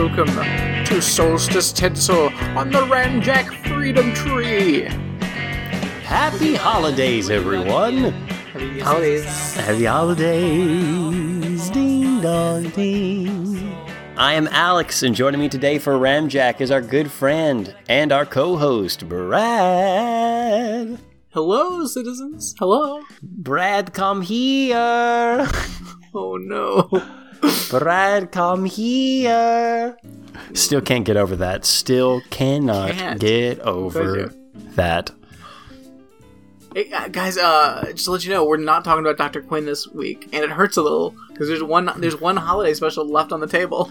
welcome to Solstice Tinsel on the Ramjack Freedom Tree. Happy holidays, everyone! Happy holidays. Happy holidays! Ding dong ding. I am Alex, and joining me today for Ramjack is our good friend and our co-host, Brad. Hello, citizens. Hello. Brad, come here. Oh no. Brad, come here. Still can't get over that. Still cannot Can't. get over that. Hey, uh, guys, uh, just to let you know, we're not talking about Dr. Quinn this week, and it hurts a little because there's one there's one holiday special left on the table.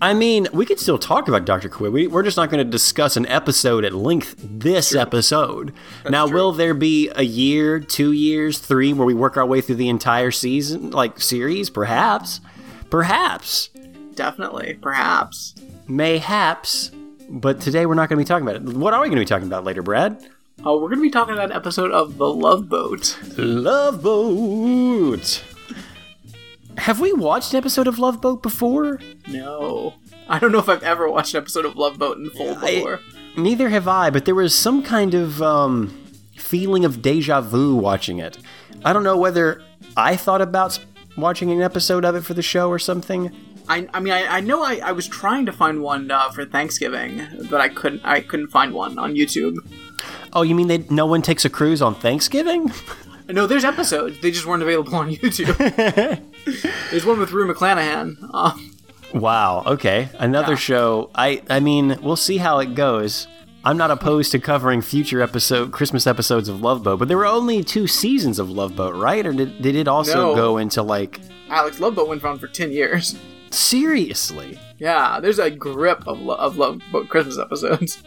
I mean, we could still talk about Dr. Quinn. We, we're just not going to discuss an episode at length this episode. now, true. will there be a year, two years, three, where we work our way through the entire season, like series? Perhaps. Perhaps. Definitely, perhaps. Mayhaps. But today we're not going to be talking about it. What are we going to be talking about later, Brad? Uh, we're going to be talking about an episode of The Love Boat. Love Boat. Have we watched an episode of Love Boat before? No, I don't know if I've ever watched an episode of Love Boat in full I- before. Neither have I, but there was some kind of um, feeling of deja vu watching it. I don't know whether I thought about watching an episode of it for the show or something. I, I mean, I, I know I, I was trying to find one uh, for Thanksgiving, but I couldn't. I couldn't find one on YouTube. Oh, you mean they, no one takes a cruise on Thanksgiving? No, there's episodes. They just weren't available on YouTube. there's one with Rue McClanahan. Um, wow. Okay, another Yeah. show. I I mean, we'll see how it goes. I'm not opposed to covering future episode Christmas episodes of Love Boat, but there were only two seasons of Love Boat, right? Or did, did it also No. go into like Alex Love Boat went on for ten years. seriously? Yeah, there's a grip of, lo- of Love Boat Christmas episodes.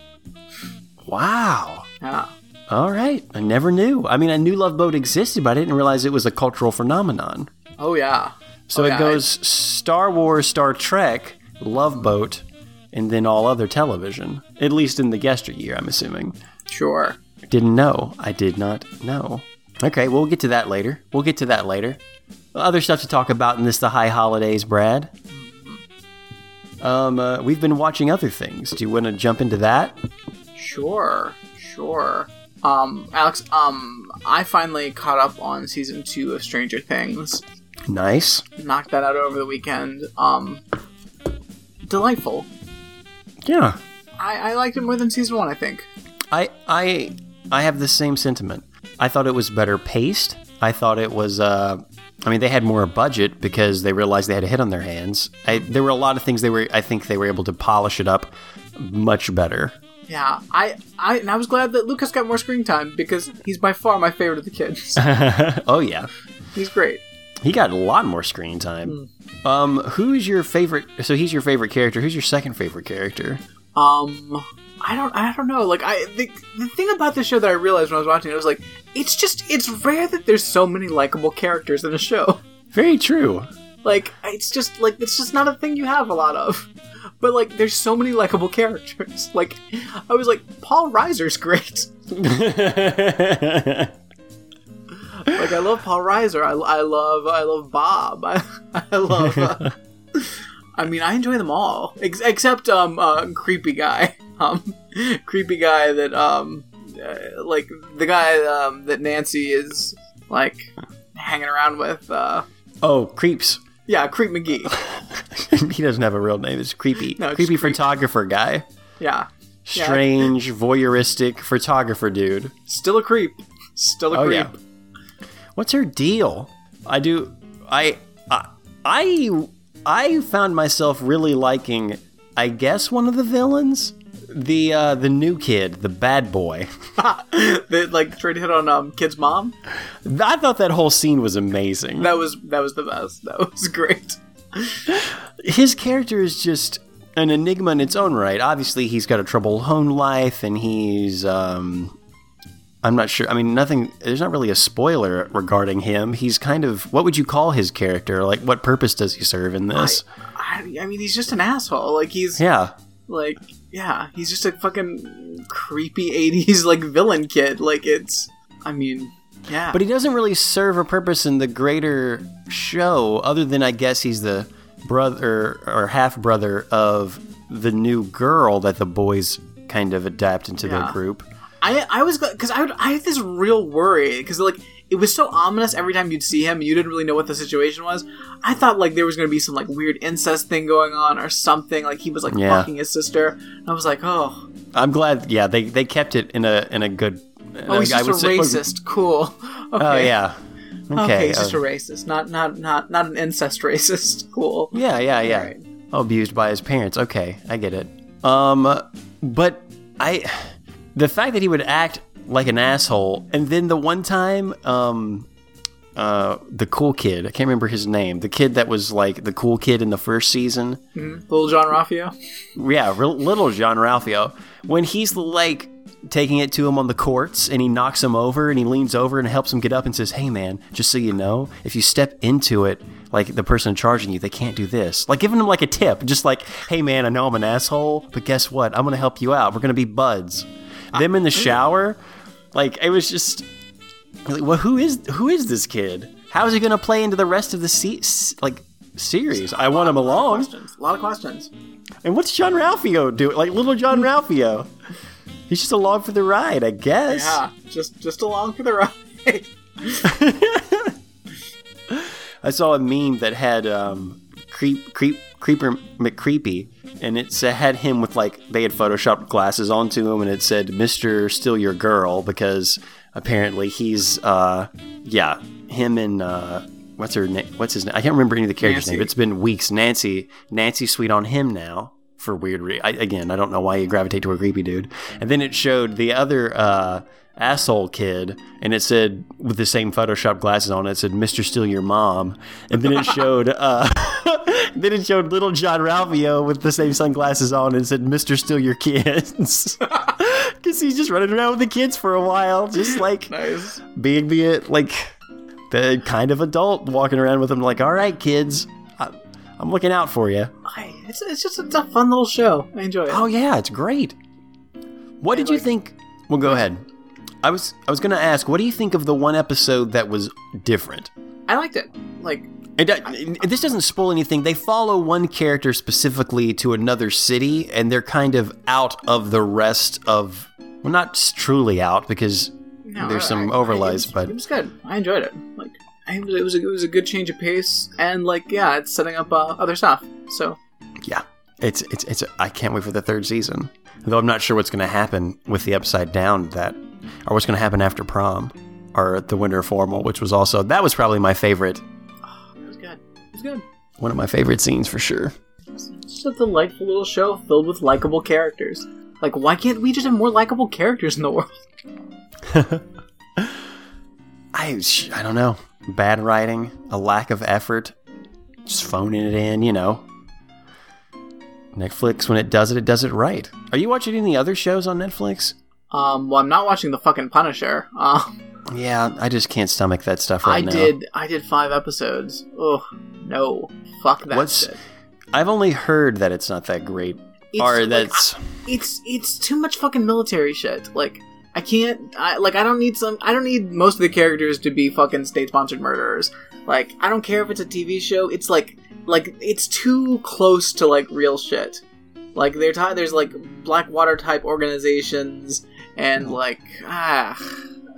Wow. Yeah. All right. I never knew. I mean, I knew Love Boat existed, but I didn't realize it was a cultural phenomenon. Oh yeah. So Oh, it yeah, goes Star Wars, Star Trek, Love Boat, and then all other television. At least in the yesteryear, I'm assuming. Sure. Didn't know. I did not know. Okay, we'll get to that later. We'll get to that later. Other stuff to talk about in this the high holidays, Brad. Um, uh, we've been watching other things. Do you want to jump into that? Sure. Sure. Um, Alex. Um, I finally caught up on season two of Stranger Things. Nice. Knocked that out over the weekend. Um, delightful. Yeah. I, I liked it more than season one. I think. I I I have the same sentiment. I thought it was better paced. I thought it was. Uh, I mean, they had more budget because they realized they had a hit on their hands. I, there were a lot of things they were. I think they were able to polish it up much better. Yeah, I, I, and I was glad that Lucas got more screen time because he's by far my favorite of the kids. oh yeah, he's great. he got a lot more screen time. Um, who's your favorite? So he's your favorite character. Who's your second favorite character? Um, I don't, I don't know. Like, I the, the thing about this show that I realized when I was watching it was like, it's just, it's rare that there's so many likable characters in a show. Very true. Like, it's just like it's just not a thing you have a lot of. But like, there's so many likable characters. Like, I was like, Paul Reiser's great. Like, I love Paul Reiser. I, I love, I love Bob. I, I love. Uh, I mean, I enjoy them all, ex- except um, uh, creepy guy. Um, creepy guy that um, uh, like the guy um that Nancy is like hanging around with. Uh, oh, creeps. yeah, Creep McGee. he doesn't have a real name. It's creepy. No, it's creepy Creep. photographer guy. Yeah, Yeah. Strange voyeuristic photographer dude. still a creep. Still a Oh creep. yeah. What's her deal? I do. I. I. I. I found myself really liking. I guess one of the villains, the uh, the new kid, the bad boy. that like tried to hit on um kid's mom. I thought that whole scene was amazing. That was that was the best. That was great. His character is just an enigma in its own right. Obviously, he's got a troubled home life, and he's. Um, I'm not sure. I mean, nothing. There's not really a spoiler regarding him. He's kind of. What would you call his character? Like, what purpose does he serve in this? I, I mean, he's just an asshole. Like he's yeah. like yeah, he's just a fucking creepy '80s like villain kid. Like it's. I mean, yeah. But he doesn't really serve a purpose in the greater show, other than I guess he's the brother or half brother of the new girl that the boys kind of adapt into Yeah. their group. I I was because I would, I had this real worry because like it was so ominous every time you'd see him and you didn't really know what the situation was. I thought like there was gonna be some like weird incest thing going on or something like he was like Yeah. fucking his sister. And I was like, oh, I'm glad. Yeah, they they kept it in a in a good. oh, he's just a say- racist. Cool. Okay. Oh yeah. Okay, Okay. he's just uh, a racist, not not not not an incest racist. Cool. yeah, yeah, yeah. Alright. Abused by his parents. Okay, I get it. Um, but I, the fact that he would act like an asshole, and then the one time, um, uh, the cool kid. I can't remember his name. The kid that was like the cool kid in the first season. Little John Ralphio. Yeah, real, little John Ralphio. When he's like taking it to him on the courts and he knocks him over and he leans over and helps him get up and says, Hey man, just so you know, if you step into it, like the person charging you, they can't do this. Like giving him like a tip, just like, Hey man, I know I'm an asshole, but guess what? I'm gonna help you out. We're gonna be buds. Them in the shower, like it was just like, well, who is who is this kid? How is he gonna play into the rest of the se- s- like series? I want him along. A lot of questions. And what's John Ralphio doing? Like little John Ralphio. He's just along for the ride, I guess. Yeah, just just along for the ride. I saw a meme that had um, creep creep creeper McCreepy, and it had him with like they had photoshopped glasses onto him, and it said "Mister Still Your Girl" because apparently he's uh yeah him and uh what's her name what's his name I can't remember any of the characters' Nancy. name. It's been weeks. Nancy Nancy sweet on him now for weird re- I, again I don't know why you gravitate to a creepy dude. And then it showed the other uh asshole kid and it said with the same photoshop glasses on it, it said mr steal your mom and then it showed uh then it showed little john ralphio with the same sunglasses on and said mr steal your kids because he's just running around with the kids for a while just like nice. being the like the kind of adult walking around with them like all right kids I, i'm looking out for you it's, it's just it's a fun little show. I enjoy it. Oh yeah, it's great. What did you like- think? Well, go ahead. I was I was gonna ask, what do you think of the one episode that was different? I liked it. Like, And uh, this doesn't spoil anything. They follow one character specifically to another city, and they're kind of out of the rest of. Well, not truly out because no, there's I- some I- overlays, was, but it was good. I enjoyed it. Like, I, it was it was a, it was a good change of pace, and like, yeah, it's setting up uh, other stuff. So yeah, it's it's it's. I can't wait for the third season. Though I'm not sure what's going to happen with the Upside Down that, or what's going to happen after prom, or the Winter Formal, which was also that was probably my favorite was good. one of my favorite scenes for sure. It's just a delightful little show filled with likable characters. Like, why can't we just have more likable characters in the world? I I don't know. Bad writing, a lack of effort, just phoning it in, you know. Netflix, when it does it, it does it right. Are you watching any other shows on Netflix? Um, well, I'm not watching the fucking Punisher. Um, Yeah, I just can't stomach that stuff right I now. did. I did five episodes. Ugh, no, fuck that What's- shit. I've only heard that it's not that great. It's, or like, that's it's it's too much fucking military shit. Like I can't. I like I don't need some. I don't need most of the characters to be fucking state sponsored murderers. Like I don't care if it's a TV show. It's like like it's too close to like real shit. Like they're ti there's like Blackwater type organizations and like ah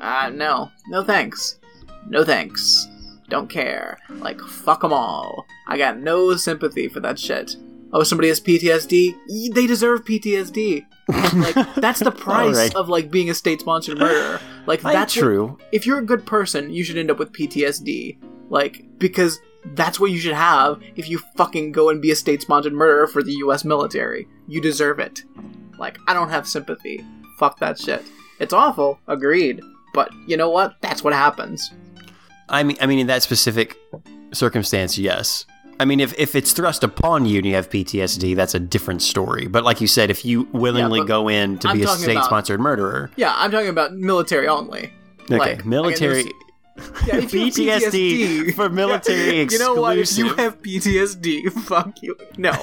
ah no no thanks no thanks don't care like fuck them all. I got no sympathy for that shit. Oh, somebody has PTSD. They deserve PTSD. like that's the price Alright. of like being a state-sponsored murderer. Like that's what- true. if you're a good person, you should end up with PTSD. Like because that's what you should have if you fucking go and be a state-sponsored murderer for the U.S. military. You deserve it. Like I don't have sympathy. Fuck that shit. It's awful. Agreed. But you know what? That's what happens. I mean, I mean, in that specific circumstance, yes. I mean, if, if it's thrust upon you and you have PTSD, that's a different story. But like you said, if you willingly but go in to I'm be a state-sponsored murderer, Yeah, I'm talking about military only. okay, Like, military. Yeah, have PTSD for military You know what? If you have PTSD, fuck you. No.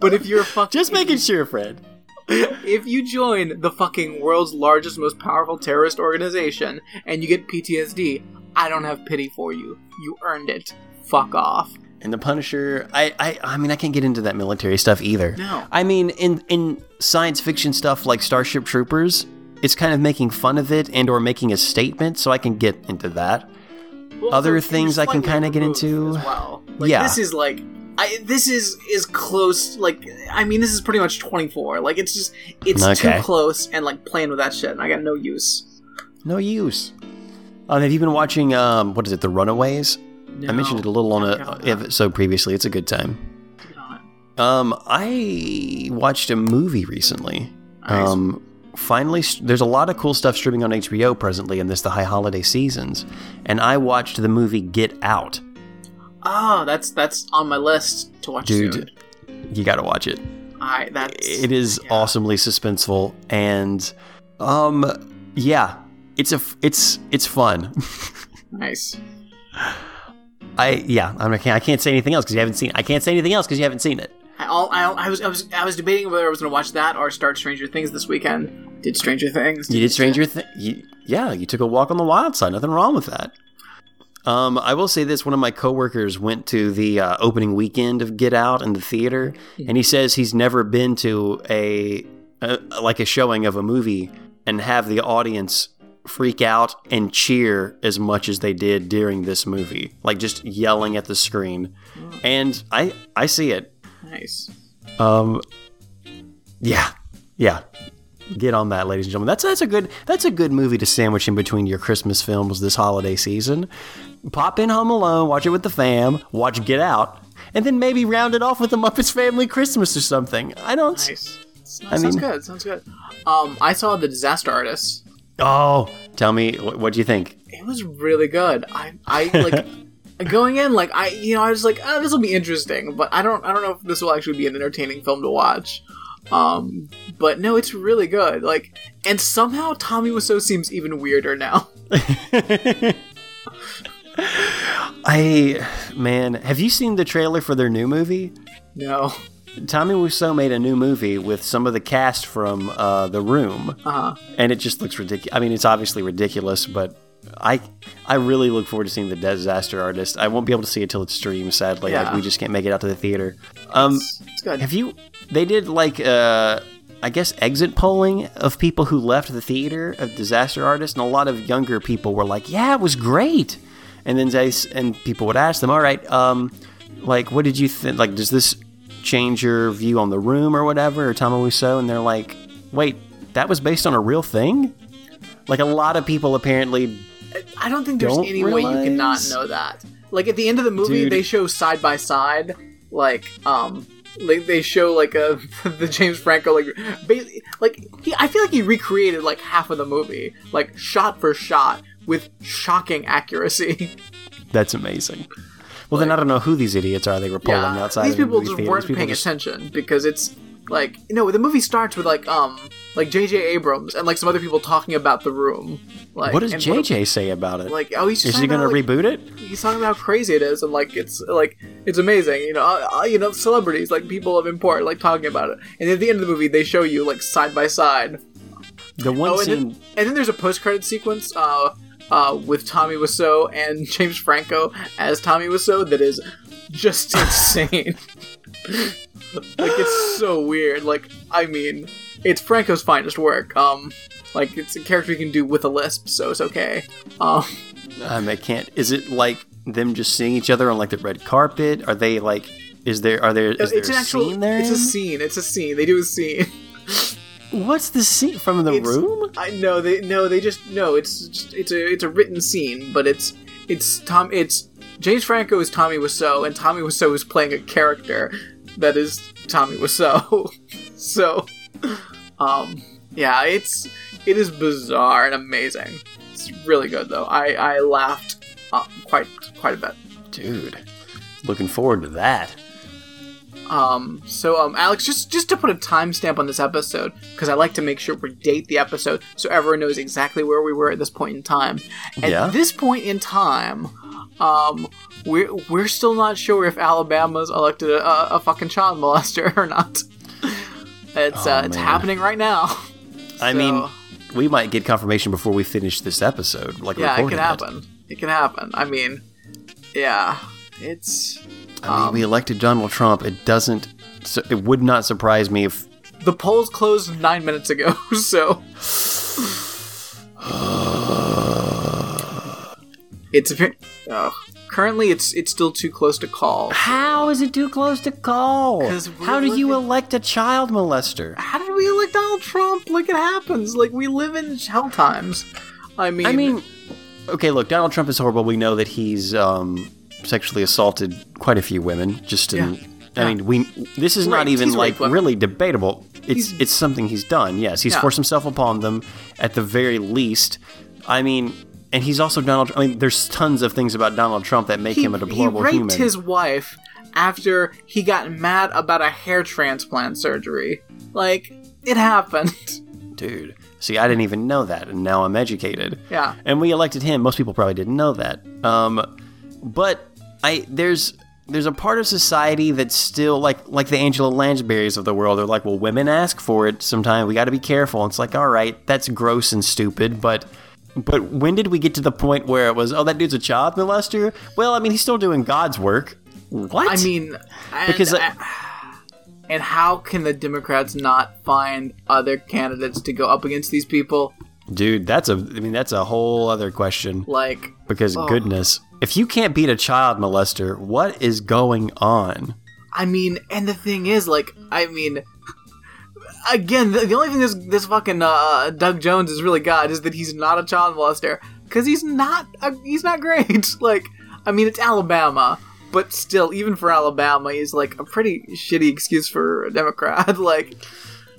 but if you're fucking Just making sure, Fred. if you join the fucking world's largest, most powerful terrorist organization and you get PTSD, I don't have pity for you. You earned it. Fuck off. And the Punisher, I, I, I mean, I can't get into that military stuff either. No. I mean, in in science fiction stuff like Starship Troopers, it's kind of making fun of it and or making a statement, so I can get into that. Well, Other things I can kinda get into- as well. Like, Yeah. this is like. I, this is is close like I mean this is pretty much 24 like it's just it's Okay. too close and like playing with that shit and I got no use No use. Um, have you been watching? Um, what is it? The Runaways. I mentioned it a little on No, a no. episode previously. It's a good time. Get on it. Um, I watched a movie recently. Nice. Um, finally, there's a lot of cool stuff streaming on HBO presently in this the high holiday seasons, and I watched the movie Get Out. Oh, that's that's on my list to watch Dude, soon. You got to watch it. I that's It is yeah. awesomely suspenseful, and um, yeah, it's a it's it's fun. nice. I yeah, I'm, I can't I can't say anything else because you haven't seen. I can't say anything else because you haven't seen it. I, all, I, I was I was I was debating whether I was going to watch that or start Stranger Things this weekend. Did Stranger Things? You did Stranger Things. Yeah, you took a walk on the wild side. Nothing wrong with that. Um, I will say this: one of my coworkers went to the uh, opening weekend of Get Out in the theater, and he says he's never been to a, a like a showing of a movie and have the audience freak out and cheer as much as they did during this movie, like just yelling at the screen. And I I see it. Nice. Um, yeah, yeah. Get on that, ladies and gentlemen. That's that's a good that's a good movie to sandwich in between your Christmas films this holiday season. Pop in Home Alone, watch it with the fam, watch Get Out, and then maybe round it off with the Muppets Family Christmas or something. I don't. Nice. I sounds mean- good. Sounds good. Um, I saw the Disaster Artist. Oh, tell me what, do you think? It was really good. I I like going in like I you know I was like oh, this will be interesting, but I don't I don't know if this will actually be an entertaining film to watch. Um, but no, it's really good. Like, and somehow Tommy Wiseau seems even weirder now. I man, have you seen the trailer for their new movie? No. Tommy Wiseau made a new movie with some of the cast from uh, The Room. Uh huh. and it just looks ridiculous. I mean, it's obviously ridiculous, but I I really look forward to seeing the Disaster Artist. I won't be able to see it till it streams. Sadly, Yeah. like, we just can't make it out to the theater. Um, It's, it's good. have you? They did like uh, I guess exit polling of people who left the theater of Disaster Artist, and a lot of younger people were like, "Yeah, it was great." And then they and people would ask them, "All right, um, like, what did you think? Like, does this change your view on the room or whatever, or Wiseau?" And they're like, "Wait, that was based on a real thing." Like a lot of people apparently I don't think there's Don't any way you cannot realize? know that. Like at the end of the movie, Dude. they show side by side, like um, like they show like a the James Franco like like he. I feel like he recreated like half of the movie, like shot for shot with shocking accuracy. That's amazing. Well, then I don't know who these idiots are. They were polling yeah, outside. these the people movie just theaters. weren't People paying just- attention because it's like you know the movie starts with like um like J.J. Abrams and like some other people talking about the room. Like What does JJ say about it? Like oh he's just Is he going to like, reboot it? he's talking about how crazy it is and like it's like it's amazing you know uh, uh, you know celebrities like people of import like talking about it and at the end of the movie they show you like side by side The one oh and scene. then, and then there's a post-credit sequence uh uh with Tommy Wiseau and James Franco as Tommy Wiseau that is just insane like it's so weird like I mean it's Franco's finest work um like it's a character you can do with a lisp so it's okay um Um, I can't. Is it like them just seeing each other on like the red carpet? Are they like? Is there? Are there? Is there it's a actual scene there? it's a scene it's a scene they do a scene What's the scene? From the It's- room? I know they no they just no it's just, it's a it's a written scene but it's it's Tom it's James Franco is Tommy Wiseau and Tommy Wiseau is playing a character that is Tommy Wiseau. So um yeah it's it is bizarre and amazing. It's really good though. I I laughed uh, quite quite a bit. Dude, looking forward to that. Um, so, um, Alex, just just to put a timestamp on this episode, because I like to make sure we date the episode so everyone knows exactly where we were at this point in time. At Yeah. this point in time, um, we're we're still not sure if Alabama's elected a, a fucking child molester or not. It's Oh, uh, it's man. happening right now. I So, mean, we might get confirmation before we finish this episode. Like yeah, it can happen. It can happen. I mean, yeah, it's I mean, we elected Donald Trump. It doesn't. It would not surprise me if The polls closed nine minutes ago, so it's ve- oh, currently it's it's still too close to call. How is it too close to call? 'Cause we're How do you elect a child molester? How did we elect Donald Trump? Like it happens. Like we live in hell times. I mean, I mean, okay, look, Donald Trump is horrible. We know that he's um, sexually assaulted quite a few women. Just in, Yeah. I mean, we this is not even He's like raped really debatable. It's He's- it's something he's done. Yes, he's Yeah. forced himself upon them at the very least. I mean, and he's also Donald. I mean, there's tons of things about Donald Trump that make he, him a he deplorable raped human. his wife after he got mad about a hair transplant surgery. Like it happened. Dude, see, I didn't even know that, and now I'm educated. Yeah. and we elected him. Most people probably didn't know that. Um, but I there's there's a part of society that's still like like the Angela Lansbury's of the world. They're like, well, women ask for it. Sometimes we got to be careful. And it's like, all right, that's gross and stupid, but. But when did we get to the point where it was, oh, that dude's a child molester? Well, I mean, he's still doing God's work. What? I mean, Because, uh, and how can the Democrats not find other candidates to go up against these people? Dude, that's a, I mean, that's a whole other question. Like, Because goodness, if you can't beat a child molester, what is going on? I mean, and the thing is, like, I mean, again, the, the only thing this this fucking uh, Doug Jones has really got is that he's not a child molester because he's not uh, he's not great. like, I mean, it's Alabama, but still, even for Alabama, he's like a pretty shitty excuse for a Democrat. like,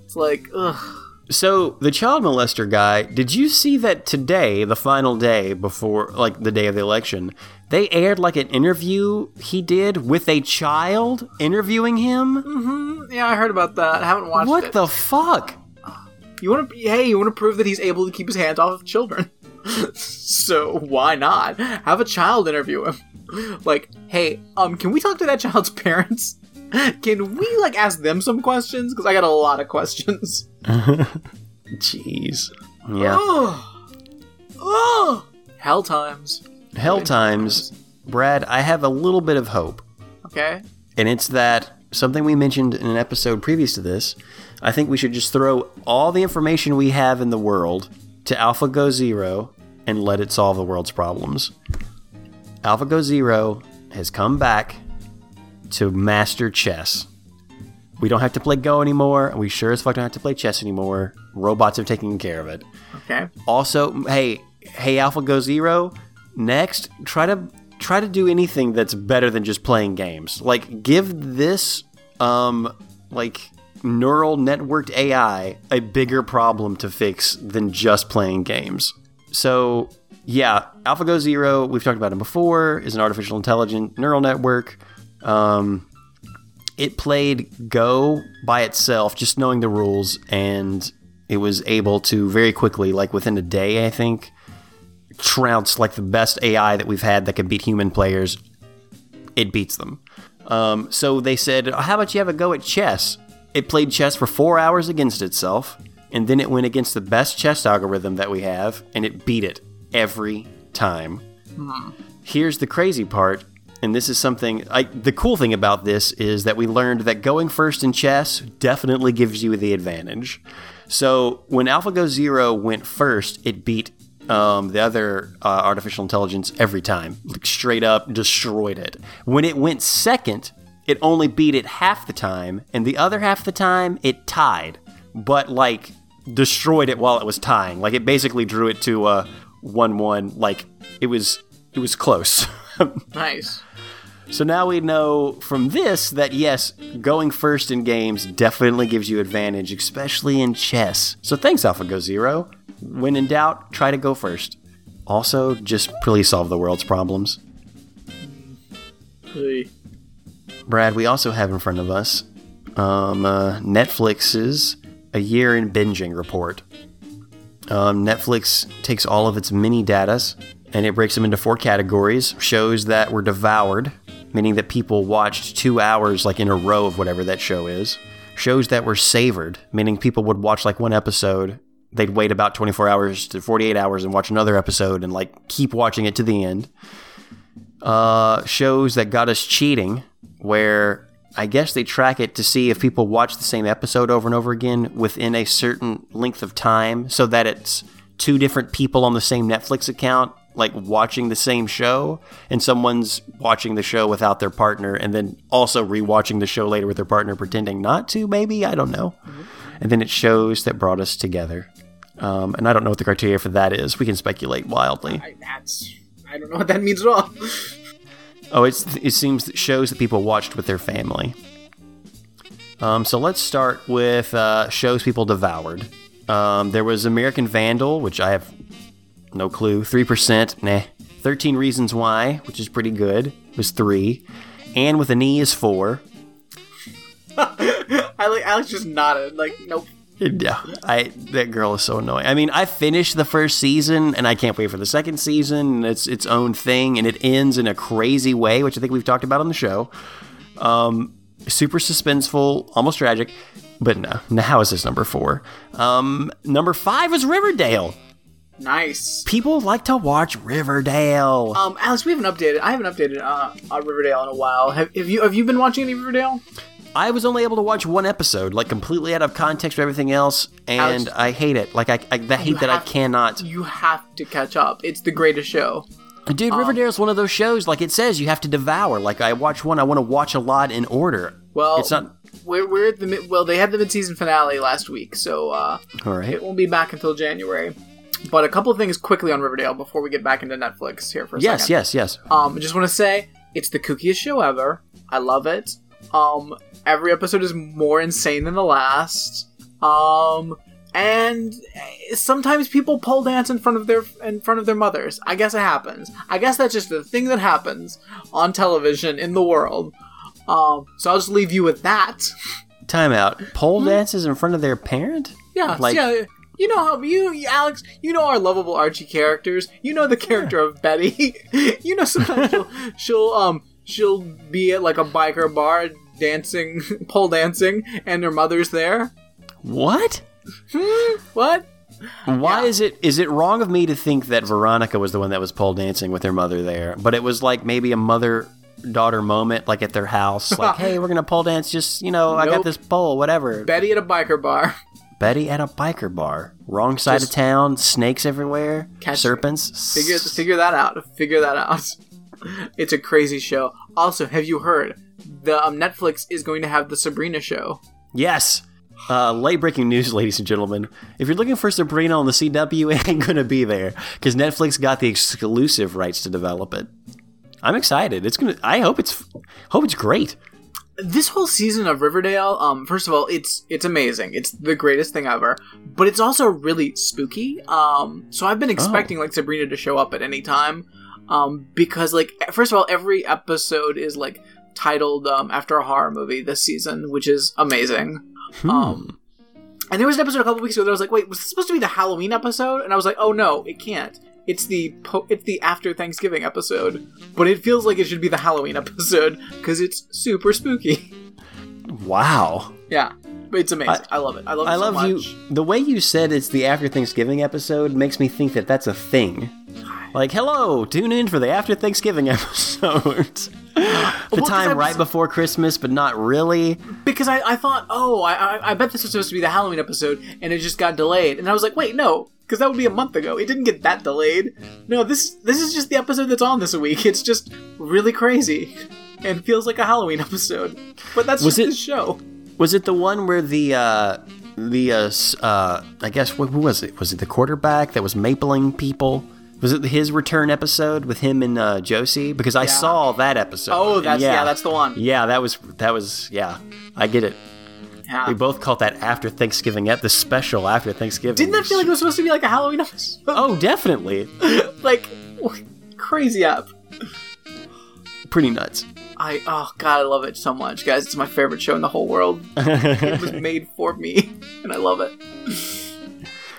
it's like, ugh. So the child molester guy, did you see that today, the final day before, like the day of the election, they aired like an interview he did with a child interviewing him? Mm-hmm. Yeah, I heard about that. I haven't watched What it. What the fuck? You want to? Hey, you want to prove that he's able to keep his hands off of children? so why not have a child interview him? Like, hey, um, can we talk to that child's parents? Can we like ask them some questions? Because I got a lot of questions. Jeez. Yeah. Oh, oh, hell times. Hell times. Brad, I have a little bit of hope. Okay. And it's that something we mentioned in an episode previous to this. I think we should just throw all the information we have in the world to AlphaGo Zero and let it solve the world's problems. AlphaGo Zero has come back to master chess. We don't have to play Go anymore. We sure as fuck don't have to play chess anymore. Robots have taken care of it. Okay. Also, hey, hey, AlphaGo Zero. Next, try to try to do anything that's better than just playing games. Like, give this, um, like neural networked AI a bigger problem to fix than just playing games. So, yeah, AlphaGo Zero. We've talked about it before. Is an artificial intelligent neural network. Um, it played Go by itself, just knowing the rules, and it was able to very quickly, like within a day, I think, trounce like the best AI that we've had that could beat human players. It beats them. Um, so they said, "How about you have a go at chess?" It played chess for four hours against itself, and then it went against the best chess algorithm that we have, and it beat it every time. Here's the crazy part, and this is something. I, the cool thing about this is that we learned that going first in chess definitely gives you the advantage. So when AlphaGo Zero went first, it beat um, the other uh, artificial intelligence every time, like straight up destroyed it. When it went second, it only beat it half the time, and the other half the time it tied, but like destroyed it while it was tying. Like it basically drew it to a one-one. Like it was it was close. Nice. So now we know from this that yes, going first in games definitely gives you advantage, especially in chess. So thanks, AlphaGo Zero. When in doubt, try to go first. Also, just please solve the world's problems. Hey. Brad, we also have in front of us um, uh, Netflix's A Year in Binging report. Um, Netflix takes all of its mini datas and it breaks them into four categories shows that were devoured, meaning that people watched two hours like in a row of whatever that show is, shows that were savored, meaning people would watch like one episode. They'd wait about 24 hours to 48 hours and watch another episode and like keep watching it to the end uh, shows that got us cheating, where I guess they track it to see if people watch the same episode over and over again within a certain length of time so that it's two different people on the same Netflix account like watching the same show and someone's watching the show without their partner and then also rewatching the show later with their partner pretending not to maybe I don't know. And then it shows that brought us together. Um, and I don't know what the criteria for that is. We can speculate wildly. I, that's I don't know what that means at all. Oh, it's it seems that shows that people watched with their family. Um, so let's start with uh, shows people devoured. Um, there was American Vandal, which I have no clue. Three percent, nah. Thirteen Reasons Why, which is pretty good, was three. Anne with an E is four. I like Alex just nodded like nope. Yeah, I that girl is so annoying. I mean, I finished the first season, and I can't wait for the second season. And It's its own thing, and it ends in a crazy way, which I think we've talked about on the show. Um, super suspenseful, almost tragic, but no. Now is this number four? Um, number five is Riverdale. Nice. People like to watch Riverdale. Um, Alex, we haven't updated. I haven't updated uh, on Riverdale in a while. Have, have you? Have you been watching any Riverdale? I was only able to watch one episode, like completely out of context for everything else, and Alex- I hate it. Like I, I the hate that I cannot. You have to catch up. It's the greatest show. Dude, Riverdale Riverdale's one of those shows. Like it says, you have to devour. Like I watch one, I want to watch a lot in order. Well, it's not We're, we're at the mid, well. They had the mid-season finale last week, so uh, all right. it won't be back until January. But a couple of things quickly on Riverdale before we get back into Netflix here for a Yes, second. yes, yes. Um, I just want to say it's the kookiest show ever. I love it. Um, every episode is more insane than the last. Um, and eh, sometimes people pole dance in front of their in front of their mothers. I guess it happens. I guess that's just the thing that happens on television in the world. Um, so I'll just leave you with that. Time out. Pole dances in front of their parent? Yeah, Like- yeah. You know how you, Alex. You know our lovable Archie characters. You know the character of Betty. you know sometimes she'll, she'll um she'll be at like a biker bar dancing, pole dancing, and her mother's there. What? What? Why Yeah. is it is it wrong of me to think that Veronica was the one that was pole dancing with her mother there? But it was like maybe a mother daughter moment, like at their house, like, hey, we're gonna pole dance. Just you know, I got this pole, whatever. Betty at a biker bar. Betty at a biker bar, wrong side Just- of town, snakes everywhere, Catch- serpents. Figure figure that out. Figure that out. It's a crazy show. Also, have you heard the um, Netflix is going to have the Sabrina show? Yes. Uh, late breaking news, ladies and gentlemen. If you're looking for Sabrina on the CW, it ain't gonna be there because Netflix got the exclusive rights to develop it. I'm excited. It's gonna. I hope it's. Hope it's great. This whole season of Riverdale, um, first of all, it's it's amazing. It's the greatest thing ever. But it's also really spooky. Um, so I've been expecting like Sabrina to show up at any time. Um, because like first of all, every episode is like titled um, after a horror movie this season, which is amazing. Um, and there was an episode a couple weeks ago that I was like, wait, was this supposed to be the Halloween episode? And I was like, oh no, it can't. It's the po- it's the after Thanksgiving episode, but it feels like it should be the Halloween episode because it's super spooky. Wow. Yeah, but it's amazing. I, love it. I love it I so love much. you. The way you said it's the after Thanksgiving episode makes me think that that's a thing. Like, hello, tune in for the after Thanksgiving episode. the I time was- right before Christmas, but not really. Because I, I thought, oh, I, I I bet this was supposed to be the Halloween episode, and it just got delayed. And I was like, wait, no, because that would be a month ago. It didn't get that delayed. No, this this is just the episode that's on this week. It's just really crazy, and feels like a Halloween episode. But that's Was just it- the show. Was it the one where the uh the uh, uh I guess wh- who was it? Was it the quarterback that was mapling people? Was it his return episode with him and uh, Josie? Because I saw that episode. Oh, that's yeah. that's the one. yeah. That was that was yeah. I get it. Yeah. We both called that after Thanksgiving ep the special after Thanksgiving. Didn't that feel like it was supposed to be like a Halloween episode? Oh, definitely. like crazy app. Pretty nuts. I oh god, I love it so much, guys. It's my favorite show in the whole world. it was made for me, and I love it.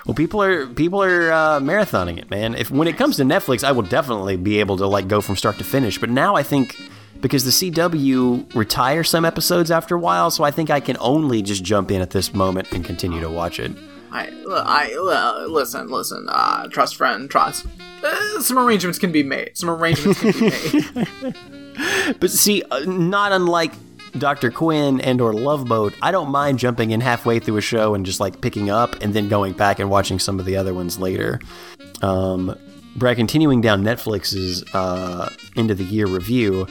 Well, people are people are uh, marathoning it, man. If when it comes to Netflix, I will definitely be able to like go from start to finish. But now I think because the CW retire some episodes after a while, so I think I can only just jump in at this moment and continue to watch it. I, I, uh, listen, listen, uh, trust friend, trust. Uh, some arrangements can be made. Some arrangements can be made. but see, uh, not unlike Dr. Quinn and or Love Boat, I don't mind jumping in halfway through a show and just like picking up and then going back and watching some of the other ones later. Um, Brad, continuing down Netflix's uh, end of the year review.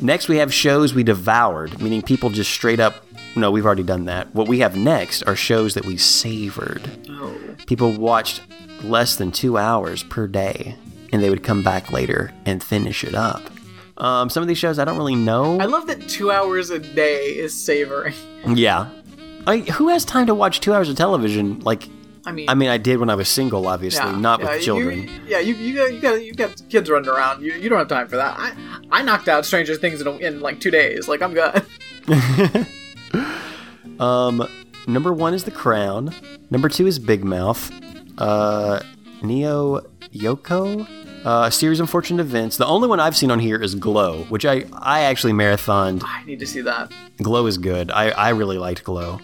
Next, we have shows we devoured, meaning people just straight up. No, we've already done that. What we have next are shows that we savored. Oh. People watched less than two hours per day, and they would come back later and finish it up. Um, some of these shows I don't really know. I love that two hours a day is savoring. yeah, I, who has time to watch two hours of television? Like, I mean, I mean, I did when I was single, obviously, yeah, not yeah, with you- children. yeah, you you got you got you got kids running around. You, you don't have time for that. I I knocked out Stranger Things in, a, in like two days. Like I'm good. Um, number one is The Crown. Number two is Big Mouth. Uh, Neo Yokio. Uh, a series of unfortunate events. The only one I've seen on here is Glow, which I, I actually marathoned. I need to see that. Glow is good. I, I really liked Glow.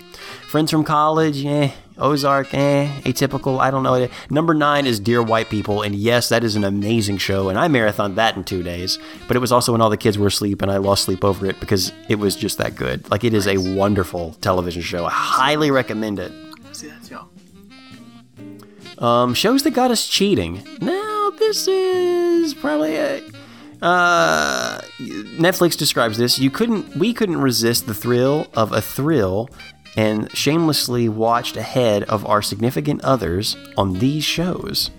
Friends from college, eh. Ozark, eh. Atypical, I don't know. Number nine is Dear White People, and yes, that is an amazing show, and I marathoned that in two days. But it was also when all the kids were asleep, and I lost sleep over it because it was just that good. Like, it is a wonderful television show. I highly recommend it. See that too. Um, shows that got us cheating. Now, this is probably a. Uh, Netflix describes this. You couldn't, we couldn't resist the thrill of a thrill, and shamelessly watched ahead of our significant others on these shows.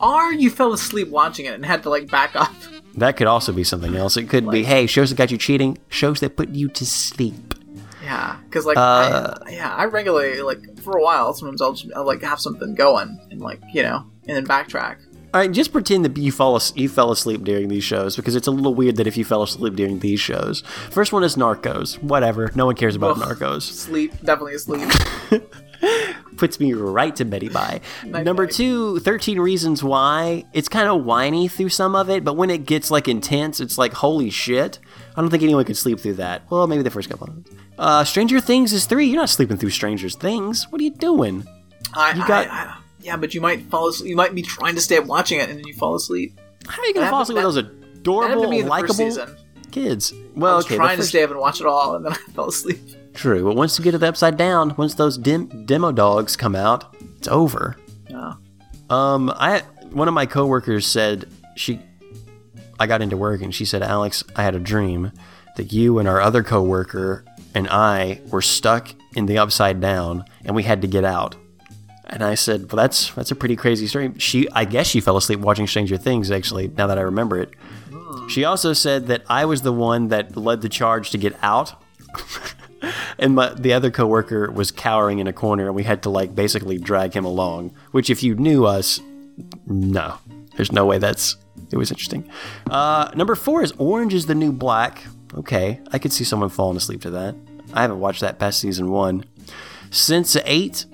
Or you fell asleep watching it and had to like back up. That could also be something else. It could be, hey, shows that got you cheating, shows that put you to sleep. Yeah, because like Uh, I, yeah, I regularly like for a while. Sometimes I'll just I'll, like have something going and like you know and then backtrack. All right, just pretend that you fall as- you fell asleep during these shows because it's a little weird that if you fell asleep during these shows. First one is Narcos. Whatever, no one cares about Ugh. Narcos. Sleep, definitely asleep. Puts me right to Betty Bye. Number two, 13 Reasons Why. It's kind of whiny through some of it, but when it gets like intense, it's like holy shit. I don't think anyone could sleep through that. Well, maybe the first couple. Uh, Stranger Things is three. You're not sleeping through Stranger Things. What are you doing? I, You got- I, I, yeah, but you might fall asleep. You might be trying to stay up watching it and then you fall asleep. How are you gonna fall happened- asleep with those adorable, to me in the first likable kids? I Well, was okay, trying to stay up and watch it all, and then I fell asleep. True, but once you get to the upside down, once those dim- demo dogs come out, it's over. Yeah. Um, I one of my coworkers said she, I got into work and she said, Alex, I had a dream that you and our other coworker and I were stuck in the upside down and we had to get out. And I said, well, that's that's a pretty crazy story. She, I guess she fell asleep watching Stranger Things. Actually, now that I remember it, she also said that I was the one that led the charge to get out. and my, the other coworker was cowering in a corner and we had to like basically drag him along which if you knew us no. There's no way that's it was interesting. Uh, number four is orange is the new black. Okay i could see someone falling asleep to that. I haven't watched that past season one. Sense8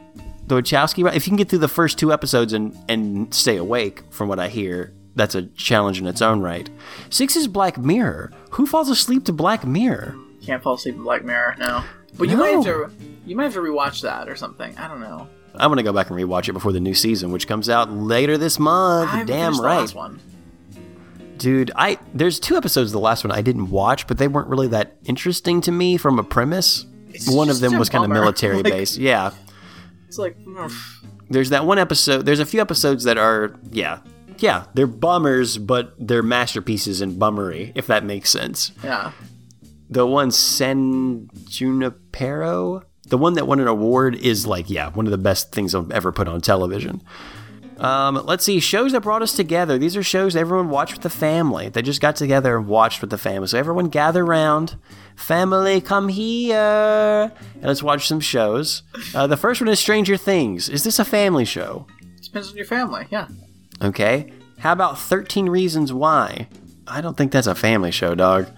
the wachowski if you can get through the first two episodes and, and stay awake from what i hear that's a challenge in its own right. Six is black mirror. Who falls asleep to black mirror Can't fall asleep in Black Mirror, now. But you No. might have to. You might have to rewatch that or something. I don't know. I'm gonna go back and rewatch it before the new season, which comes out later this month. I Damn right, one. dude. I there's two episodes of the last one I didn't watch, but they weren't really that interesting to me from a premise. It's one of them was kind of military Like- based. Yeah, It's like, mm, there's that one episode. There's a few episodes that are yeah, yeah. They're bummers, but they're masterpieces in bummery, if that makes sense. yeah. The one San Junipero, the one that won an award, is like, yeah, one of the best things I've ever put on television. Um, let's see, shows that brought us together. These are shows everyone watched with the family. They just got together and watched with the family. So everyone gather around. Family, come here. And let's watch some shows. Uh, the first one is Stranger Things. Is this a family show? Depends on your family. Yeah. Okay. How about 13 Reasons Why? I don't think that's a family show, dog.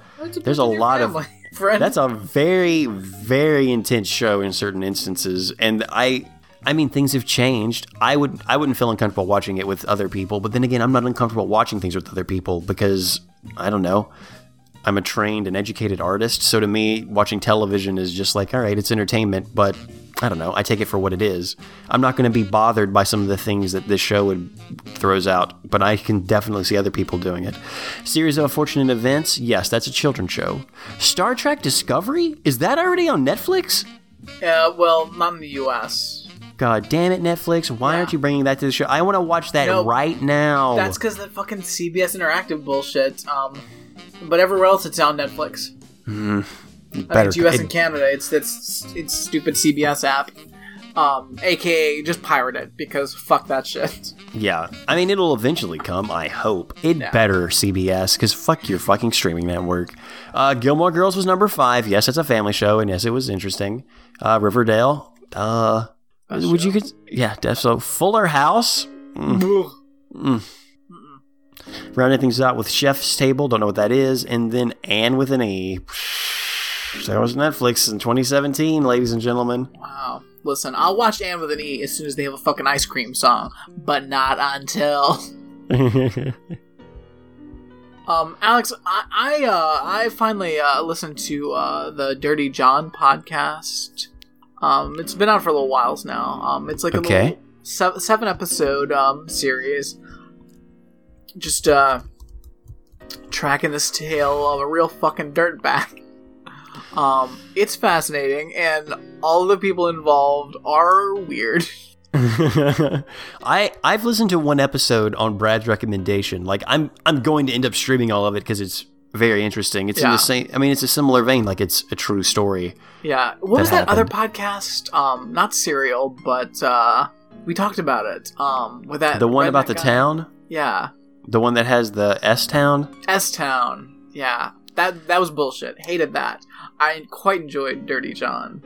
There's a lot of Friend. that's a very very intense show in certain instances. And i i mean things have changed. I would i wouldn't feel uncomfortable watching it with other people. But then again i'm not uncomfortable watching things with other people because i don't know i'm a trained and educated artist. So to me watching television is just like all right it's entertainment. But I don't know. I take it for what it is. I'm not going to be bothered by some of the things that this show would throws out, but I can definitely see other people doing it. Series of Unfortunate Events, yes, that's a children's show. Star Trek Discovery, is that already on Netflix? Yeah, well, not in the U.S. God damn it, Netflix! Why aren't you bringing that to the show? I want to watch that No, right now. That's because the fucking CBS Interactive bullshit. Um, but everywhere else, it's on Netflix. Mean, Better- it's U.S. it- and Canada. It's it's it's stupid CBS app. Um, aka just pirate it because fuck that shit. Yeah, I mean it'll eventually come. I hope it Yeah. better CBS because fuck your fucking streaming network. Uh, Gilmore Girls was number five. Yes, it's a family show, and yes, it was interesting. Uh, Riverdale. Uh, would you could yeah. def- So Fuller House. Ugh. Rounding things out with Chef's Table. Don't know what that is, and then Anne with an E. So that was Netflix in 2017, ladies and gentlemen. Wow. Listen, I'll watch Anne with an E as soon as they have a fucking ice cream song, but not until. Um, Alex, I I, uh, I finally uh, listened to uh, the Dirty John podcast. Um, it's been out for a little whiles now. Um, it's like a Okay. little seven, seven episode um, series. Just uh, tracking this tale of a real fucking dirtbag. Um, it's fascinating, and all the people involved are weird. I I've listened to one episode on Brad's recommendation. Like I'm I'm going to end up streaming all of it because it's very interesting. It's in the same. I mean, it's a similar vein. Like it's a true story. Yeah. What That was that other podcast? Um, not Serial, but uh, we talked about it. Um, with that The one about the guy. town, Yeah, the one that has the S town. S Town. Yeah, that that was bullshit. Hated that. I quite enjoyed Dirty John.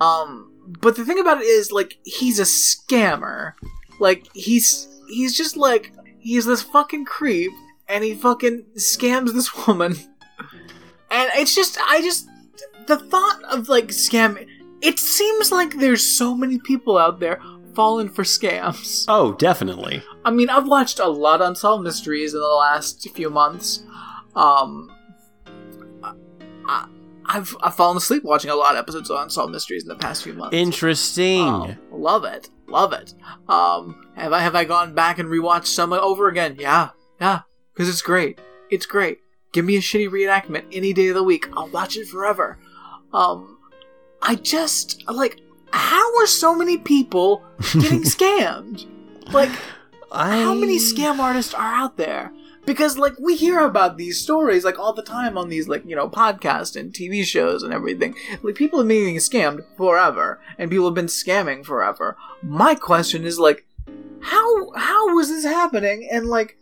Um, but the thing about it is, like, he's a scammer. Like, he's he's just like he's this fucking creep, and he fucking scams this woman. And it's just, I just, the thought of like scamming. It seems like there's so many people out there falling for scams. Oh, definitely. I mean, I've watched a lot of Unsolved Mysteries in the last few months. Um, I, I've I've fallen asleep watching a lot of episodes of Unsolved Mysteries in the past few months. Interesting. Um, love it, love it. Um, have I have I gone back and rewatched some over again? Yeah, yeah, because it's great. It's great. Give me a shitty reenactment any day of the week. I'll watch it forever. Um, I just like how are so many people getting scammed? Like I, how many scam artists are out there? Because like we hear about these stories like all the time on these like you know podcasts and TV shows and everything. Like people have been getting scammed forever, and people have been scamming forever. My question is like, how how was this happening? And like,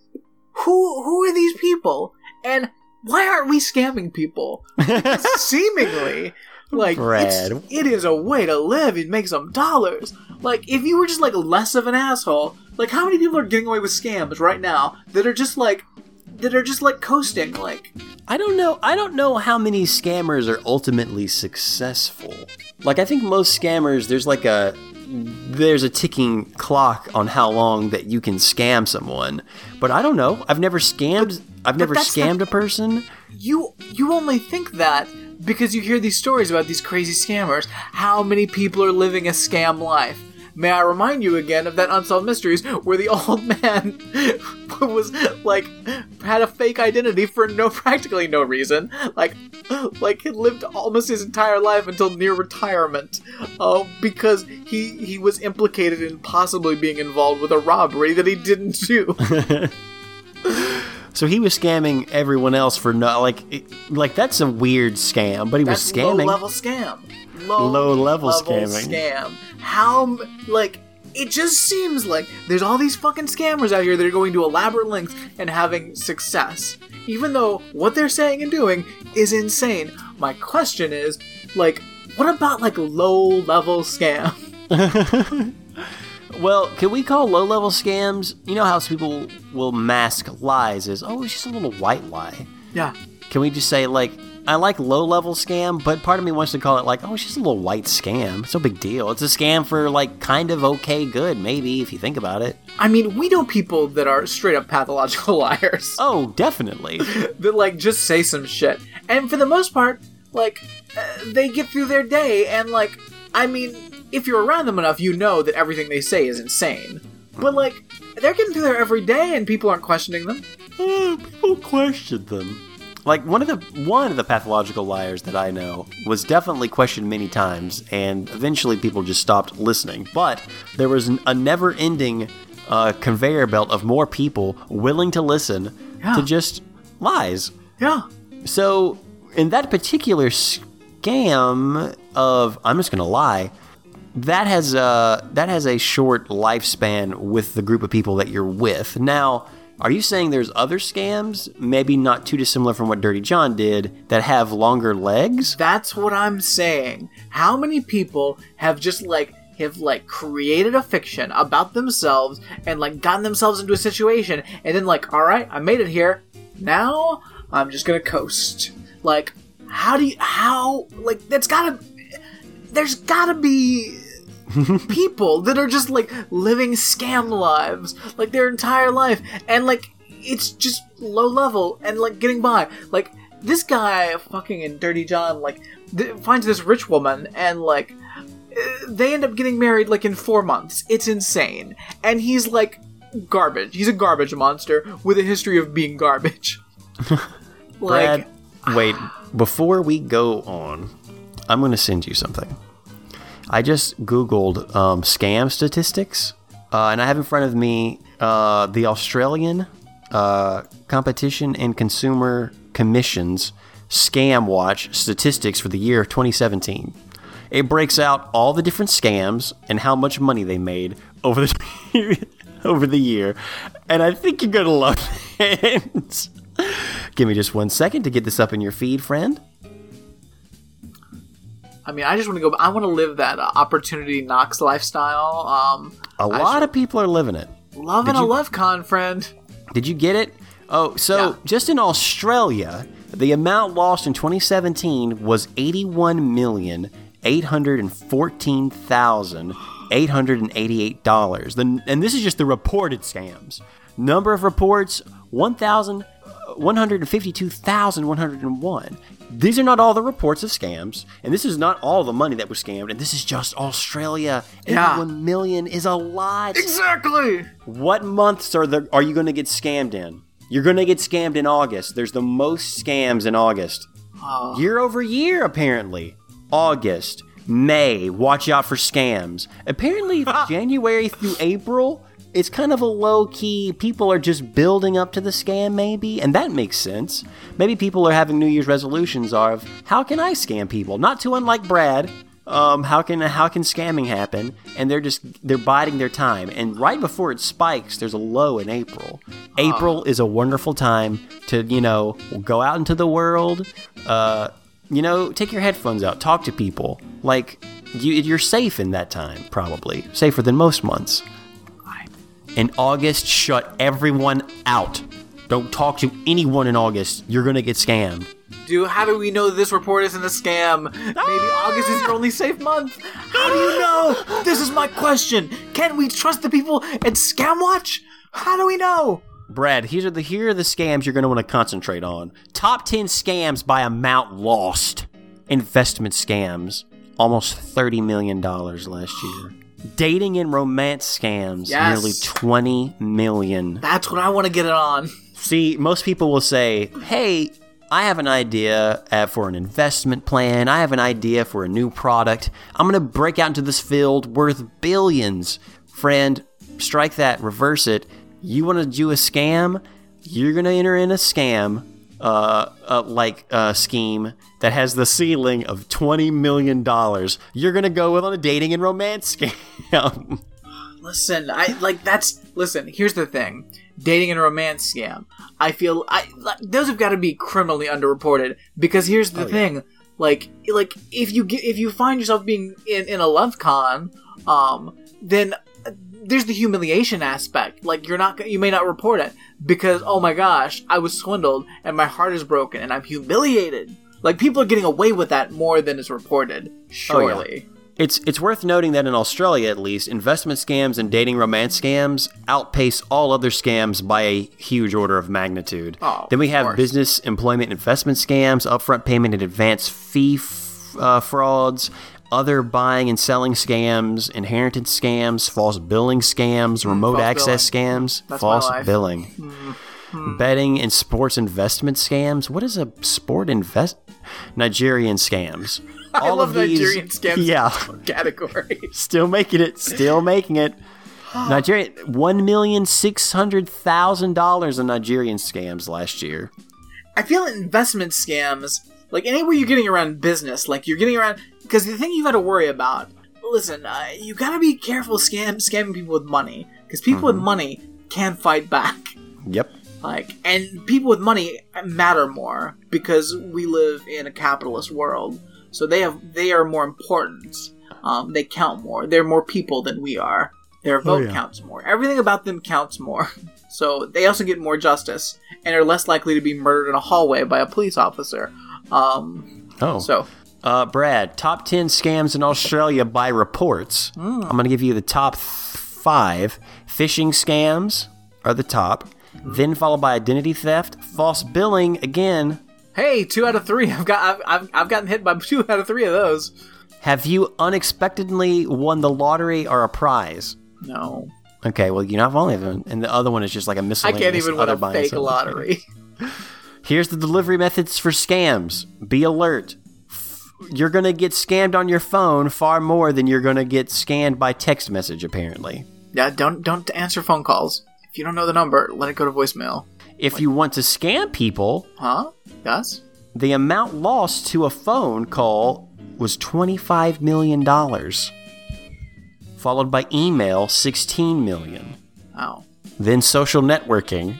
who who are these people? And why aren't we scamming people? Seemingly, like it is a way to live and make some dollars. Like if you were just like less of an asshole, like how many people are getting away with scams right now that are just like that are just like coasting? Like I don't know. I don't know how many scammers are ultimately successful. Like I think most scammers, there's like a there's a ticking clock on how long that you can scam someone. But I don't know. I've never scammed. I've never the- scammed a person. you you only think that because you hear these stories about these crazy scammers. How many people are living a scam life? May I remind you again of that Unsolved Mysteries where the old man was like had a fake identity for no practically no reason, like like had lived almost his entire life until near retirement, uh, because he he was implicated in possibly being involved with a robbery that he didn't do. So he was scamming everyone else for no like it- like that's a weird scam, but he That's was scamming. low level scam. Low, Low-level scamming. scam. How like it just seems like there's all these fucking scammers out here that are going to elaborate lengths and having success, even though what they're saying and doing is insane. My question is, like, what about like low level scam? Well, can we call low level scams? You know how people will mask lies as, oh, it's just a little white lie. Yeah, Can we just say, like, I like low level scam, but part of me wants to call it, like, oh, it's just a little white scam. It's no big deal. It's a scam for, like, kind of okay good, maybe, if you think about it. I mean, we know people that are straight up pathological liars. Oh, definitely. that like just say some shit and for the most part like uh, they get through their day and like i mean if you're around them enough, you know that everything they say is insane. But like, they're getting through there every day, and people aren't questioning them. Uh, people question them. Like one of the one of the pathological liars that I know was definitely questioned many times, and eventually people just stopped listening. But there was a never-ending uh, conveyor belt of more people willing to listen Yeah. to just lies. Yeah. So, in that particular scam of I'm just gonna lie, that has a that has a short lifespan with the group of people that you're with. Now, are you saying there's other scams, maybe not too dissimilar from what Dirty John did, that have longer legs? That's what I'm saying. How many people have just like have like created a fiction about themselves and like gotten themselves into a situation and then like, all right, I made it here. Now I'm just gonna coast. Like, how do you how like that's gotta there's gotta be people that are just like living scam lives like their entire life. And like it's just low level and like getting by. Like this guy fucking in dirty john like th- finds this rich woman and like eh, they end up getting married like in four months. It's insane. And he's like garbage. He's a garbage monster with a history of being garbage. Brad, wait, before we go on, I'm going to send you something. I just Googled um, scam statistics, uh, and I have in front of me uh, the Australian uh, Competition and Consumer Commission's Scam Watch statistics for the year 2017. It breaks out all the different scams and how much money they made over the over the year, and I think you're gonna love it. Give me just one second to get this up in your feed, friend. I mean, I just want to go. I want to live that uh, opportunity knocks lifestyle. Um, A lot of people are living it. loving Did a you- love con friend. Did you get it? Oh, so Yeah. just in Australia, the amount lost in 2017 was 81 million eight hundred and fourteen thousand eight hundred and eighty-eight dollars. And this is just the reported scams. Number of reports 1,000. 152,101. These are not all the reports of scams, and this is not all the money that was scammed, and this is just Australia. Yeah. 81 million is a lot. Exactly. What months are the are you going to get scammed in? You're going to get scammed in August. There's the most scams in August. Oh. Year over year, apparently. August, May, watch out for scams. Apparently, January through April, it's kind of a low key. People are just building up to the scam, maybe, and that makes sense. Maybe people are having New Year's resolutions of how can I scam people? Not too unlike Brad. Um, how can how can scamming happen? And they're just they're biding their time. And right before it spikes, there's a low in April. April is a wonderful time to you know go out into the world. Uh, you know, take your headphones out, talk to people. Like you, you're safe in that time, probably safer than most months. In August, shut everyone out. Don't talk to anyone in August. You're gonna get scammed. Do how do we know this report isn't a scam? Maybe ah! August is your only safe month. How do you know? This is my question. Can we trust the people at Scam Watch? How do we know? Brad, here are the here are the scams you're going to want to concentrate on. Top 10 scams by amount lost. Investment scams, almost 30 million dollars last year. Dating and romance scams, Yes. nearly 20 million. That's what I want to get it on. See, most people will say, "Hey, I have an idea uh, for an investment plan. I have an idea for a new product. I'm going to break out into this field worth billions. Friend, strike that, reverse it. You want to do a scam? You're going to enter in a scam uh, uh like uh scheme that has the ceiling of 20 million dollars. You're to go with on a dating and romance scam. Listen, I like that's listen. Here's the thing: dating and romance scam. I feel I like, those have got to be criminally underreported because here's the thing: like, like if you get if you find yourself being in in a love con, um, then there's the humiliation aspect. Like you're not you may not report it because oh my gosh, I was swindled and my heart is broken and I'm humiliated. Like people are getting away with that more than is reported. Surely. It's it's worth noting that in Australia, at least, investment scams and dating romance scams outpace all other scams by a huge order of magnitude. Oh, then we have business employment investment scams, upfront payment and advance fee f- uh, frauds, other buying and selling scams, inheritance scams, false billing scams, remote false access billing. scams, That's false life. Mm-hmm. billing, betting and sports investment scams. What is a sport invest? Nigerian scams. All I love Nigerian scams. Yeah, category. still making it. Still making it. Nigerian one million six hundred thousand dollars in Nigerian scams last year. I feel investment scams, like anywhere you're getting around business, like you're getting around, because the thing you got to worry about, listen, uh, you got to be careful scam scamming people with money, because people with money can fight back. Yep. Like, and people with money matter more because we live in a capitalist world. So they have, they are more important. Um, they count more. They're more people than we are. Their vote yeah. counts more. Everything about them counts more. So they also get more justice and are less likely to be murdered in a hallway by a police officer. Um, Oh. so Uh, Brad, top 10 scams in Australia by reports. Hmm. I'm going to give you the top th- five. Phishing scams are the top, Hmm. then followed by identity theft, false billing again. hey, two out of three. I've got, I've, I've, I've gotten hit by two out of three of those. Have you unexpectedly won the lottery or a prize? No, Okay, well, you know, I've only one, and the other one is just like a miscellaneous. can't even win a fake lottery. Here's the delivery methods for scams. Be alert. You're going to get scammed on your phone far more than you're going to get scanned by text message, apparently. yeah, don't don't answer phone calls. If you don't know the number, let it go to voicemail. If you want to scam people, Huh? Yes. the amount lost to a phone call was $25 million, followed by email, $16 million. Oh. Then social networking,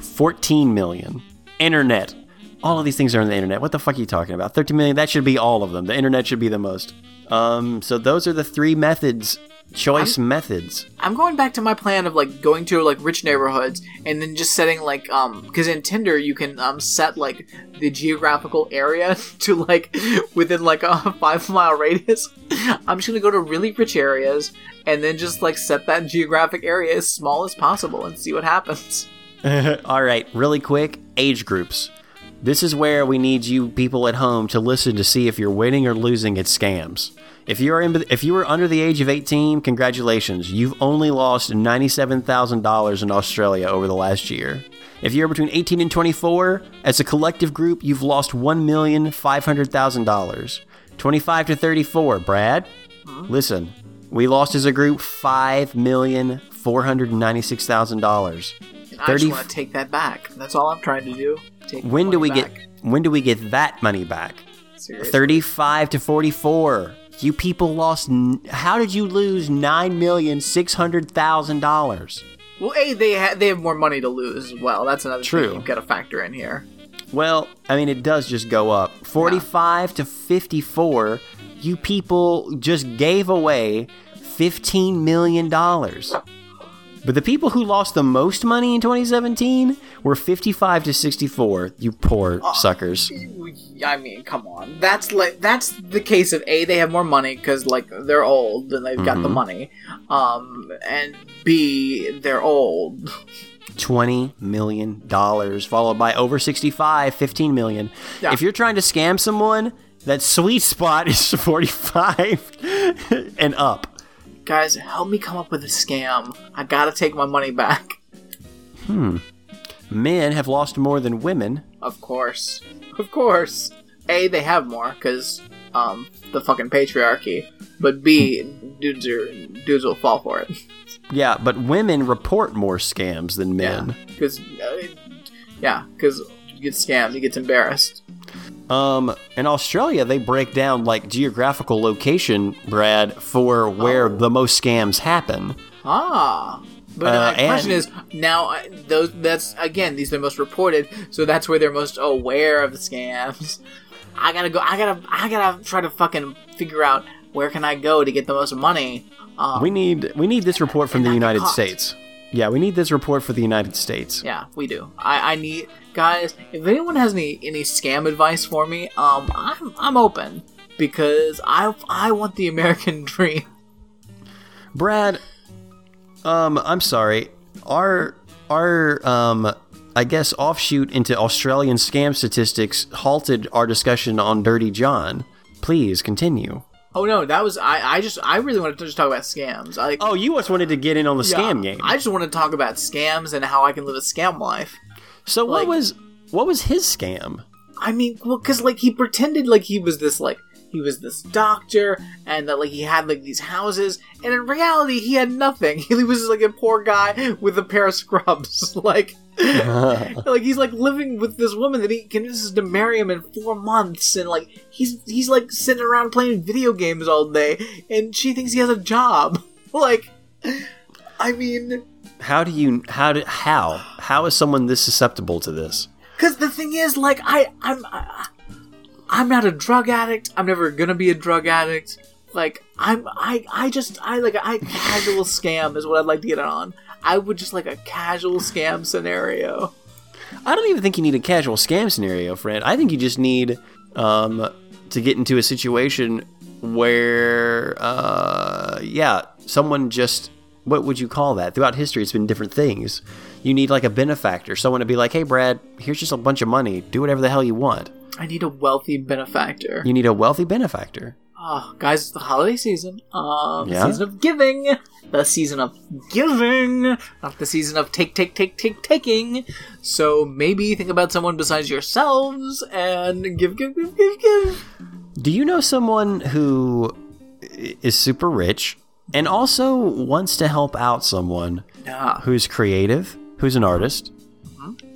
14 million. Internet. All of these things are on the internet. What the fuck are you talking about? 13 million, that should be all of them. The internet should be the most. Um, so those are the three methods, choice methods. I'm going back to my plan of like going to like rich neighborhoods and then just setting like um because in Tinder you can um set like the geographical area to like within like a five mile radius. I'm just gonna go to really rich areas and then just like set that geographic area as small as possible and see what happens. all right, really quick age groups. This is where we need you people at home to listen to see if you're winning or losing at scams. If you are in, if you are under the age of 18, congratulations. You've only lost $97,000 in Australia over the last year. If you're between 18 and 24, as a collective group, you've lost $1,500,000. 25 to 34, Brad, listen. We lost as a group $5,496,000. I 30 just want to take that back. That's all I'm trying to do. Take When do we money get when do we get that money back? Seriously. 35 to 44. You people lost n- how did you lose $9,600,000? Well, a they ha- they have more money to lose as well. That's another True. thing you've got to factor in here. Well, I mean it does just go up. 45 to 54. You people just gave away 15 million dollars. But the people who lost the most money in 2017 were 55 to 64. You poor suckers. I mean, come on. That's like that's the case of a they have more money because like they're old and they've got the money, um, and b they're old. 20 million dollars followed by over 65 15 million Yeah. if you're trying to scam someone that sweet spot is 45 and up Guys, help me come up with a scam. I gotta take my money back. Hmm. Men have lost more than women Of course, of course. A they have more because um the fucking patriarchy, but b dudes are dudes will fall for it. yeah but women report more scams than men because uh, yeah, because you get scammed, you get embarrassed. Um in australia they break down like geographical location brad for where Oh. the most scams happen Ah. But Uh, the question is now uh, those that's again these are the most reported, so that's where they're most aware of the scams. I gotta go. I gotta. I gotta try to fucking figure out where can I go to get the most money. Um, we need we need this report from the and not get united states yeah we need this report for the united states yeah, we do. I, I need guys. If anyone has any any scam advice for me, um, I'm I'm open because I I want the American dream. Brad, um, I'm sorry. Our our um, I guess offshoot into Australian scam statistics halted our discussion on Dirty John. Please continue. Oh no, that was I. I just I really wanted to just talk about scams. I, like, Oh, you just wanted to get in on the yeah, scam game. I just want to talk about scams and how I can live a scam life. so what was what was his scam? I mean, well, because like he pretended like he was this like he was this doctor and that like he had like these houses, and in reality he had nothing. He was just like a poor guy with a pair of scrubs. like, like he's like living with this woman that he convinces to marry him in four months, and like he's he's like sitting around playing video games all day, and she thinks he has a job. like, I mean. How do you how do how how is someone this susceptible to this? Because the thing is, like, I, I'm, I, I'm not a drug addict. I'm never gonna be a drug addict. Like, I'm, I, I just, I like, I casual scam is what I'd like to get it on. I would just like a casual scam scenario. I don't even think you need a casual scam scenario, friend. I think you just need um, to get into a situation where, uh, yeah, someone just. What would you call that? Throughout history, it's been different things. You need like a benefactor, someone to be like, "Hey, Brad, here's just a bunch of money. Do whatever the hell you want." I need a wealthy benefactor. You need a wealthy benefactor. Oh, guys, it's the holiday season. Um, Yeah? the season of giving. The season of giving. Not the season of take, take, take, take, taking. So maybe think about someone besides yourselves and give, give, give, give, give. Do you know someone who is super rich and also wants to help out someone who's creative, who's an artist,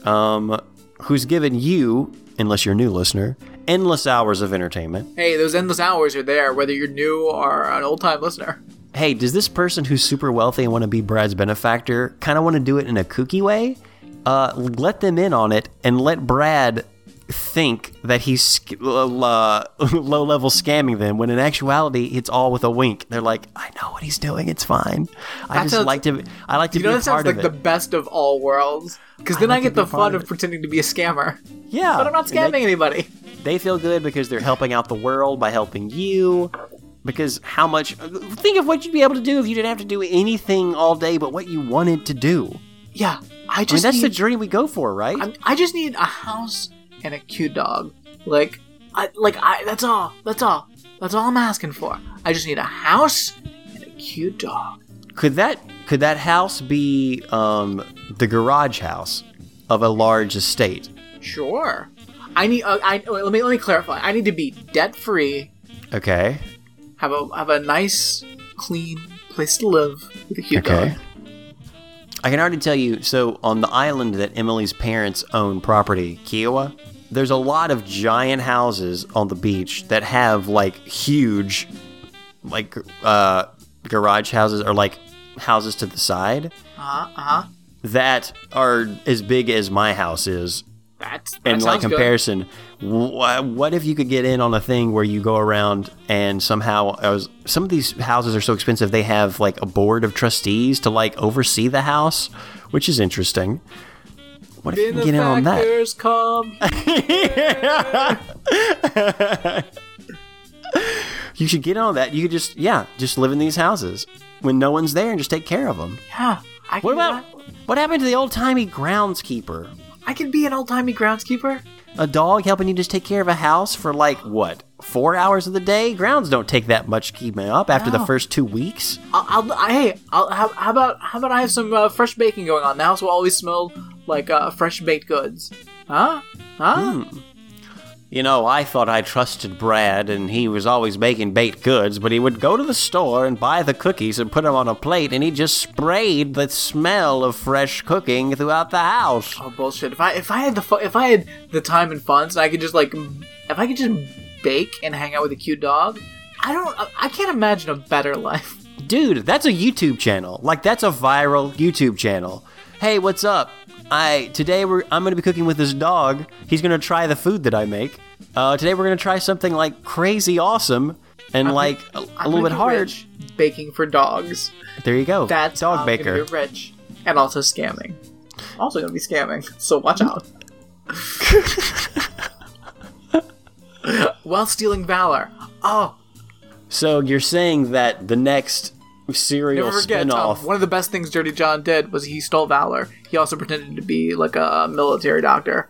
um, who's given you, unless you're a new listener, endless hours of entertainment? Hey, those endless hours are there, whether you're new or an old time listener. Hey, does this person who's super wealthy and want to be Brad's benefactor kind of want to do it in a kooky way? Uh, let them in on it and let Brad think that he's sc- uh, low level scamming them when in actuality it's all with a wink. They're like, I know what he's doing. It's fine. I That just sounds- like to. I like to You be know, that sounds like of the best of all worlds. Because then I, like to get the fun of of pretending to be a scammer. yeah, But I'm not And they- scamming anybody. They feel good because they're helping out the world by helping you. Because how much? Think of what you'd be able to do if you didn't have to do anything all day, but what you wanted to do. Yeah, I I just mean, that's the need, journey we go for, right? I'm, I just need a house and a cute dog. Like, I, like I. That's all. That's all. That's all I'm asking for. I just need a house and a cute dog. Could that could that house be um, the garage house of a large estate? Sure. I need. Uh, I wait, let me let me clarify. I need to be debt free. Okay. Have a have a nice, clean place to live with a cute Okay. dog. I can already tell you. So on the island that Emily's parents own property, Kiawah, there's a lot of giant houses on the beach that have like huge, like uh, garage houses or like houses to the side Uh huh. Uh huh. that are as big as my house is. That's that in like comparison, wh- what if you could get in on a thing where you go around and somehow I was, some of these houses are so expensive they have like a board of trustees to like oversee the house, which is interesting. What if you can get in on that? Come. You should get in on that. You could just yeah, just live in these houses when no one's there and just take care of them. yeah. I What about that. what happened to the old timey groundskeeper? I can be an old timey groundskeeper. A dog helping you just take care of a house for like what four hours of the day? Grounds don't take that much keeping up after the first two weeks. I'll, I'll I, hey, I'll, how, how about how about I have some uh, fresh baking going on? The house will always smell like uh, fresh baked goods. Huh? Huh? You know, I thought I trusted Brad, and he was always making baked goods, but he would go to the store and buy the cookies and put them on a plate, and he just sprayed the smell of fresh cooking throughout the house. Oh bullshit! If I if I had the fu- if I had the time and funds, and I could just like if I could just bake and hang out with a cute dog, I don't I- I can't imagine a better life. Dude, that's a YouTube channel. Like that's a viral YouTube channel. Hey, what's up? I today we're I'm gonna be cooking with this dog. He's gonna try the food that I make. Uh, today we're gonna try something like crazy awesome and like a, a I'm little bit hard. rich baking for dogs. There you go. That's dog I'm baker. Get rich and also scamming. Also gonna be scamming, so watch out. While stealing valor. Oh, So you're saying that the next serial never forget. Spin-off one of the best things Dirty John did was he stole valor. He also pretended to be like a military doctor.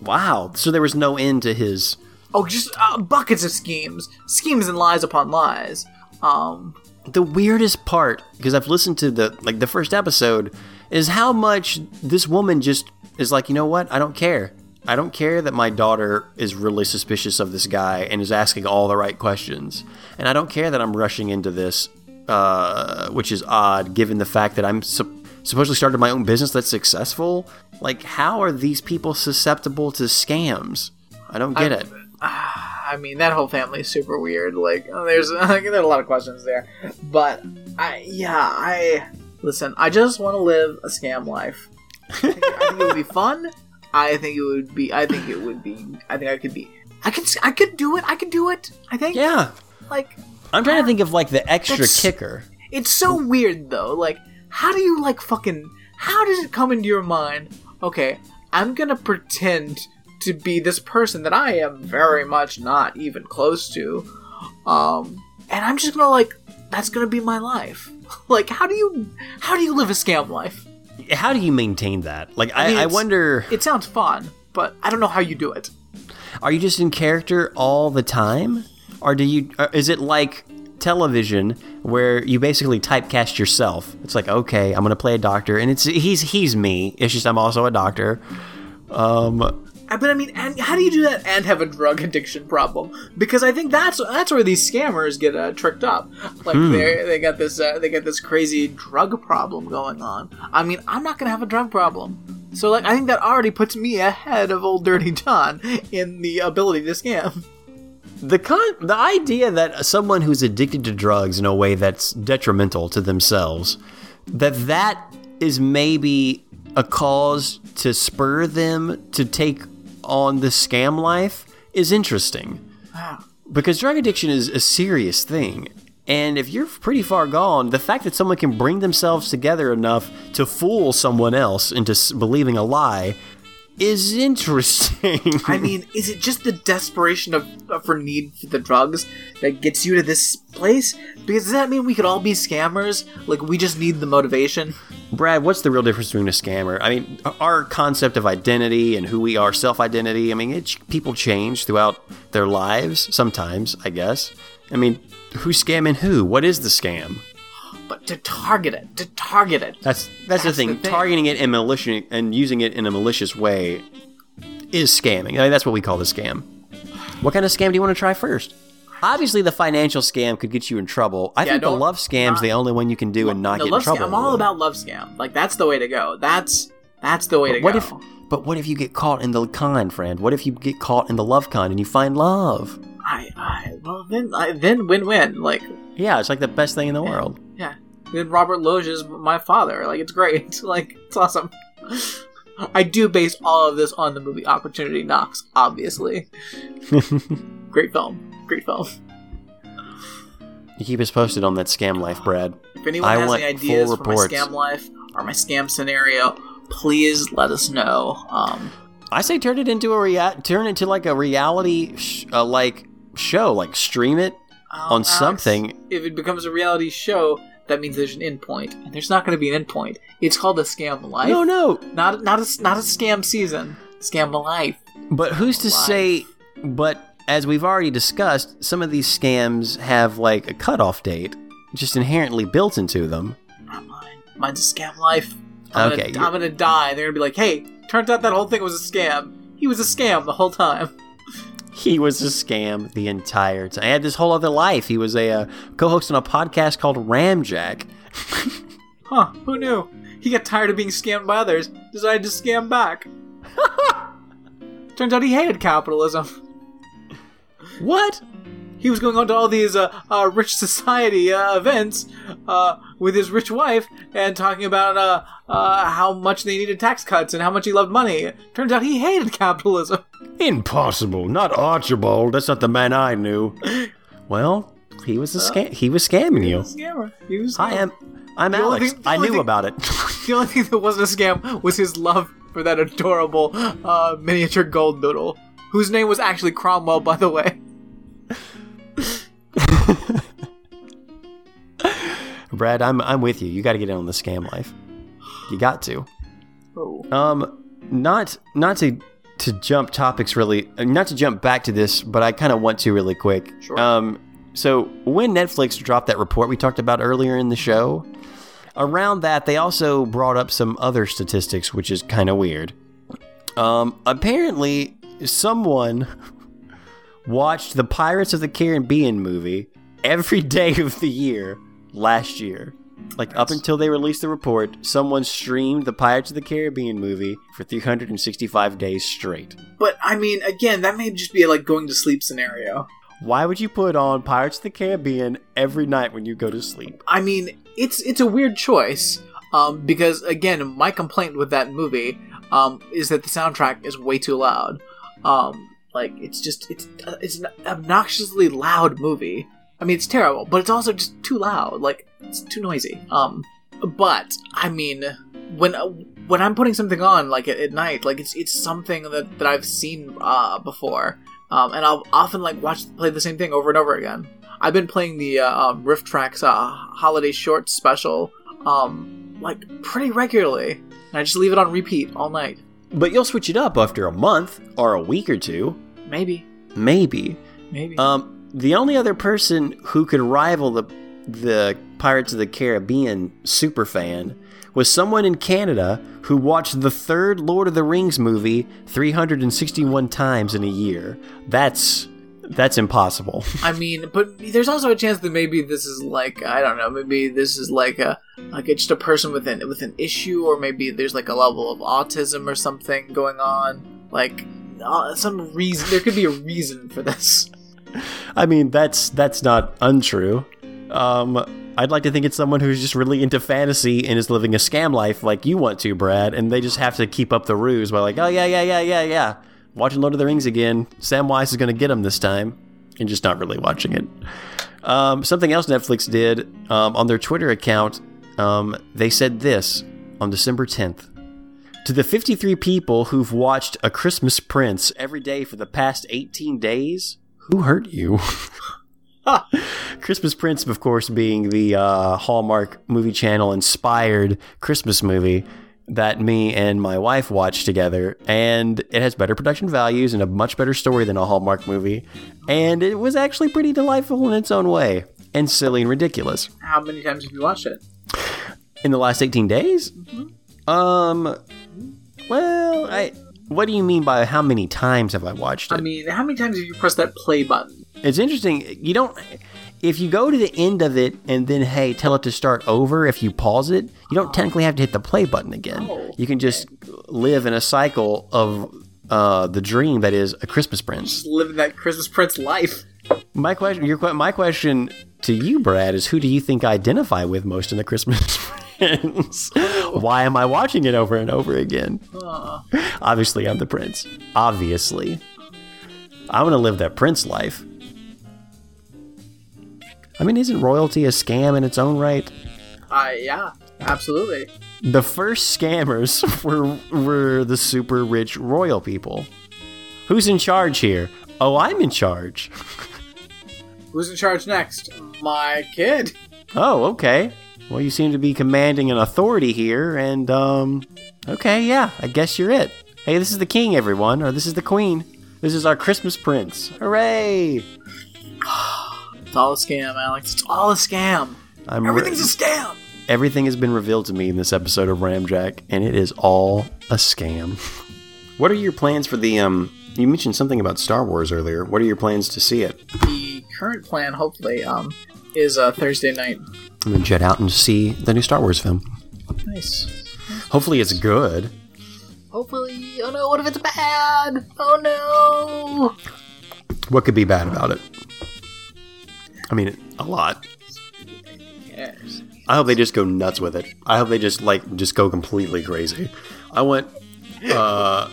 Wow. So there was no end to his Oh, just uh, buckets of schemes, schemes and lies upon lies. Um, the weirdest part because I've listened to the like the first episode is how much this woman just is like, you know what? I don't care. I don't care that my daughter is really suspicious of this guy and is asking all the right questions. And I don't care that I'm rushing into this, uh, which is odd given the fact that I'm su- supposedly started my own business that's successful. Like, how are these people susceptible to scams? I don't get I- it. I mean, that whole family is super weird. Like, uh, there's like, there are a lot of questions there, but I yeah, I listen. I just want to live a scam life. I think, I think it would be fun. I think it would be. I think it would be. I think I could be. I could. I could do it. I could do it. I think. Yeah. Like, I'm trying to think of like the extra That's- kicker. it's so weird though. Like, how do you like fucking? How does it come into your mind? Okay, I'm gonna pretend to be this person that I am very much not even close to, um, and I'm just gonna like that's gonna be my life. Like, how do you how do you live a scam life? How do you maintain that? Like, I, mean, I it's- wonder. It sounds fun, but I don't know how you do it. Are you just in character all the time, or do you? Is it like television where you basically typecast yourself? It's like, okay, I'm gonna play a doctor, and it's he's he's me. It's just I'm also a doctor. Um, But I mean, and how do you do that and have a drug addiction problem? Because I think that's that's where these scammers get uh, tricked up. Like they they got this uh, they got this crazy drug problem going on. I mean, I'm not gonna have a drug problem. So like, I think that already puts me ahead of old Dirty John in the ability to scam. the con the idea that someone who's addicted to drugs in a way that's detrimental to themselves, that that is maybe a cause to spur them to take on the scam life is interesting. Wow. Because drug addiction is a serious thing. And if you're pretty far gone, the fact that someone can bring themselves together enough to fool someone else into believing a lie is interesting. I mean, is it just the desperation of, of for need for the drugs that gets you to this place? Because does that mean we could all be scammers? Like we just need the motivation? Brad, what's the real difference between a scammer? I mean, our concept of identity and who we are, self identity, I mean, it, people change throughout their lives sometimes, I guess. I mean, who's scamming who? What is the scam? But to target it, to target it. That's that's, the, thing. the thing. Targeting it in malicious and using it in a malicious way is scamming. I mean, that's what we call the scam. What kind of scam do you want to try first? Obviously, the financial scam could get you in trouble. I Yeah, think the love scam's the only one you can do and not get in trouble. scam. I'm all about love scam. Like that's the way to go. That's that's the way to What go. if? But what if you get caught in the con, friend? What if you get caught in the love con and you find love? I, I well then I, then win win. Like Yeah, it's like the best thing in the world. Then Robert Loggia is my father. Like it's great. Like it's awesome. I do base all of this on the movie Opportunity Knocks, obviously. great film. Great film. You keep us posted on that scam life, Brad. If anyone I has any ideas for my scam life or my scam scenario, please let us know. Um, I say turn it into a rea- turn it into like a reality sh- uh, like show, like stream it um, on Alex, something. If it becomes a reality show, that means there's an endpoint, and there's not going to be an endpoint. It's called a scam life. No, no. not not a not a scam season. Scam life. But who's to Life. say? But as we've already discussed, some of these scams have like a cutoff date, just inherently built into them. Not mine. Mine's a scam life. I'm Okay, Gonna, I'm gonna die. They're gonna be like, hey, turns out that whole thing was a scam. He was a scam the whole time. He was a scam the entire time. I had this whole other life. He was a uh, co-host on a podcast called Ramjack. Huh? Who knew? He got tired of being scammed by others. Decided to scam back. Turns out he hated capitalism. What? He was going on to all these uh, uh, rich society uh, events uh, with his rich wife and talking about uh, uh, how much they needed tax cuts and how much he loved money. Turns out he hated capitalism. Impossible. Not Archibald. That's not the man I knew. Well, he was a scam. He was scamming He you. was scammer. He was. I am. I'm The Alex. thing- I knew thing- about it. The only thing that wasn't a scam was his love for that adorable uh, miniature gold noodle, whose name was actually Cromwell, by the way. Brad, I'm I'm with you. You got to get in on the scam life. You got to. Oh. Um, not not to to jump topics really, not to jump back to this, but I kind of want to really quick. Sure. Um, so when Netflix dropped that report we talked about earlier in the show, around that they also brought up some other statistics, which is kind of weird. Um, apparently, someone watched the Pirates of the Caribbean movie every day of the year last year. Like up until they released the report, someone streamed the Pirates of the Caribbean movie for 365 days straight. But I mean, again, that may just be a, like going to sleep scenario. Why would you put on Pirates of the Caribbean every night when you go to sleep? I mean, it's it's a weird choice. Um, because again, my complaint with that movie um, is that the soundtrack is way too loud. Um, like it's just it's uh, it's an obnoxiously loud movie. I mean, it's terrible, but it's also just too loud. Like it's too noisy. Um, but I mean, when uh, when I'm putting something on like at, at night, like it's it's something that, that I've seen uh, before, um, and I'll often like watch play the same thing over and over again. I've been playing the uh, um, RiffTrax uh, Holiday Short Special um, like pretty regularly, and I just leave it on repeat all night. But you'll switch it up after a month or a week or two. Maybe, Maybe. maybe. Um, the only other person who could rival the the Pirates of the Caribbean super fan was someone in Canada who watched the third Lord of the Rings movie 361 times in a year. That's that's impossible. I mean, but there's also a chance that maybe this is like I don't know, maybe this is like a like it's just a person with an with an issue, or maybe there's like a level of autism or something going on. Like uh, some reason, there could be a reason for this. I mean, that's that's not untrue. Um, I'd like to think it's someone who's just really into fantasy and is living a scam life like you want to, Brad, and they just have to keep up the ruse by like, oh yeah, yeah, yeah, yeah, yeah, watching Lord of the Rings again. Samwise is going to get him this time, and just not really watching it. Um, something else Netflix did um, on their Twitter account, um, they said this on December 10th. To the 53 people who've watched A Christmas Prince every day for the past 18 days, who hurt you? Christmas Prince, of course, being the uh, Hallmark movie channel inspired Christmas movie that me and my wife watched together. And it has better production values and a much better story than a Hallmark movie. And it was actually pretty delightful in its own way and silly and ridiculous. How many times have you watched it? In the last 18 days? Um, well, I. What do you mean by how many times have I watched it? I mean, how many times have you pressed that play button? It's interesting. You don't. If you go to the end of it and then hey, tell it to start over. If you pause it, you don't technically have to hit the play button again. Oh, you can just live in a cycle of uh, the dream that is a Christmas Prince. Just living that Christmas Prince life. My question, your my question to you, Brad, is who do you think I identify with most in the Christmas Prince? Why am I watching it over and over again? Uh, Obviously, I'm the prince. Obviously. I want to live that prince life. I mean, isn't royalty a scam in its own right? I yeah, absolutely. The first scammers were, were the super rich royal people. Who's in charge here? Oh, I'm in charge. Who's in charge next? My kid. Oh, okay. Well, you seem to be commanding an authority here, and, um, okay, yeah, I guess you're it. Hey, this is the king, everyone, or this is the queen. This is our Christmas prince. Hooray! It's all a scam, Alex. It's all a scam. I'm re- Everything's a scam. Everything has been revealed to me in this episode of Ramjack, and it is all a scam. what are your plans for the, um, you mentioned something about Star Wars earlier. What are your plans to see it? The current plan, hopefully, um, is uh, Thursday night. I'm gonna jet out and see the new Star Wars film. Nice. Hopefully it's good. Hopefully. Oh no! What if it's bad? Oh no! What could be bad about it? I mean, a lot. Yes. I hope they just go nuts with it. I hope they just like just go completely crazy. I want uh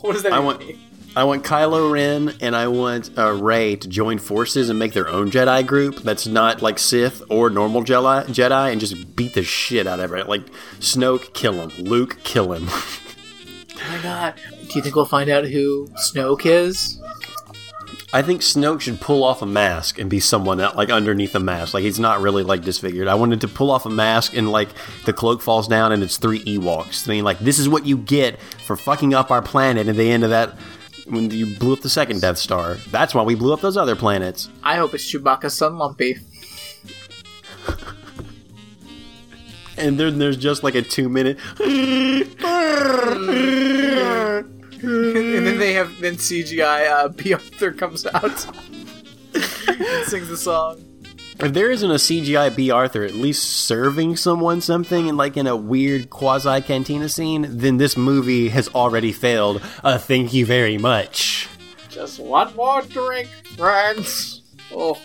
What does that I even want mean? I want Kylo Ren and I want uh, Rey to join forces and make their own Jedi group that's not like Sith or normal Jedi, Jedi and just beat the shit out of everyone. Like Snoke, kill him. Luke, kill him. Oh my god. Do you think we'll find out who Snoke is? I think Snoke should pull off a mask and be someone like underneath a mask. Like he's not really like disfigured. I wanted to pull off a mask and like the cloak falls down and it's three Ewoks. I mean, like this is what you get for fucking up our planet. At the end of that, when you blew up the second Death Star, that's why we blew up those other planets. I hope it's Chewbacca's son Lumpy. And then there's just like a two minute. and then they have then CGI uh, Bea Arthur comes out and sings the song. If there isn't a CGI Bea Arthur at least serving someone something in like in a weird quasi cantina scene, then this movie has already failed. Uh, thank you very much. Just one more drink, friends. Oh,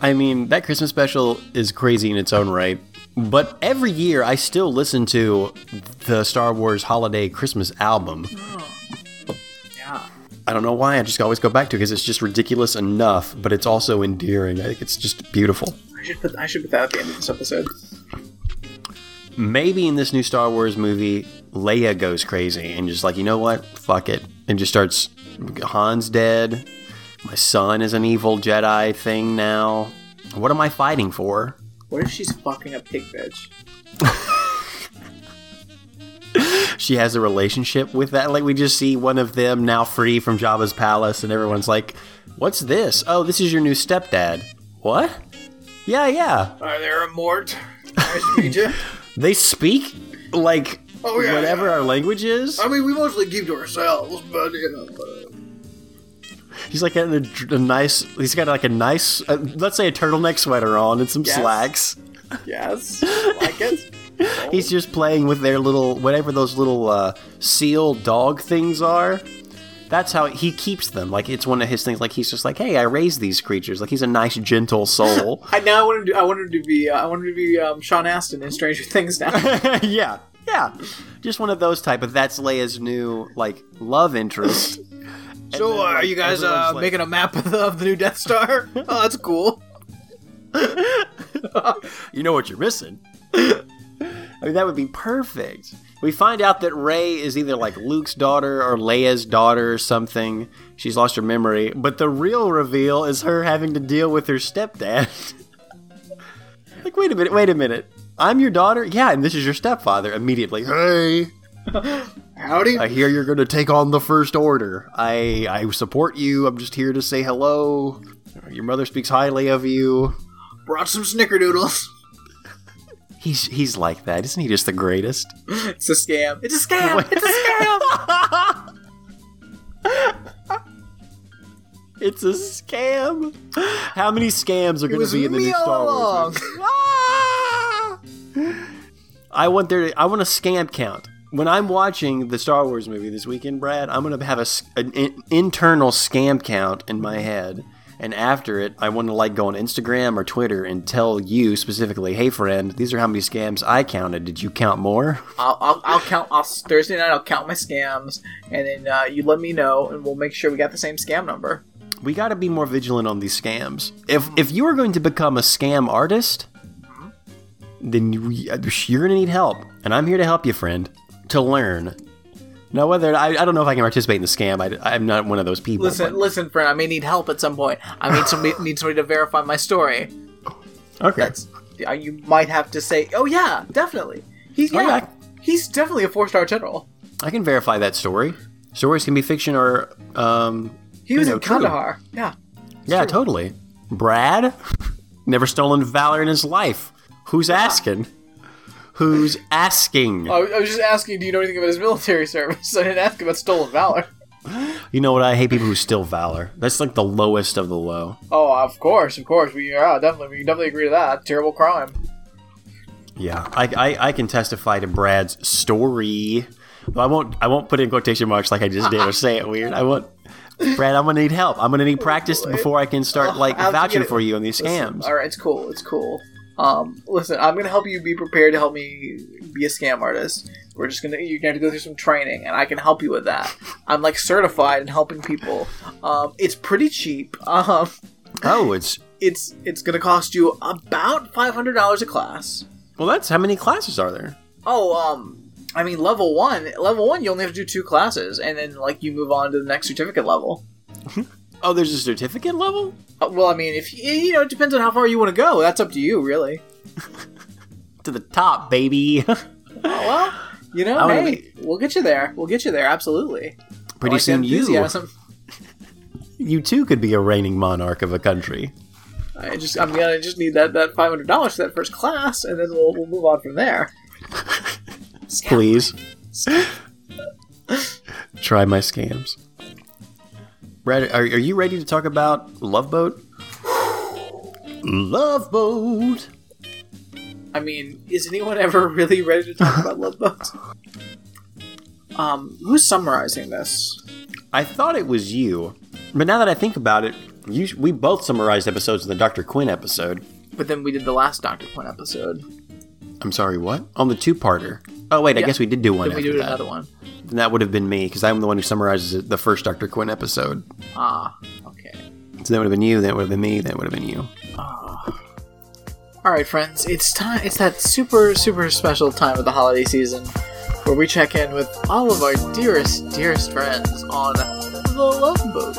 I mean, that Christmas special is crazy in its own right. But every year I still listen to the Star Wars Holiday Christmas album. yeah. I don't know why, I just always go back to it because it's just ridiculous enough, but it's also endearing. I think it's just beautiful. I should put I should put that at the end of this episode. Maybe in this new Star Wars movie, Leia goes crazy and just like, you know what? Fuck it. And just starts Han's dead. My son is an evil Jedi thing now. What am I fighting for? What if she's fucking a pig bitch? She has a relationship with that. Like we just see one of them now free from Jabba's palace, and everyone's like, "What's this? Oh, this is your new stepdad." What? Yeah, yeah. Are there a Mort? Nice to meet you. They speak like Oh, yeah, whatever yeah. our language is. I mean, we mostly keep to ourselves, but you know. Uh, He's like a, a nice. He's got like a nice, uh, let's say, a turtleneck sweater on and some Yes. slacks. yes, like it. He's just playing with their little whatever those little uh, seal dog things are. That's how he keeps them. Like it's one of his things. Like he's just like, hey, I raised these creatures. Like he's a nice, gentle soul. I now I wanted to. I wanted to be. Uh, I wanted to be um, Sean Astin in Stranger Things now. yeah, yeah, just one of those type. But that's Leia's new like love interest. so, then, uh, are you guys uh, like- making a map of the, of the new Death Star? oh, that's cool. you know what you're missing. I mean, that would be perfect. We find out that Rey is either like Luke's daughter or Leia's daughter or something. She's lost her memory, but the real reveal is her having to deal with her stepdad. like, wait a minute, wait a minute. I'm your daughter? Yeah, and this is your stepfather. Immediately, hey, Howdy. I hear you're going to take on the First Order. I I support you. I'm just here to say hello. Your mother speaks highly of you. Brought some snickerdoodles. He's he's like that, isn't he? Just the greatest. It's a scam. It's a scam. It's a scam. It's a scam. How many scams are going to be in the new Star. Wars? Ah! I want there. To, I want a scam count. When I'm watching the Star Wars movie this weekend, Brad, I'm going to have a, an in- internal scam count in my head. And after it, I want to like go on Instagram or Twitter and tell you specifically, "Hey, friend, these are how many scams I counted. Did you count more?" I'll, I'll, I'll count. I'll, Thursday night, I'll count my scams, and then uh, you let me know, and we'll make sure we got the same scam number. we got to be more vigilant on these scams. If if you are going to become a scam artist, then you, you're going to need help, and I'm here to help you, friend, to learn. Now, whether I, I don't know if I can participate in the scam, I, I'm not one of those people. Listen, listen, friend. I may need help at some point. I need somebody need somebody to verify my story. okay. That's you might have to say, oh yeah, definitely. He's yeah, Okay. he's definitely a four star general. I can verify that story. Stories can be fiction or um. He was know, in true. Kandahar. Yeah. Yeah, totally. Brad, never stolen valor in his life. Who's asking? Who's asking? I was just asking, do you know anything about his military service? I didn't ask about stolen valor. You know what? I hate people who steal valor. That's like the lowest of the low. Oh, of course, of course. We yeah, definitely, we definitely agree to that. Terrible crime. Yeah, I, I, I can testify to Brad's story. But I won't I won't put in quotation marks like I just did or say it weird. I want Brad. I'm gonna need help. I'm gonna need practice before I can start like vouching for you on these Listen, scams. all right, it's cool. It's cool. Um, listen, I'm gonna help you be prepared to help me be a scam artist. We're just gonna you're gonna have to go through some training, and I can help you with that. I'm like certified in helping people. Um, it's pretty cheap. Um, Oh, it's it's it's gonna cost you about five hundred dollars a class. well. That's how many classes are there? Oh, um, I mean level one. Level one, you only have to do two classes, and then like you move on to the next certificate level. Oh, there's a certificate level? Uh, well, I mean, if you, you know, it depends on how far you want to go. That's up to you, really. To the top, baby. Oh, well, you know, hey, we'll get you there. We'll get you there, absolutely. Pretty like soon you, you too could be a reigning monarch of a country. I just, I'm gonna just need that that five hundred dollars for that first class, and then we'll we'll move on from there. Please. Try my scams. Brad, are, are you ready to talk about Love Boat? Love Boat. I mean, is anyone ever really ready to talk about Love Boat? Um, who's summarizing this? I thought it was you, but now that I think about it, you, we both summarized episodes in the Dr. Quinn episode. But then we did the last Doctor Quinn episode. I'm sorry, what? On the two-parter. Oh wait, I guess we did do one Then we did that. another one. And that would have been me because I'm the one who summarizes it- the first Dr. Quinn episode. Ah, okay. So that would have been you. That would have been me. That would have been you. All right, friends, it's time. It's that super, super special time of the holiday season where we check in with all of our dearest, dearest friends on the Love Boat.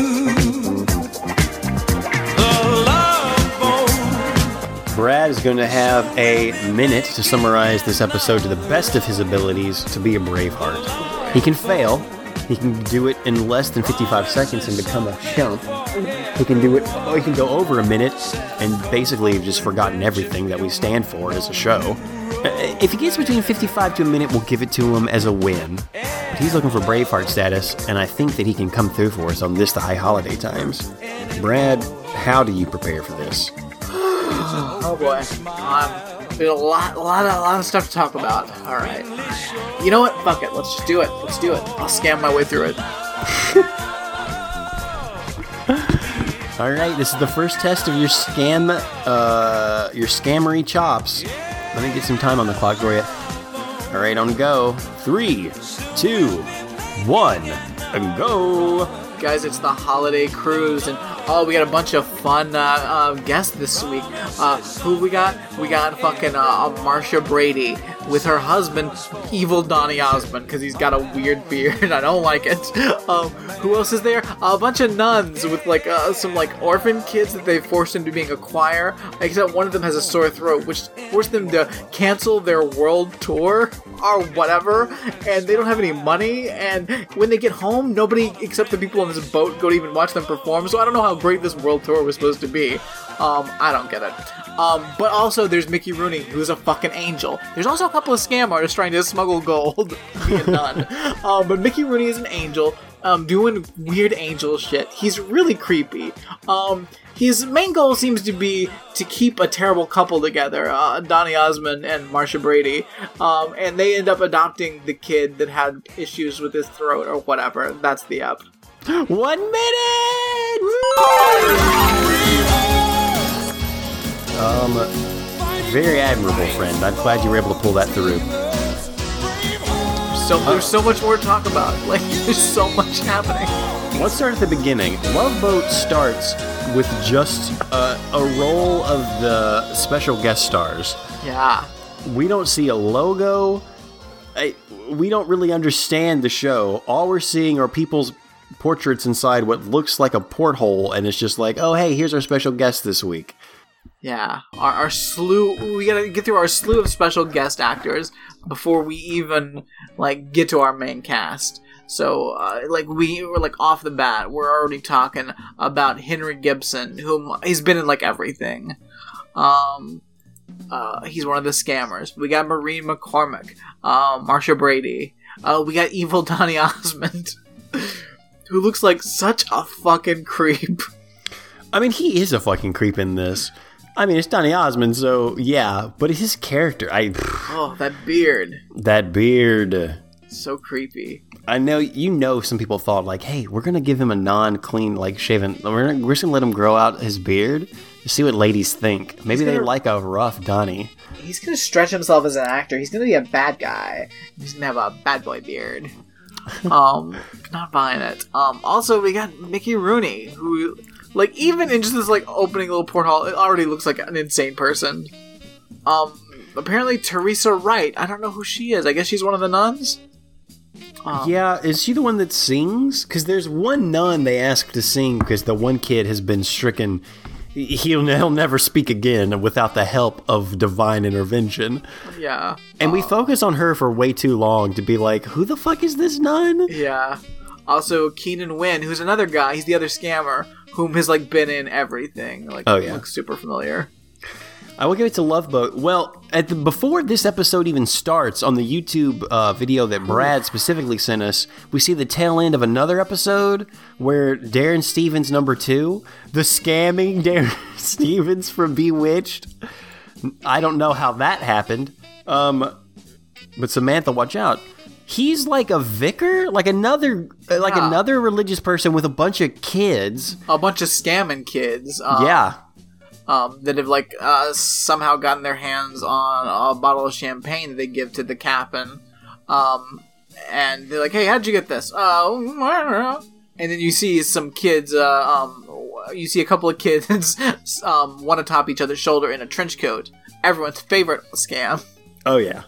Brad is going to have a minute to summarize this episode to the best of his abilities to be a Braveheart. He can fail. He can do it in less than 55 seconds and become a chump. He can do it, oh, he can go over a minute and basically have just forgotten everything that we stand for as a show. Uh, If he gets between 55 to a minute, we'll give it to him as a win. But he's looking for Braveheart status, and I think that he can come through for us on this, the high holiday times. Brad, how do you prepare for this? Oh boy, um, there's a lot, a lot, of, a lot of stuff to talk about. All right, you know what? Fuck it. Let's just do it. Let's do it. I'll scam my way through it. All right, this is the first test of your scam, uh, your scammery chops. Let me get some time on the clock for you. All right, on go. Three, two, one, and go. guys it's the holiday cruise and oh we got a bunch of fun uh, uh, guests this week. Uh, who we got? We got fucking uh, marcia brady with her husband evil donny osmond because he's got a weird beard i don't like it. Um, who else is there? A bunch of nuns with like uh, some like orphan kids that they forced into being a choir. Except one of them has a sore throat which forced them to cancel their world tour or whatever. And they don't have any money. And when they get home nobody except the people on this boat go to even watch them perform. So i don't know how great this world tour was supposed to be. Um, i don't get it. Um, but also there's mickey rooney who's a fucking angel. There's also couple of scam artists trying to smuggle gold. Via nun. Um, but mickey rooney is an angel um, doing weird angel shit. He's really creepy. Um, his main goal seems to be to keep a terrible couple together, uh, Donny Osmond and Marcia Brady, um, and they end up adopting the kid that had issues with his throat or whatever. That's the up. One minute. Um, very admirable, friend. I'm glad you were able to pull that through. So there's so much more to talk about. Like there's so much happening. Let's start at the beginning. Love Boat starts with just uh, a roll of the special guest stars. Yeah. We don't see a logo. I, we don't really understand the show. All we're seeing are people's portraits inside what looks like a porthole, and it's just like, oh, hey, here's our special guest this week. Yeah, our, our slew. We gotta get through our slew of special guest actors before we even like get to our main cast. So, uh, like we were like off the bat, we're already talking about Henry Gibson, whom he's been in like everything. Um, uh, he's one of the scammers. We got Maureen McCormick, uh, Marcia Brady. Uh, we got Evil Donny Osmond, who looks like such a fucking creep. I mean, he is a fucking creep in this. I mean, it's Donny Osmond, so yeah, but his character, I Oh, that beard. that beard. So creepy. I know you know some people thought like, hey, we're gonna give him a non-clean, like shaven. We're, gonna, we're just gonna let him grow out his beard to see what ladies think. Maybe they gonna- like a rough Donny. He's gonna stretch himself as an actor. He's gonna be a bad guy. He's gonna have a bad boy beard. um, not buying it. Um, also we got Mickey Rooney, who, like, even in just this like opening little porthole, it already looks like an insane person. Um, apparently Teresa Wright. I don't know who she is. I guess she's one of the nuns. Um, Yeah, is she the one that sings? Because there's one nun they ask to sing because the one kid has been stricken. He'll, he'll never speak again without the help of divine intervention. Yeah. And we focus on her for way too long to be like, who the fuck is this nun? Yeah. Also, Keenan Wynn, who's another guy. He's the other scammer, whom has like been in everything. Like, Oh, yeah. looks super familiar. I will give it to Love Boat. Well, at the, before this episode even starts, on the YouTube uh, video that Brad specifically sent us, we see the tail end of another episode where Darrin Stephens, number two, the scamming Darrin Stephens from Bewitched. I don't know how that happened. Um, but Samantha, watch out. He's like a vicar, like another, uh, like another religious person with a bunch of kids. A bunch of scamming kids. Um, yeah, um, that have like uh, somehow gotten their hands on a bottle of champagne that they give to the captain. Um, and they're like, "Hey, how'd you get this?" Oh, and then you see some kids. Uh, um, you see a couple of kids, um, one atop each other's shoulder in a trench coat. Everyone's favorite scam, oh yeah.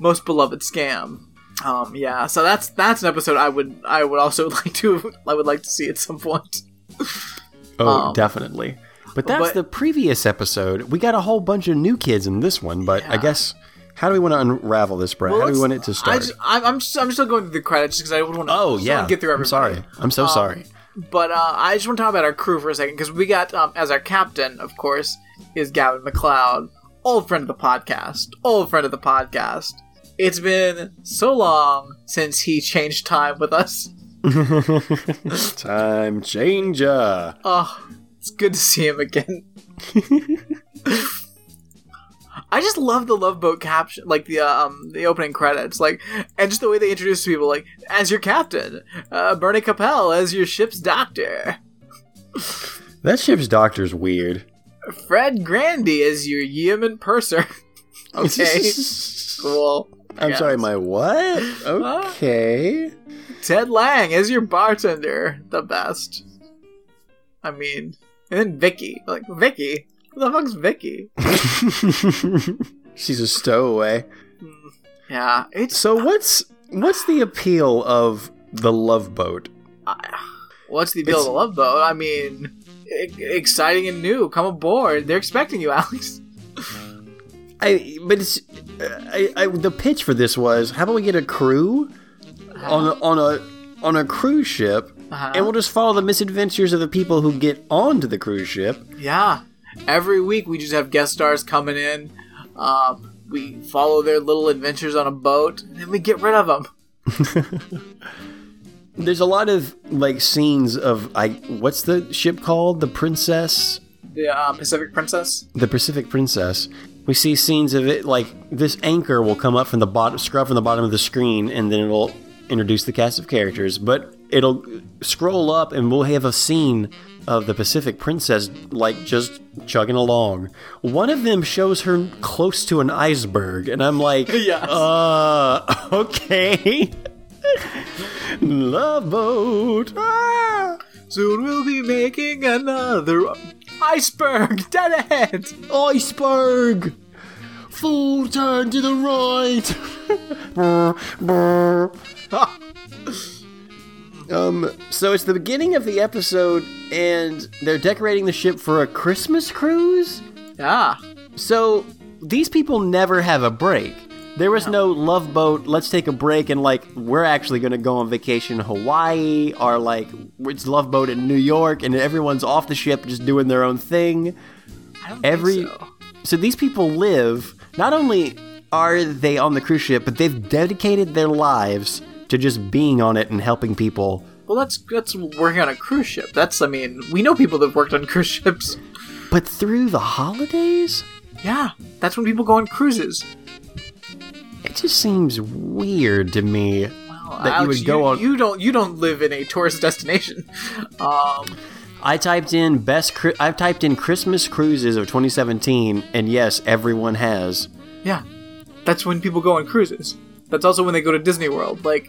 most beloved scam. Um, yeah, so that's that's an episode I would I would also like to I would like to see at some point. Oh, Um, definitely. But that's but- the previous episode. We got a whole bunch of new kids in this one, but I guess how do we want to unravel this, Brad? Well, how do we want it to I start? just, I'm, I'm, just, I'm still going through the credits because I would want to. oh yeah, get through I'm sorry. I'm so sorry. But uh, I just want to talk about our crew for a second because we got um, as our captain, of course, is Gavin MacLeod, old friend of the podcast, old friend of the podcast. It's been so long since he changed time with us. Time changer. Oh, it's good to see him again. I just love the Love Boat caption, like the uh, um the opening credits, like and just the way they introduce people, like as your captain, uh, Bernie Kopell as your ship's doctor, That ship's doctor's weird. Fred Grandy as your Yeoman purser. Okay, cool. I'm sorry, my what? Okay. Ted Lang is your bartender, the best. I mean, and then Vicky, like Vicky, who the fuck's Vicky? She's a stowaway. Mm, yeah, it's So what's what's the appeal of the love boat? What's the appeal of the Love Boat? I mean, exciting and new. Come aboard. They're expecting you, Alex. I but it's I, I the pitch for this was how about we get a crew on a, on a on a cruise ship Uh-huh. and we'll just follow the misadventures of the people who get onto the cruise ship. Yeah. Every week we just have guest stars coming in. Um, we follow their little adventures on a boat, and then we get rid of them. There's a lot of like scenes of I what's the ship called? The Princess, The uh, Pacific Princess. the Pacific Princess. We see scenes of it like this anchor will come up from the bottom, scrub from the bottom of the screen, and then it'll introduce the cast of characters. But it'll scroll up, and we'll have a scene of the Pacific Princess like just chugging along. One of them shows her close to an iceberg, and I'm like, Yes. uh, okay. Love boat. Ah! Soon we'll be making another iceberg dead ahead. Iceberg! Full turn to the right! um, so it's the beginning of the episode, and they're decorating the ship for a Christmas cruise? Ah. So these people never have a break. There was no love boat, let's take a break, and like, we're actually gonna go on vacation in Hawaii, or like, it's love boat in New York, and everyone's off the ship just doing their own thing. I don't Every think so. so these people live not only are they on the cruise ship, but they've dedicated their lives to just being on it and helping people. Well, that's that's working on a cruise ship. That's I mean, we know people that've worked on cruise ships. But through the holidays, Yeah, that's when people go on cruises. It just seems weird to me. Well, that you would go on- You don't. You don't live in a tourist destination. Um, I typed in best. I've typed in Christmas cruises of 2017, and yes, everyone has. yeah, that's when people go on cruises. That's also when they go to Disney World. Like,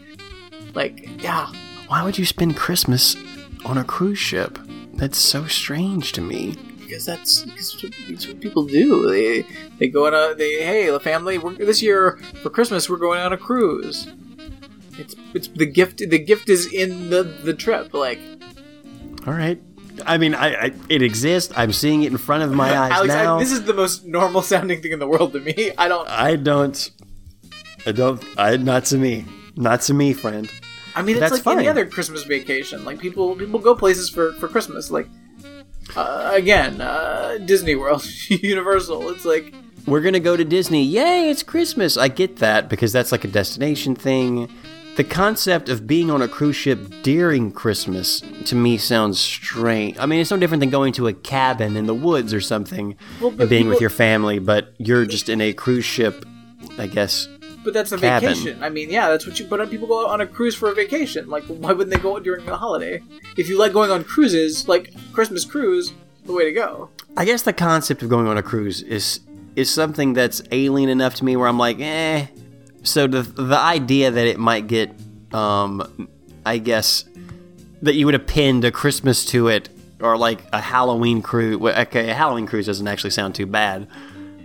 like, yeah. Why would you spend Christmas on a cruise ship? That's so strange to me. Because that's because that's what people do. They they go on a they hey the family we're, this year for Christmas we're going on a cruise. It's it's the gift the gift is in the the trip like All right. I mean, I, I it exists. I'm seeing it in front of my eyes Alex. now. I, this is the most normal sounding thing in the world to me. I don't. I don't. I don't. I not to me. Not to me, friend. I mean, it's That's like any other Christmas vacation. Like people people go places for for Christmas. Like uh, again, uh, Disney World, Universal. It's like We're gonna go to Disney. Yay! It's Christmas. I get that because that's like a destination thing. The concept of being on a cruise ship during Christmas to me sounds strange. I mean, it's no different than going to a cabin in the woods or something Well, and being with your family, but you're just in a cruise ship, I guess. But that's a Cabin. vacation. I mean, yeah, that's what you. But people go on a cruise for a vacation. Like, why wouldn't they go during a holiday? If you like going on cruises, like Christmas cruise, the way to go. I guess the concept of going on a cruise is is something that's alien enough to me where I'm like, eh. So the the idea that it might get, um, I guess, that you would append a Christmas to it or like a Halloween cruise. Okay, a Halloween cruise doesn't actually sound too bad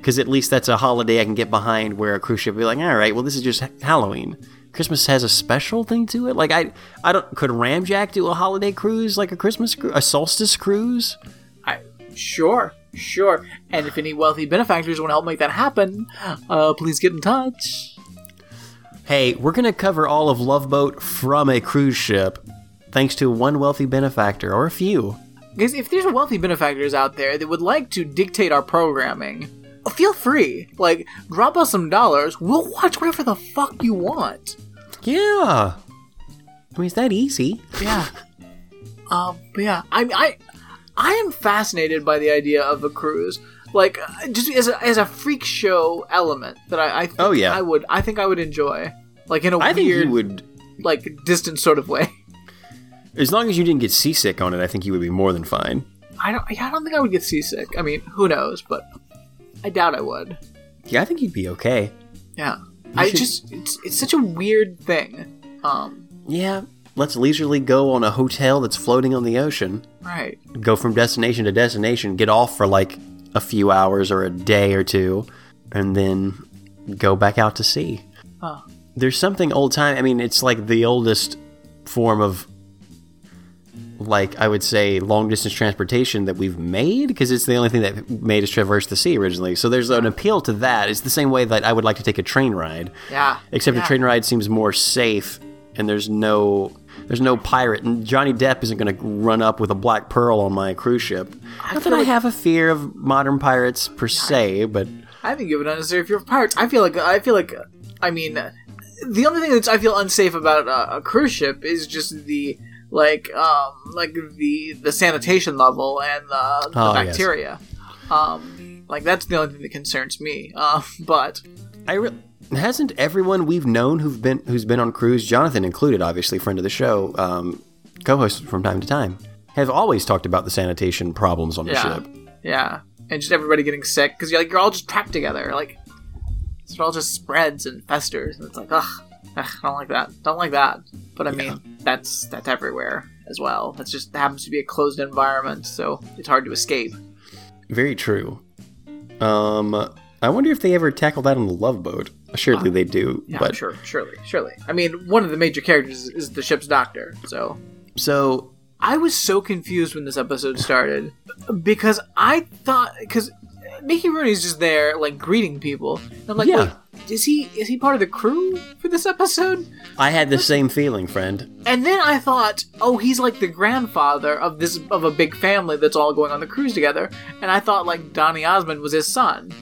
because at least that's a holiday I can get behind. Where a cruise ship would be like, all right, well, this is just Halloween. Christmas has a special thing to it. Like I, I don't. Could Ramjack do a holiday cruise like a Christmas, cru- a solstice cruise? I sure, sure. And if any wealthy benefactors want to help make that happen, uh, please get in touch. Hey, we're going to cover all of Love Boat from a cruise ship, thanks to one wealthy benefactor, or a few. Because if there's wealthy benefactors out there that would like to dictate our programming, feel free. Like, drop us some dollars. We'll watch whatever the fuck you want. Yeah. I mean, it's that easy. Yeah. um. But yeah, I I I am fascinated by the idea of a cruise, like uh, just as a, as a freak show element that I, I think Oh, yeah. I would I think I would enjoy, like in a I think weird you would, like distant sort of way. as long as you didn't get seasick on it, I think you would be more than fine. I don't I don't think I would get seasick. I mean, who knows? But I doubt I would. Yeah, I think you'd be okay. Yeah. I should- just it's it's such a weird thing. Um. Yeah, let's leisurely go on a hotel that's floating on the ocean. Right. Go from destination to destination, get off for like a few hours or a day or two, and then go back out to sea. Huh. There's something old time. I mean, it's like the oldest form of, like, I would say, long distance transportation that we've made because it's the only thing that made us traverse the sea originally. So there's an appeal to that. It's the same way that I would like to take a train ride. Yeah. Except yeah. a train ride seems more safe, and there's no there's no pirate, and Johnny Depp isn't going to run up with a black pearl on my cruise ship. I Not that feel I have a fear of modern pirates per se, but I haven't given unnecessary fear of pirates. I feel like I feel like I mean, the only thing that I feel unsafe about uh, a cruise ship is just the like um like the the sanitation level and the, the Oh, yes. bacteria. Um, like that's the only thing that concerns me. Uh, but I re- hasn't everyone we've known who've been who's been on cruise, Jonathan included, obviously friend of the show, um, co-host from time to time, have always talked about the sanitation problems on the yeah, ship. yeah, and just everybody getting sick because you're like you're all just trapped together. Like it all just spreads and festers, and it's like ugh, ugh I don't like that. Don't like that. But I mean, that's that's everywhere as well. That's just happens to be a closed environment, so it's hard to escape. Very true. Um, I wonder if they ever tackle that on the Love Boat. Assuredly, they do. Yeah, but sure, surely, surely. I mean, one of the major characters is, is the ship's doctor, so so I was so confused when this episode started because I thought because Mickey Rooney's just there like greeting people. And I'm like, Yeah. wait, is he is he part of the crew for this episode? I had the same feeling, friend. And then I thought, oh, he's like the grandfather of this of a big family that's all going on the cruise together. And I thought like Donny Osmond was his son.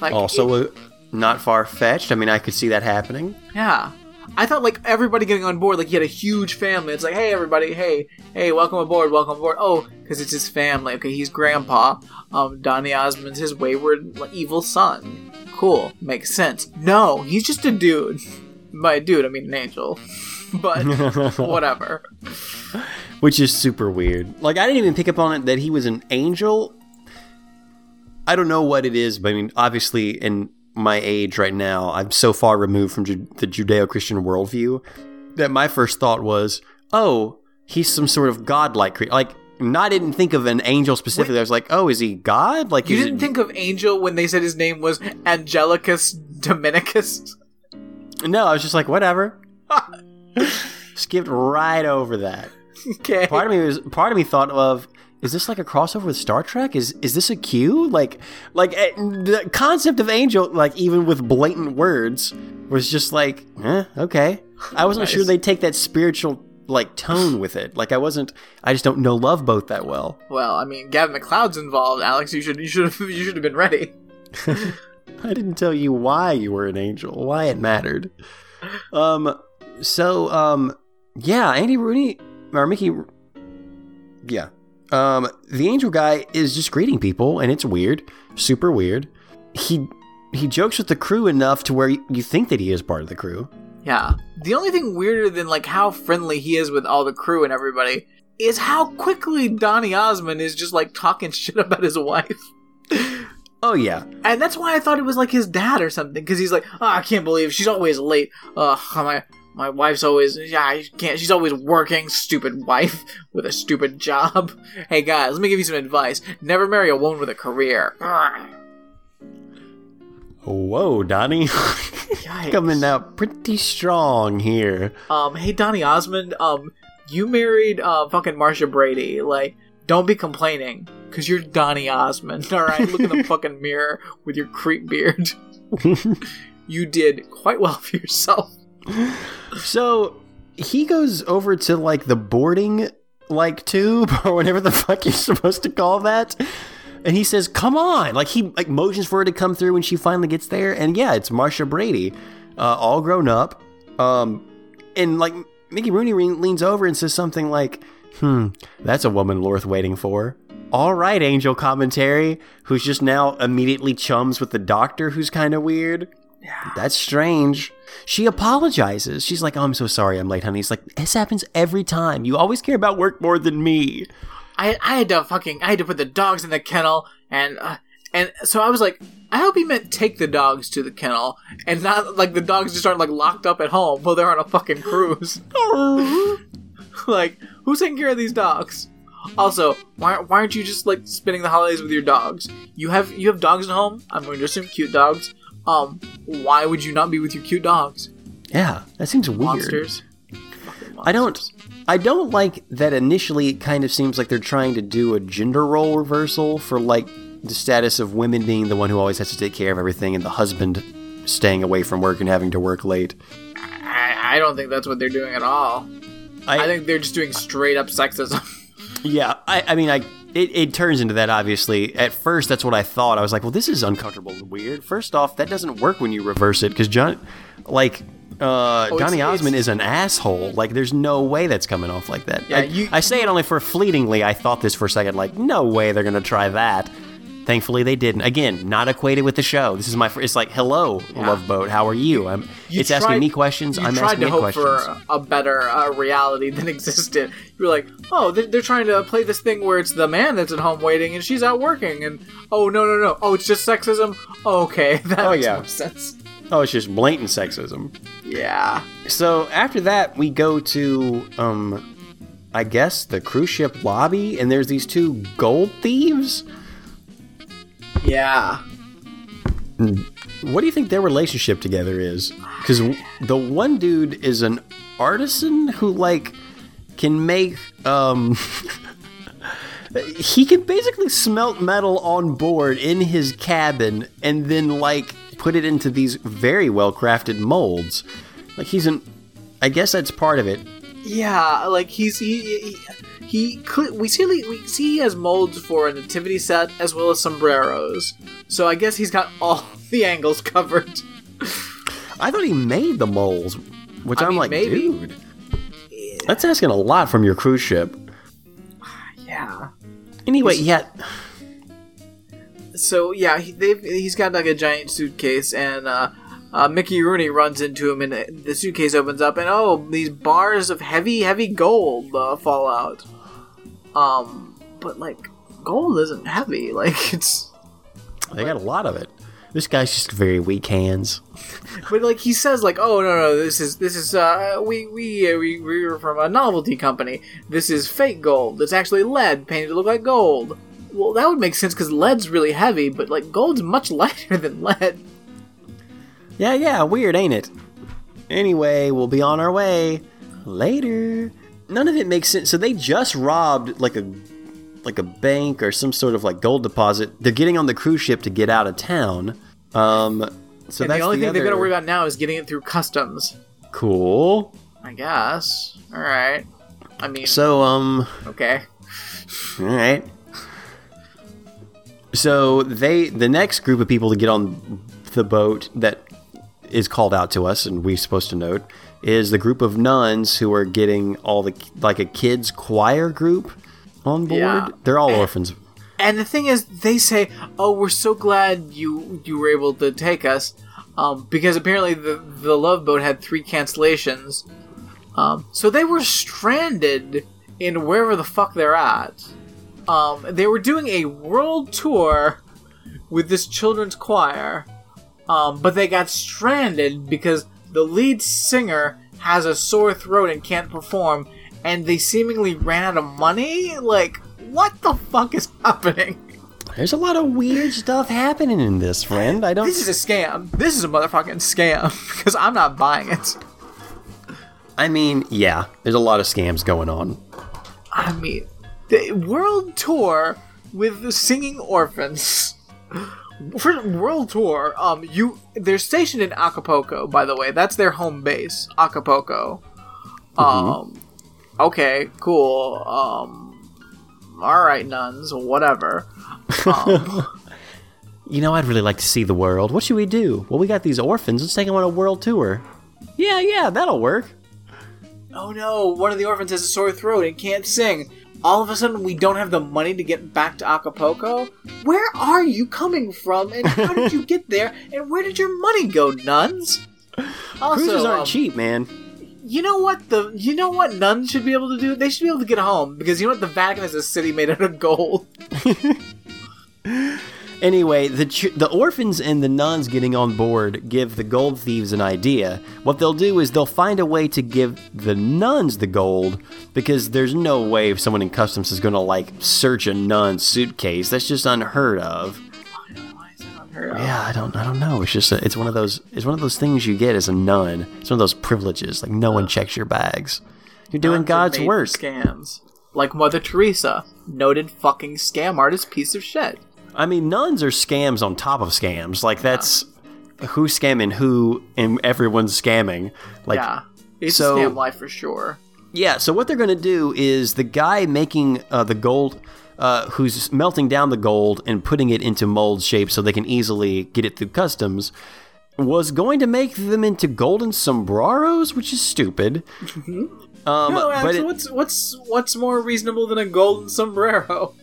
Like Also, it- uh, not far fetched. I mean, I could see that happening. yeah. I thought like everybody getting on board, like he had a huge family. It's like, hey everybody, hey, hey, welcome aboard, welcome aboard. Oh, because it's his family. Okay, he's grandpa. Um, Donny Osmond's his wayward, evil son. Cool, makes sense. No, he's just a dude. By dude, I mean an angel. But whatever. which is super weird. Like I didn't even pick up on it that he was an angel. I don't know what it is, but I mean, obviously, in my age right now, I'm so far removed from Ju- the Judeo-Christian worldview that my first thought was, "Oh, he's some sort of godlike creature." Like, no, I didn't think of an angel specifically. I was like, "Oh, is he God?" Like, You didn't it- think of angel when they said his name was Angelicus Dominicus? No, I was just like, whatever. Skipped right over that. Okay. part of me was part of me thought of is this like a crossover with Star Trek? Is is this a Q? Like like eh, the concept of angel, like even with blatant words, was just like, eh, okay. I wasn't sure they'd take that spiritual like tone with it. Like I wasn't. I just don't know love boat that well. Well, I mean, Gavin MacLeod's involved. Alex, you should you should have you should have been ready. I didn't tell you why you were an angel, why it mattered. Um, so um, yeah, Andy Rooney or Mickey, yeah. Um, the angel guy is just greeting people, and it's weird, super weird. He he jokes with the crew enough to where you think that he is part of the crew. Yeah. The only thing weirder than like how friendly he is with all the crew and everybody is how quickly Donny Osmond is just like talking shit about his wife. Oh yeah, And that's why I thought it was like his dad or something, because he's like, oh, I can't believe she's always late. Ugh, my my wife's always yeah, I can't. She's always working. Stupid wife with a stupid job. Hey guys, let me give you some advice. Never marry a woman with a career. Whoa, Donny, coming out pretty strong here. Um, hey Donny Osmond, um, you married uh fucking Marcia Brady. Like, don't be complaining, cause you're Donny Osmond. All right, look in the fucking mirror with your creep beard. you did quite well for yourself. So he goes over to like the boarding like tube or whatever the fuck you're supposed to call that. And he says, "Come on!" Like he like motions for her to come through when she finally gets there. And yeah, it's Marcia Brady, uh, all grown up. Um, and like Mickey Rooney re- leans over and says something like, "Hmm, that's a woman worth waiting for." All right, Angel commentary, who's just now immediately chums with the doctor, who's kind of weird. Yeah. That's strange. She apologizes. She's like, oh, I'm so sorry I'm late, honey. He's like, this happens every time. You always care about work more than me. I I had to fucking I had to put the dogs in the kennel and uh, and so I was like I hope he meant take the dogs to the kennel and not like the dogs just aren't like locked up at home while they're on a fucking cruise. like who's taking care of these dogs? Also, why, why aren't you just like spending the holidays with your dogs? You have you have dogs at home. I'm going to assume cute dogs. Um, why would you not be with your cute dogs? Yeah, that seems weird. Monsters. I don't. I don't like that initially it kind of seems like they're trying to do a gender role reversal for like the status of women being the one who always has to take care of everything and the husband staying away from work and having to work late. I, I don't think that's what they're doing at all. I think they're just doing straight up sexism. Yeah, I, I mean, I it, it turns into that obviously. At first, that's what I thought. I was like, well, this is uncomfortable and weird. First off, that doesn't work when you reverse it because John, like, uh, Oh, Donny Osmond is an asshole. Like, there's no way that's coming off like that. Yeah, I, you- I say it only for fleetingly. I thought this for a second. Like, no way they're gonna try that. Thankfully, they didn't. Again, not equated with the show. This is my. It's like, hello, Love Boat. How are you? I'm. You it's asking me questions. I'm asking tried asking to hope for a better uh, reality than existed. You were like, oh, they're, they're trying to play this thing where it's the man that's at home waiting and she's out working, and oh no no no, oh it's just sexism. Okay, that Oh, makes yeah. more sense. Oh, it's just blatant sexism. Yeah, So after that, we go to, um, I guess the cruise ship lobby, and there's these two gold thieves. Yeah. What do you think their relationship together is? Because the one dude is an artisan who like can make um. He can basically smelt metal on board in his cabin and then like put it into these very well crafted molds. Like he's an I guess that's part of it. Yeah, like he's he he, he we see we see he has molds for a nativity set as well as sombreros. So I guess he's got all the angles covered. I thought he made the molds, which I am like, maybe. dude, that's asking a lot from your cruise ship. Yeah. Anyway, yeah, so yeah, he, he's got like a giant suitcase, and uh, uh, Mickey Rooney runs into him, and the suitcase opens up, and oh, these bars of heavy, heavy gold uh, fall out. Um, but like, gold isn't heavy. Like it's, They got a lot of it. This guy's just very weak hands. but like he says, like, oh no, no, this is this is uh, we we uh, we we were from a novelty company. This is fake gold. It's actually lead painted to look like gold. Well, that would make sense because lead's really heavy, but like gold's much lighter than lead. Yeah, yeah, weird, ain't it? Anyway, we'll be on our way later. None of it makes sense. So they just robbed like a like a bank or some sort of like gold deposit. They're getting on the cruise ship to get out of town. Um, so the only thing other... they've got to worry about now is getting it through customs. Cool. I guess. All right. I mean, So um, okay. all right. So they the next group of people to get on the boat that is called out to us and we're supposed to note is the group of nuns who are getting all the like a kids choir group on board. Yeah. They're all orphans. And the thing is, they say, "Oh, we're so glad you you were able to take us," um, because apparently the the love boat had three cancellations. Um, so they were stranded in wherever the fuck they're at. Um, they were doing a world tour with this children's choir, um, but they got stranded because the lead singer has a sore throat and can't perform, and they seemingly ran out of money. Like, what the fuck is happening? There's a lot of weird stuff happening in this, friend. I don't. This is a scam. This is a motherfucking scam because I'm not buying it. I mean, yeah, there's a lot of scams going on. I mean, the world tour with the singing orphans. For world tour, um, you they're stationed in Acapulco. By the way, that's their home base, Acapulco. Um, okay, cool. Um, all right, nuns, whatever. You know, I'd really like to see the world. What should we do? Well, we got these orphans. Let's take them on a world tour. Yeah, yeah, that'll work. Oh no, one of the orphans has a sore throat and can't sing. All of a sudden, we don't have the money to get back to Acapulco? Where are you coming from, and how did you get there, and where did your money go, nuns? Also, Cruises aren't um, cheap, man. You know what the you know what nuns should be able to do? They should be able to get home because you know what the Vatican is a city made out of gold. Anyway, the ch- the orphans and the nuns getting on board give the gold thieves an idea. What they'll do is they'll find a way to give the nuns the gold because there's no way if someone in customs is going to like search a nun's suitcase. That's just unheard of. Why is that unheard of? Yeah, I don't I don't know. It's just a, it's one of those it's one of those things you get as a nun. It's one of those privileges. Like no one checks your bags. You're doing Nuns are God's made for work. Scams. Like Mother Teresa, noted fucking scam artist piece of shit. I mean, nuns are scams on top of scams. Like that's who's scamming who, and everyone's scamming. Like yeah. It's so- a scam life for sure. Yeah, so what they're going to do is the guy making uh, the gold, uh, who's melting down the gold and putting it into mold shape so they can easily get it through customs, was going to make them into golden sombreros, which is stupid. Um, No, but it- what's what's what's more reasonable than a golden sombrero?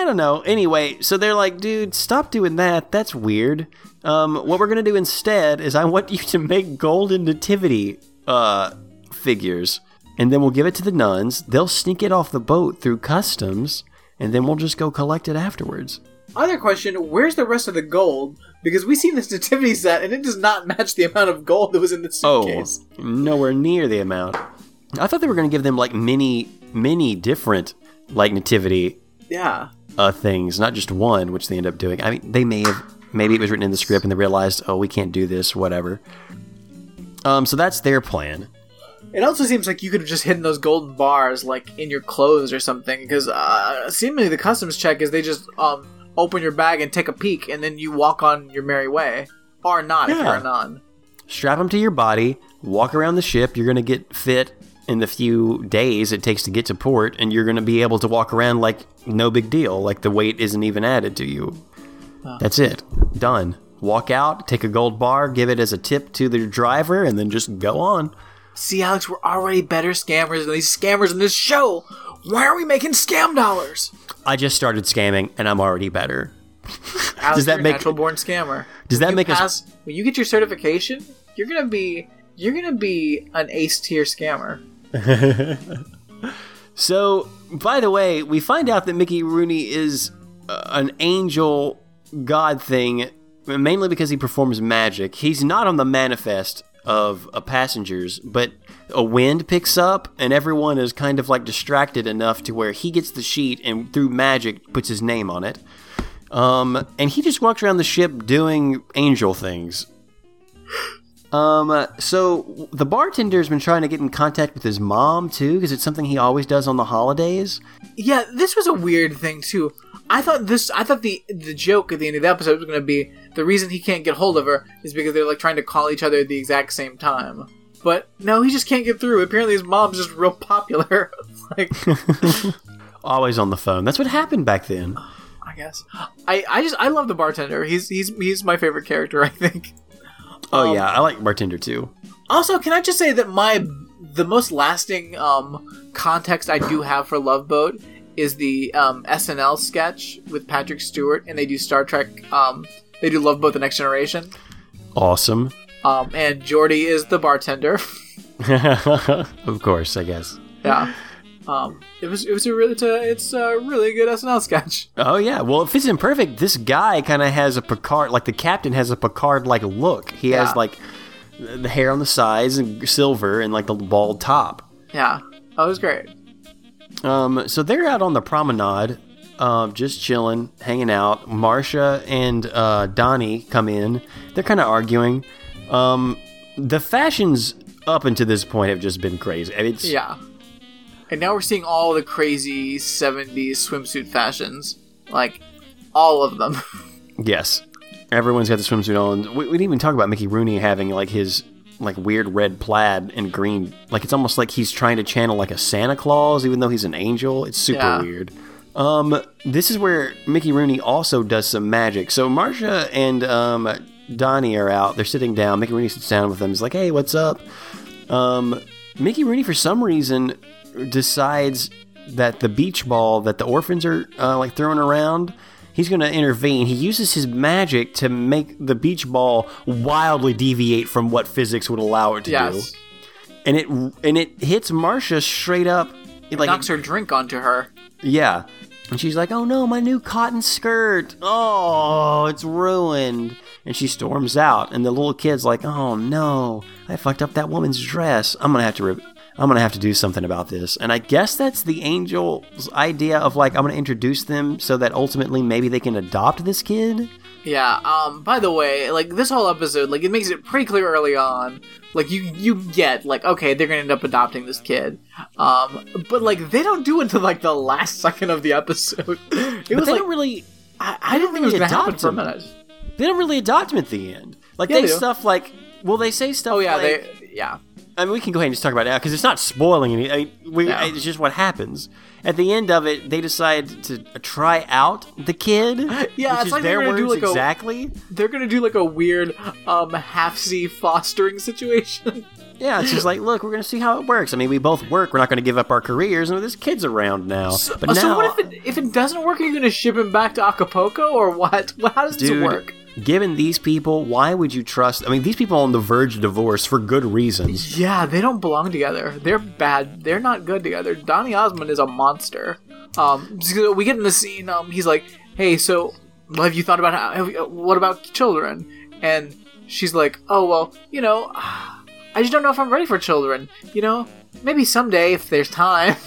I don't know. Anyway, so they're like, dude, stop doing that. That's weird. Um, what we're gonna do instead is I want you to make golden nativity uh, figures, and then we'll give it to the nuns. They'll sneak it off the boat through customs, and then we'll just go collect it afterwards. Other question: Where's the rest of the gold? Because we see this nativity set, and it does not match the amount of gold that was in the suitcase. Oh, nowhere near the amount. I thought they were gonna give them like many, many different like nativity Yeah. Uh, things, not just one, which they end up doing. I mean, they may have, maybe it was written in the script and they realized, oh, we can't do this, whatever. Um, so that's their plan. It also seems like you could have just hidden those golden bars, like in your clothes or something. Because uh, seemingly the customs check is they just um open your bag and take a peek, and then you walk on your merry way, or not if you're a nun. Strap them to your body, walk around the ship. You're gonna get fit in the few days it takes to get to port, and you're gonna be able to walk around like no big deal, like the weight isn't even added to you. That's it. Done. Walk out, take a gold bar, give it as a tip to the driver, and then just go on. See, Alex, we're already better scammers than these scammers in this show. Why are we making scam dollars? I just started scamming and I'm already better. Alex, Does that make- natural born scammer? Does that make us when you get your certification? You're gonna be you're gonna be an ace tier scammer. So, by the way, we find out that Mickey Rooney is uh, an angel god thing, mainly because he performs magic. He's not on the manifest of uh, passengers, but a wind picks up, and everyone is kind of like distracted enough to where he gets the sheet and through magic puts his name on it. Um, and he just walks around the ship doing angel things. Um, so the bartender's been trying to get in contact with his mom too, because it's something he always does on the holidays. Yeah, this was a weird thing too. I thought this. I thought the the joke at the end of the episode was going to be the reason he can't get hold of her is because they're like trying to call each other at the exact same time. But no, he just can't get through. Apparently, his mom's just real popular. like, Always on the phone. That's what happened back then. I guess I I just I love the bartender. He's he's he's my favorite character. I think. Oh yeah, I like bartender too. Also, can I just say that my the most lasting um, context I do have for Love Boat is the um, SNL sketch with Patrick Stewart, and they do Star Trek. Um, they do Love Boat: The Next Generation, Awesome. um, and Geordi is the bartender. of course, I guess. yeah, um, it was it was a really it's a, it's a really good SNL sketch. Oh yeah, well it fits in perfect. This guy kind of has a Picard, like the captain has a Picard-like look. He Yeah. has like the hair on the sides and silver and like the bald top. Yeah, that was great. Um, so they're out on the promenade, um, just chilling, hanging out. Marcia and uh, Donny come in. They're kind of arguing. Um, the fashions up until this point have just been crazy. I mean, It's, Yeah, and now we're seeing all the crazy '70s swimsuit fashions, like all of them. Yes, everyone's got the swimsuit on. We, we didn't even talk about Mickey Rooney having like his like weird red plaid and green. Like it's almost like he's trying to channel like a Santa Claus, even though he's an angel. It's super Yeah. weird. Um, this is where Mickey Rooney also does some magic. So Marcia and um, Donny are out. They're sitting down. Mickey Rooney sits down with them. He's like, "Hey, what's up?" Um, Mickey Rooney, for some reason, decides that the beach ball that the orphans are uh, like throwing around, he's going to intervene. He uses his magic to make the beach ball wildly deviate from what physics would allow it to yes, do, and it and it hits Marcia straight up. It, like knocks her drink onto her. yeah. And she's like, oh no, my new cotton skirt. Oh, it's ruined. And she storms out. And the little kid's like, oh no, I fucked up that woman's dress. I'm going to have to. Re- I'm gonna have to do something about this, and I guess that's the angel's idea of like I'm gonna introduce them so that ultimately maybe they can adopt this kid. Yeah. Um. By the way, like this whole episode, like it makes it pretty clear early on. Like you, you get like okay, they're gonna end up adopting this kid. Um. But like they don't do it until like the last second of the episode. It But was they like don't really I, I didn't think it was really gonna happen for a minute. they don't really adopt him at the end. Like Yeah, they they stuff like well they say stuff. Oh yeah, like, they yeah. I mean, we can go ahead and just talk about it now because it's not spoiling anything. I mean, we, No. It's just what happens. At the end of it, they decide to try out the kid. Yeah, it's like they're their words like a- exactly. They're gonna do like a weird um half sea fostering situation. Yeah, it's just like, look, we're gonna see how it works. I mean, we both work. We're not gonna give up our careers, and this kid's around now. But Uh, now, so what if it if it doesn't work? Are you gonna ship him back to Acapulco or what? How does dude, this work? Given these people, why would you trust? I mean, these people are on the verge of divorce for good reasons. Yeah, they don't belong together. They're bad. They're not good together. Donny Osmond is a monster. Um, so we get in the scene. Um, he's like, "Hey, so have you thought about how? You, what about children?" And she's like, "Oh well, you know, I just don't know if I'm ready for children. You know, maybe someday if there's time."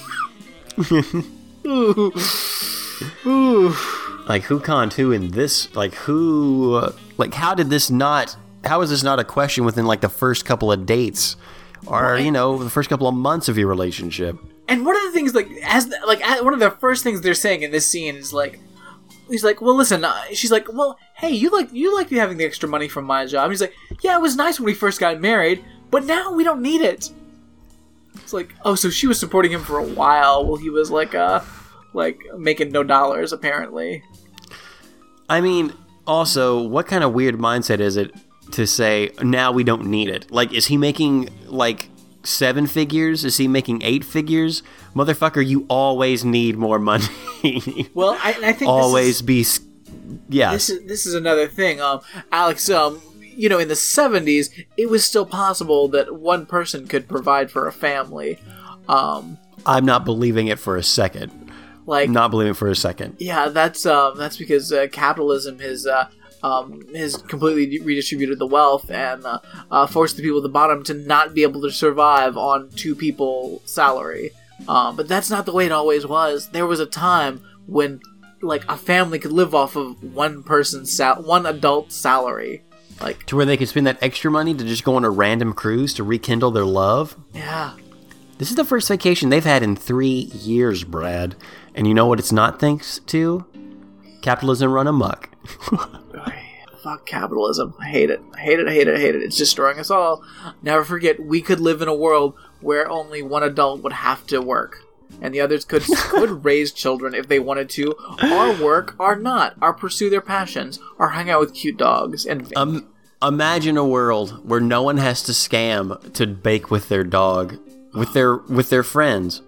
Ooh. Ooh. Like, who conned who in this? Like, who? uh, Like, how did this not? How is this not a question within like the first couple of dates, or you know, the first couple of months of your relationship? And one of the things, like, as the, like as, one of the first things they're saying in this scene is like, he's like, well, listen. Uh, she's like, well, hey, you like you like me having the extra money from my job. And he's like, yeah, it was nice when we first got married, but now we don't need it. It's like, oh, so she was supporting him for a while while he was like, uh, like making no dollars apparently. I mean, also, what kind of weird mindset is it to say now we don't need it? Like, is he making like seven figures? Is he making eight figures? Motherfucker, you always need more money. Well, I, I think always is, be. Yeah. this is this is another thing. Um, Alex. Um, you know, in the '70s, it was still possible that one person could provide for a family. Um, I'm not believing it for a second. Like Not believing it for a second. Yeah, that's um, that's because uh, capitalism has uh, um, has completely redistributed the wealth and uh, uh, forced the people at the bottom to not be able to survive on two people salary. Um, but that's not the way it always was. There was a time when like a family could live off of one person's sal- one adult salary. Like To where they could spend that extra money to just go on a random cruise to rekindle their love. yeah, This is the first vacation they've had in three years, Brad. And you know what it's not thanks to? Capitalism run amok. fuck capitalism. I hate it. I hate it. I hate it. I hate it. It's destroying us all. Never forget, we could live in a world where only one adult would have to work, and the others could could raise children if they wanted to, or work, or not, or pursue their passions, or hang out with cute dogs and. Um, imagine a world where no one has to scam to bake with their dog, with their with their friends.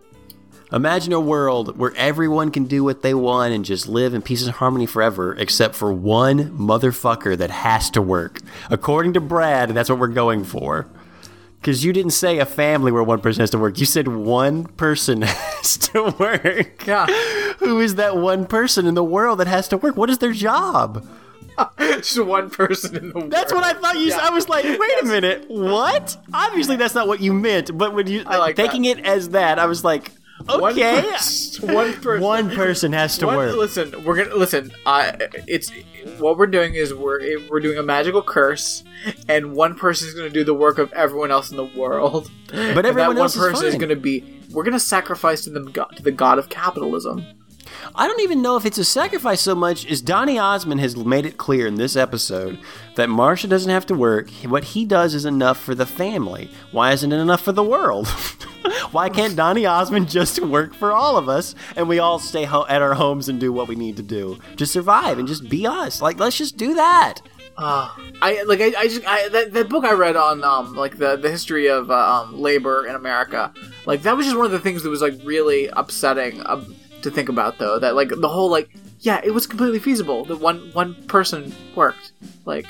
Imagine a world where everyone can do what they want and just live in peace and harmony forever, except for one motherfucker that has to work. According to Brad, that's what we're going for. Because you didn't say a family where one person has to work. You said one person has to work. Who is that one person in the world that has to work? What is their job? just one person in the world. That's what I thought you. Yeah. I was like, wait a minute, what? Obviously, that's not what you meant. But when you like taking it as that, I was like, One okay, person- one person. one person has to One- work. Listen, we're gonna listen. Uh, it's what we're doing is we're we're doing a magical curse, and one person is gonna do the work of everyone else in the world. And that everyone one else is person is gonna be. We're gonna sacrifice to them to the god of capitalism. I don't even know if it's a sacrifice so much as Donny Osmond has made it clear in this episode that Marcia doesn't have to work. What he does is enough for the family. Why isn't it enough for the world? Why can't Donny Osmond just work for all of us and we all stay ho- at our homes and do what we need to do to survive and just be us? Like, let's just do that. I like I, I just I, that, that book I read on um like the the history of uh, um, labor in America like that was just one of the things that was like really upsetting um, to think about though that like the whole like yeah it was completely feasible that one one person worked like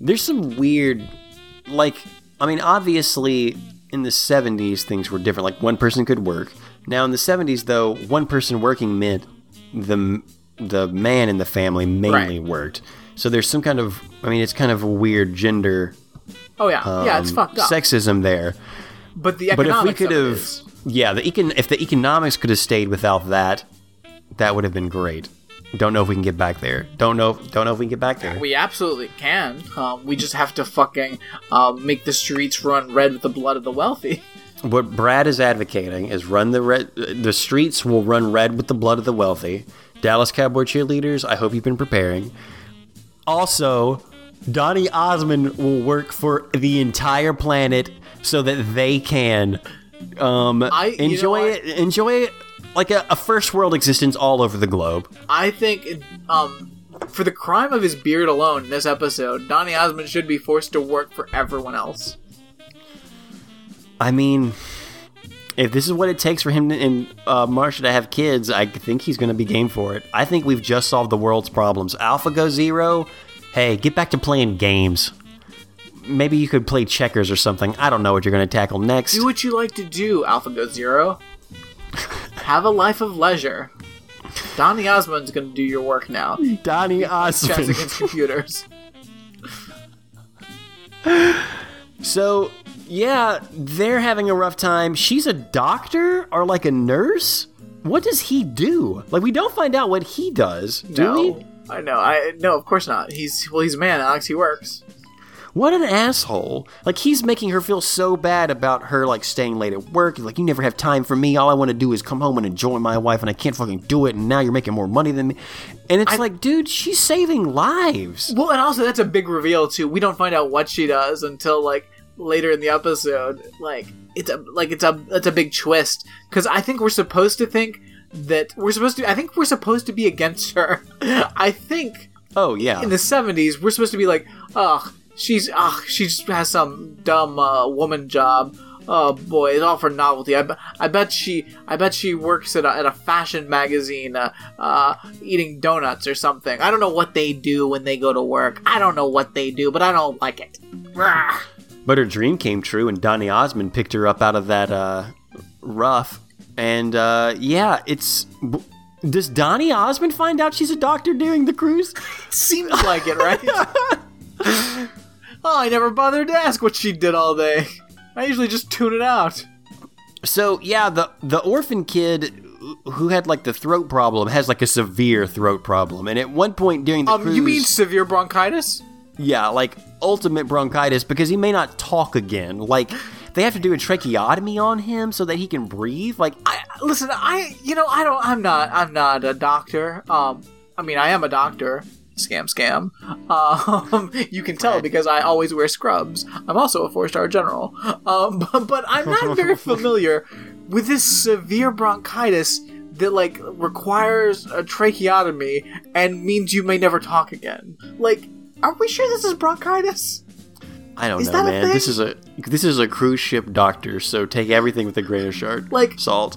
There's some weird, like, I mean, obviously in the 70s things were different. Like one person could work. Now in the 70s, though, one person working meant the the man in the family mainly Right. worked. So there's some kind of, I mean, it's kind of a weird gender oh yeah yeah it's um, fucked up sexism there. but the But if we could have, is- yeah, the econ- if the economics could have stayed without that, that would have been great. Don't know if we can get back there. Don't know. Don't know if we can get back there. we absolutely can um, we just have to fucking um, make the streets run red with the blood of the wealthy What Brad is advocating is run the red. The streets will run red with the blood of the wealthy. Dallas Cowboy cheerleaders. I hope you've been preparing. Also, Donny Osmond will work for the entire planet so that they can um, I- enjoy it. Enjoy it like a, a first world existence all over the globe. I think, um, for the crime of his beard alone in this episode, Donny Osmond should be forced to work for everyone else. I mean, if this is what it takes for him and uh, Marcia to have kids, I think he's going to be game for it. I think we've just solved the world's problems. AlphaGo Zero, hey, get back to playing games. Maybe you could play checkers or something. I don't know what you're going to tackle next. Do what you like to do, AlphaGo Zero. Have a life of leisure. Donny Osmond's gonna do your work now. Donny Chess Osmond. against computers. So, yeah, they're having a rough time. She's a doctor or like a nurse? What does he do? Like, we don't find out what he does, do no, we? I know. I no, of course not. He's well, he's a man, Alex. He works. What an asshole. Like, he's making her feel so bad about her, like, staying late at work. Like, you never have time for me. All I want to do is come home and enjoy my wife, and I can't fucking do it, and now you're making more money than me. And it's like, dude, she's saving lives. Well, and also that's a big reveal too. We don't find out what she does until like later in the episode. Like it's a like it's a it's a big twist because I think we're supposed to think that we're supposed to. I think we're supposed to be against her. I think Oh, yeah. in the seventies we're supposed to be like, ugh, she's ugh, she just has some dumb uh, woman job. oh boy, it's all for novelty. I, be- I bet she, I bet she works at a, at a fashion magazine, uh, uh, eating donuts or something. I don't know what they do when they go to work. I don't know what they do, but I don't like it. Rah. But her dream came true, and Donny Osmond picked her up out of that uh, rough. And uh, yeah, it's. Does Donny Osmond find out she's a doctor during the cruise? Seems like it, right? oh, I never bothered to ask what she did all day. I usually just tune it out. So yeah, the the orphan kid who had like the throat problem has like a severe throat problem, and at one point during the Um, cruise, you mean severe bronchitis? yeah, like ultimate bronchitis because he may not talk again. Like they have to do a tracheotomy on him so that he can breathe. Like I listen. I you know I don't. I'm not. I'm not a doctor. Um, I mean I am a doctor. Scam, scam. Um, you can tell because I always wear scrubs. I'm also a four star general. Um, but, but I'm not very familiar with this severe bronchitis that like requires a tracheotomy and means you may never talk again. Like, are we sure this is bronchitis? I don't Is know, man. This is a this is a cruise ship doctor, so take everything with a grain of salt. Like- salt.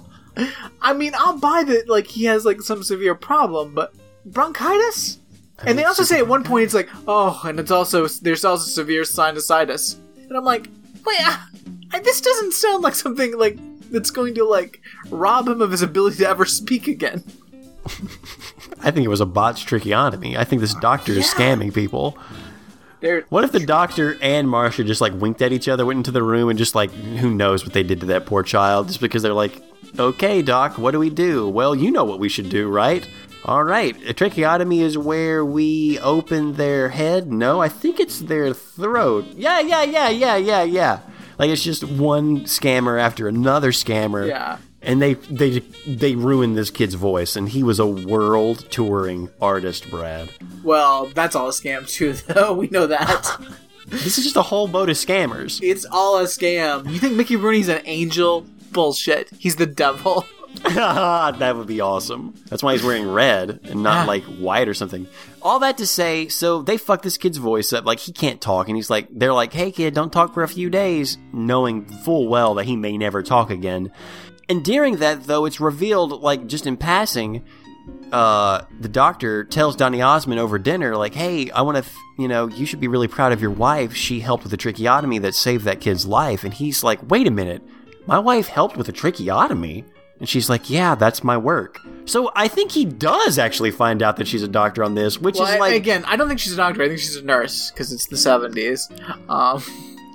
I mean, I'll buy that like he has like some severe problem, but bronchitis? And they also say at one point it's like, oh, and it's also there's also severe sinusitis, and I'm like, wait, I, this doesn't sound like something like that's going to like rob him of his ability to ever speak again. I think it was a botched tracheotomy. I think this doctor is scamming people. There, What if the doctor and Marcia just like winked at each other, went into the room, and just like who knows what they did to that poor child? Just because they're like, okay, doc, what do we do? Well, you know what we should do, right? All right, a tracheotomy is where we open their head. No, I think it's their throat. Yeah, yeah, yeah, yeah, yeah, yeah. Like it's just one scammer after another scammer. Yeah. And they they they ruined this kid's voice, and he was a world touring artist, Brad. well, that's all a scam too, though. We know that This is just a whole boat of scammers. it's all a scam. You think Mickey Rooney's an angel? Bullshit. He's the devil. that would be awesome. That's why he's wearing red and not like white or something. All that to say, so they fuck this kid's voice up. Like he can't talk, and he's like, they're like, "Hey kid, don't talk for a few days," knowing full well that he may never talk again. And during that, though, it's revealed, like just in passing, uh, the doctor tells Donny Osmond over dinner, like, "Hey, I want to, you know, you should be really proud of your wife. She helped with the tracheotomy that saved that kid's life." And he's like, "Wait a minute, my wife helped with a tracheotomy?" And she's like, "Yeah, that's my work." So I think he does actually find out that she's a doctor on this, which Well, is I- like, again, I don't think she's a doctor. I think she's a nurse because it's the 70s. Um,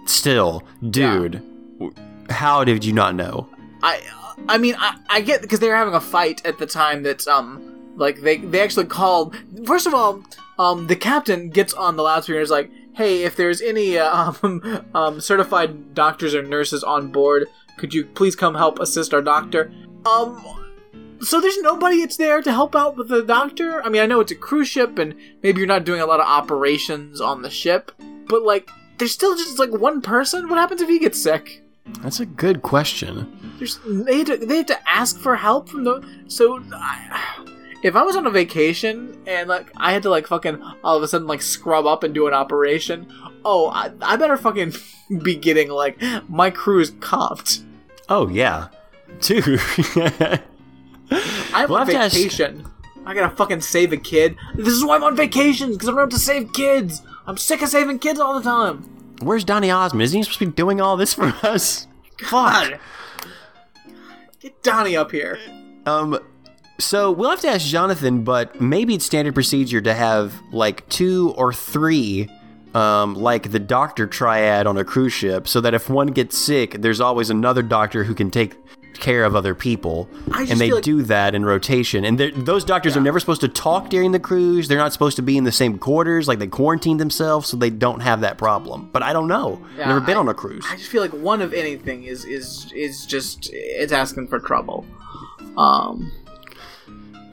still, dude, w how did you not know? I I mean I, I get because they were having a fight at the time that um like they they actually called first of all um the captain gets on the loudspeaker and is like hey if there's any uh, um um certified doctors or nurses on board could you please come help assist our doctor um so there's nobody it's there to help out with the doctor I mean I know it's a cruise ship and maybe you're not doing a lot of operations on the ship but like there's still just like one person what happens if he gets sick That's a good question. there's they had to, they had to ask for help from the so I, if I was on a vacation and like I had to like fucking all of a sudden like scrub up and do an operation, oh I, I better fucking be getting like my crew is comped. Oh yeah, dude. I'm We'll on have to ask- vacation. I gotta fucking save a kid. This is why I'm on vacation because I'm going to save kids. I'm sick of saving kids all the time. Where's Donny Osmond? Isn't he supposed to be doing all this for us? God, get Donny up here. Um, so we'll have to ask Jonathan, but maybe it's standard procedure to have like two or three, um, like the doctor triad on a cruise ship, so that if one gets sick, there's always another doctor who can take care of other people, and they like- do that in rotation. And those doctors are never supposed to talk during the cruise. They're not supposed to be in the same quarters. Like they quarantine themselves, so they don't have that problem. But I don't know. Yeah, Never been I- on a cruise. I just feel like one of anything is is is just it's asking for trouble. Um,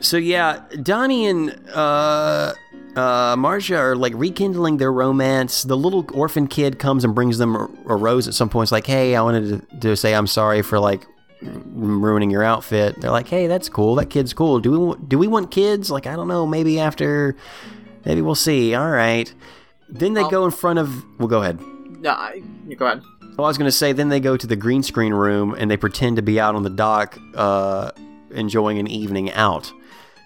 So yeah, Donny and uh, uh, Marcia are like rekindling their romance. The little orphan kid comes and brings them a, a rose at some point. It's like, hey, I wanted to, to say I'm sorry for like ruining your outfit. They're like, hey, that's cool. That kid's cool. Do we do we want kids? Like, I don't know. Maybe after, maybe we'll see. All right. Then they go in front of. Well, go ahead. no, I, you go ahead. Well, I was going to say, then they go to the green screen room and they pretend to be out on the dock, uh, enjoying an evening out.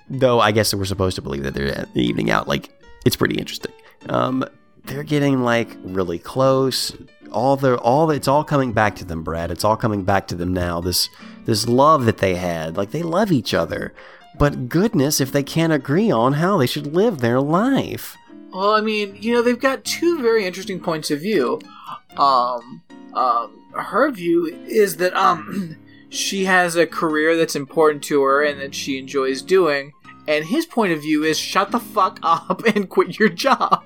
Though I guess we're supposed to believe that they're at the evening out. Like, it's pretty interesting. Um, they're getting like really close. All the all it's all coming back to them, Brad. It's all coming back to them now. This this love that they had, like they love each other. But goodness, if they can't agree on how they should live their life. Well, I mean, you know, they've got two very interesting points of view. Um, um, her view is that um, she has a career that's important to her and that she enjoys doing, and his point of view is shut the fuck up and quit your job.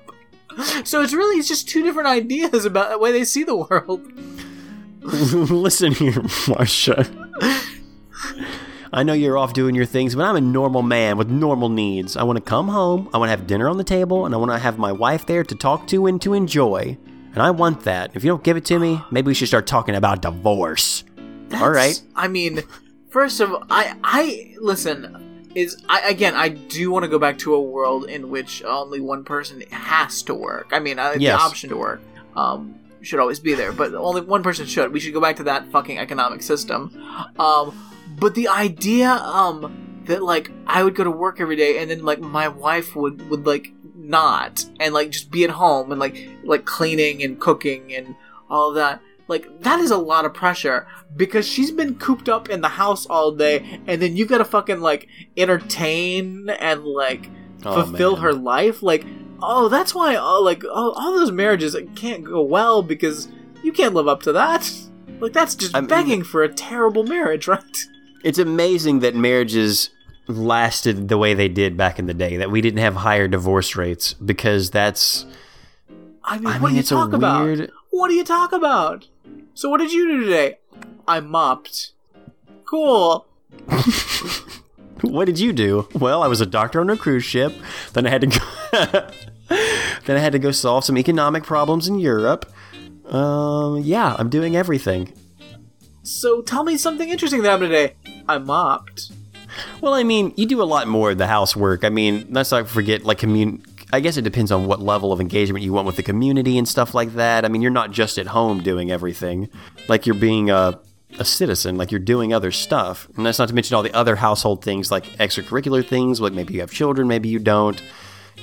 So it's really it's just two different ideas about the way they see the world. Listen here, Marcia. I know you're off doing your things, but I'm a normal man with normal needs. I want to come home, I want to have dinner on the table, and I want to have my wife there to talk to and to enjoy. And I want that. If you don't give it to me, maybe we should start talking about divorce. All right. I mean, first of all, I I listen. Is I again, I do want to go back to a world in which only one person has to work. I mean, uh, Yes. the option to work um, should always be there, but only one person should. We should go back to that fucking economic system. Um, but the idea um, that like I would go to work every day and then like my wife would would like not and like just be at home and like like cleaning and cooking and all that like that is a lot of pressure because she's been cooped up in the house all day and then you gotta fucking like entertain and like Oh, fulfill man. her life like oh that's why oh, like oh, all those marriages can't go well because you can't live up to that like that's just I mean- begging for a terrible marriage right It's amazing that marriages lasted the way they did back in the day, that we didn't have higher divorce rates because that's. i mean I what mean, do you talk about weird- what do you talk about so what did you do today i mopped cool What did you do? Well, I was a doctor on a cruise ship. Then I had to go. then I had to go solve some economic problems in Europe. Um, yeah, I'm doing everything. so tell me something interesting that happened today i mopped Well, I mean, you do a lot more of the housework. I mean, let's not forget, like, commun. I guess it depends on what level of engagement you want with the community and stuff like that. I mean, you're not just at home doing everything. Like, you're being a, a citizen, like, you're doing other stuff. And that's not to mention all the other household things, like extracurricular things, like maybe you have children, maybe you don't.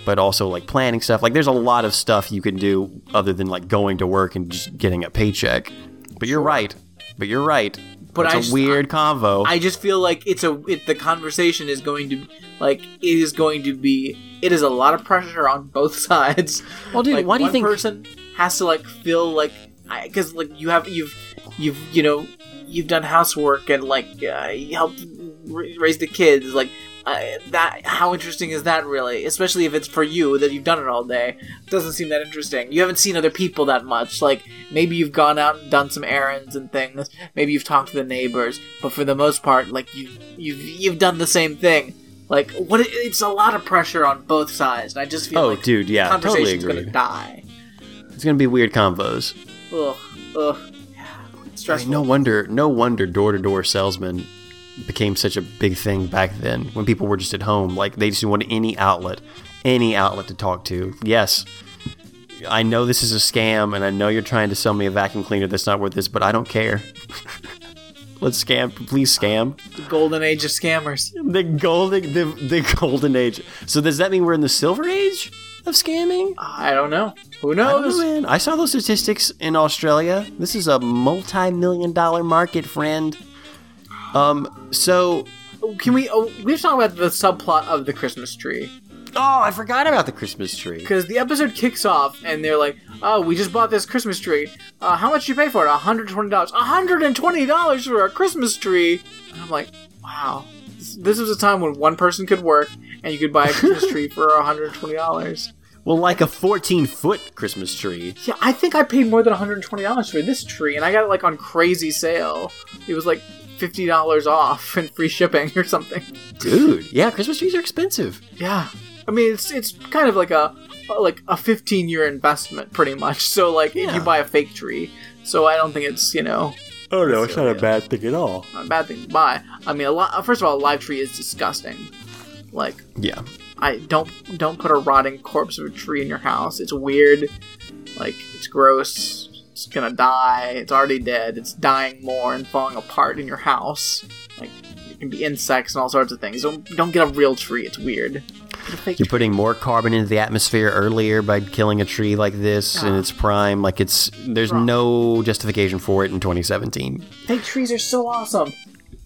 But also, like, planning stuff. Like, there's a lot of stuff you can do other than, like, going to work and just getting a paycheck. But you're right. But you're right. But it's a just- weird convo. I just feel like it's a it, the conversation is going to like it is going to be it is a lot of pressure on both sides. Well, dude, like, why do you one think- person has to like feel like because like you have you've you've you know you've done housework and like uh, you helped ra- raise the kids like. Uh, that how interesting is that really? Especially if it's for you that you've done it all day. It doesn't seem that interesting. You haven't seen other people that much. Like maybe you've gone out and done some errands and things. Maybe you've talked to the neighbors, but for the most part, like you you've you've done the same thing. Like what? It's a lot of pressure on both sides, and I just feel Oh, like dude, yeah, the totally conversation's gonna die. It's gonna be weird convos. Ugh, ugh, yeah, I stressful. mean, no wonder, no wonder door-to-door salesmen became such a big thing back then when people were just at home. Like they just wanted any outlet, any outlet to talk to. Yes, I know this is a scam, and I know you're trying to sell me a vacuum cleaner that's not worth this, but I don't care. Let's scam, please scam. The golden age of scammers. The golden, the the golden age. So does that mean we're in the silver age of scamming? I don't know. Who I knows? know, man. I saw those statistics in Australia. This is a multi-million dollar market, friend. Um. So, Can we? Oh, we've talked about the subplot of the Christmas tree oh, I forgot about the Christmas tree. because the episode kicks off and they're like, "Oh, we just bought this Christmas tree. Uh, how much did you pay for it? hundred twenty dollars. hundred and twenty dollars for a Christmas tree." And I'm like, "Wow, this, this was a time when one person could work and you could buy a Christmas tree for hundred twenty dollars." Well, like a 14 foot Christmas tree. Yeah, I think I paid more than $120 for this tree, and I got it like on crazy sale. It was like $50 off and free shipping or something. Dude, yeah, Christmas trees are expensive. Yeah. I mean, it's it's kind of like a like a 15 year investment pretty much. So like if Yeah. you buy a fake tree. So I don't think it's, you know, Oh no, it's not a bad thing at all. not a bad thing to buy. I mean, a lot uh, first of all, a live tree is disgusting. Like Yeah. I don't don't put a rotting corpse of a tree in your house. It's weird. Like it's gross. It's gonna die. It's already dead. It's dying more and falling apart in your house. Like it can be insects and all sorts of things. Don't don't get a real tree. It's weird. You're putting more carbon into the atmosphere earlier by killing a tree like this in Ah. its prime. Like it's there's Wrong. no justification for it in 2017. Fake trees are so awesome.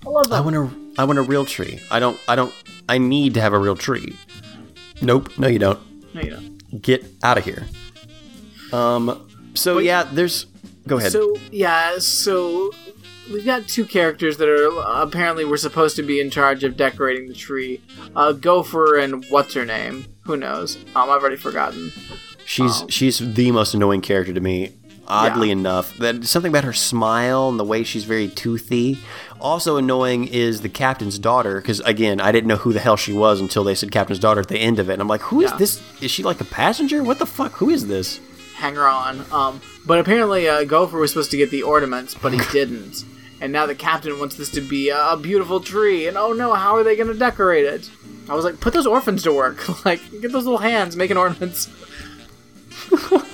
I love them. I want a I want a real tree. I don't I don't I need to have a real tree. Nope. No, you don't. No, you don't. Get out of here. Um. So But- yeah, there's. Go ahead. So yeah, so we've got two characters that are apparently we're supposed to be in charge of decorating the tree. Uh, Gopher and what's her name? Who knows? Um, I've already forgotten. she's she's the most annoying character to me. Oddly Yeah. enough, that something about her smile and the way she's very toothy. Also annoying is the captain's daughter because again, I didn't know who the hell she was until they said captain's daughter at the end of it. And I'm like, who is Yeah. this? Is she like a passenger? What the fuck? Who is this? Hanger on. Um, but apparently uh, Gopher was supposed to get the ornaments, but he didn't. And now the captain wants this to be a beautiful tree, and oh no, how are they going to decorate it? I was like, put those orphans to work. like, get those little hands making ornaments.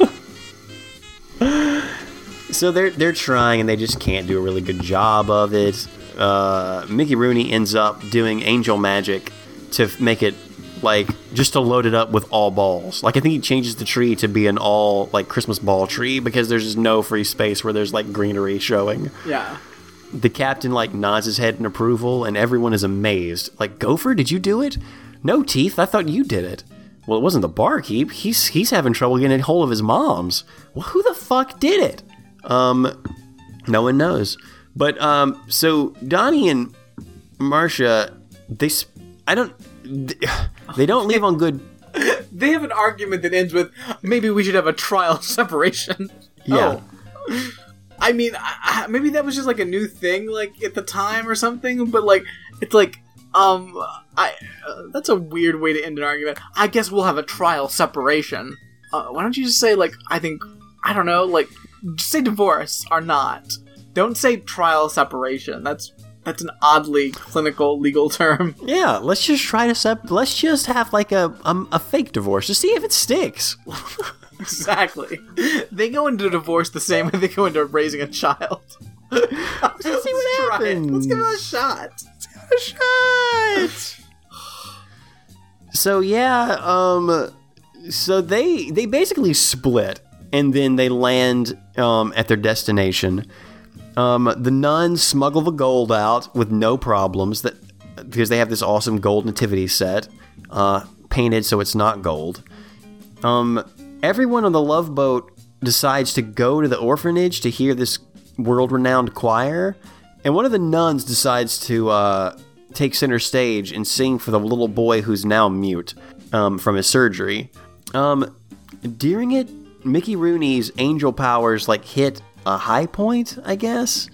So they're they're trying and they just can't do a really good job of it. Uh, Mickey Rooney ends up doing angel magic to f- make it like just to load it up with all balls. Like I think he changes the tree to be an all like Christmas ball tree because there's just no free space where there's like greenery showing. Yeah. The captain like nods his head in approval and everyone is amazed. Like Gopher, did you do it? No, Teeth. I thought you did it. Well, it wasn't the barkeep. He's he's having trouble getting a hold of his mom's. Well, who the fuck did it? Um, no one knows. But um, so Donny and Marcia, they, sp- I don't, they don't leave on good. They have an argument that ends with maybe we should have a trial separation. Yeah. Oh. I mean, I, maybe that was just like a new thing, like at the time or something. But like, it's like, um, I uh, that's a weird way to end an argument. I guess we'll have a trial separation. Uh, why don't you just say like, I think, I don't know, like, just say divorce or not. Don't say trial separation. That's that's an oddly clinical legal term. Yeah, let's just try to sep. Let's just have like a um, a fake divorce to see if it sticks. exactly. They go into divorce the same way they go into raising a child. Let's see what happens. Let's give it a shot. Give it A shot. So yeah, um, so they they basically split, and then they land um, at their destination. Um, the nuns smuggle the gold out with no problems that because they have this awesome gold nativity set, uh, painted so it's not gold. Um, everyone on the love boat decides to go to the orphanage to hear this world-renowned choir, and one of the nuns decides to uh, take center stage and sing for the little boy who's now mute um, from his surgery. Um, during it, Mickey Rooney's angel powers like hit a high point, I guess.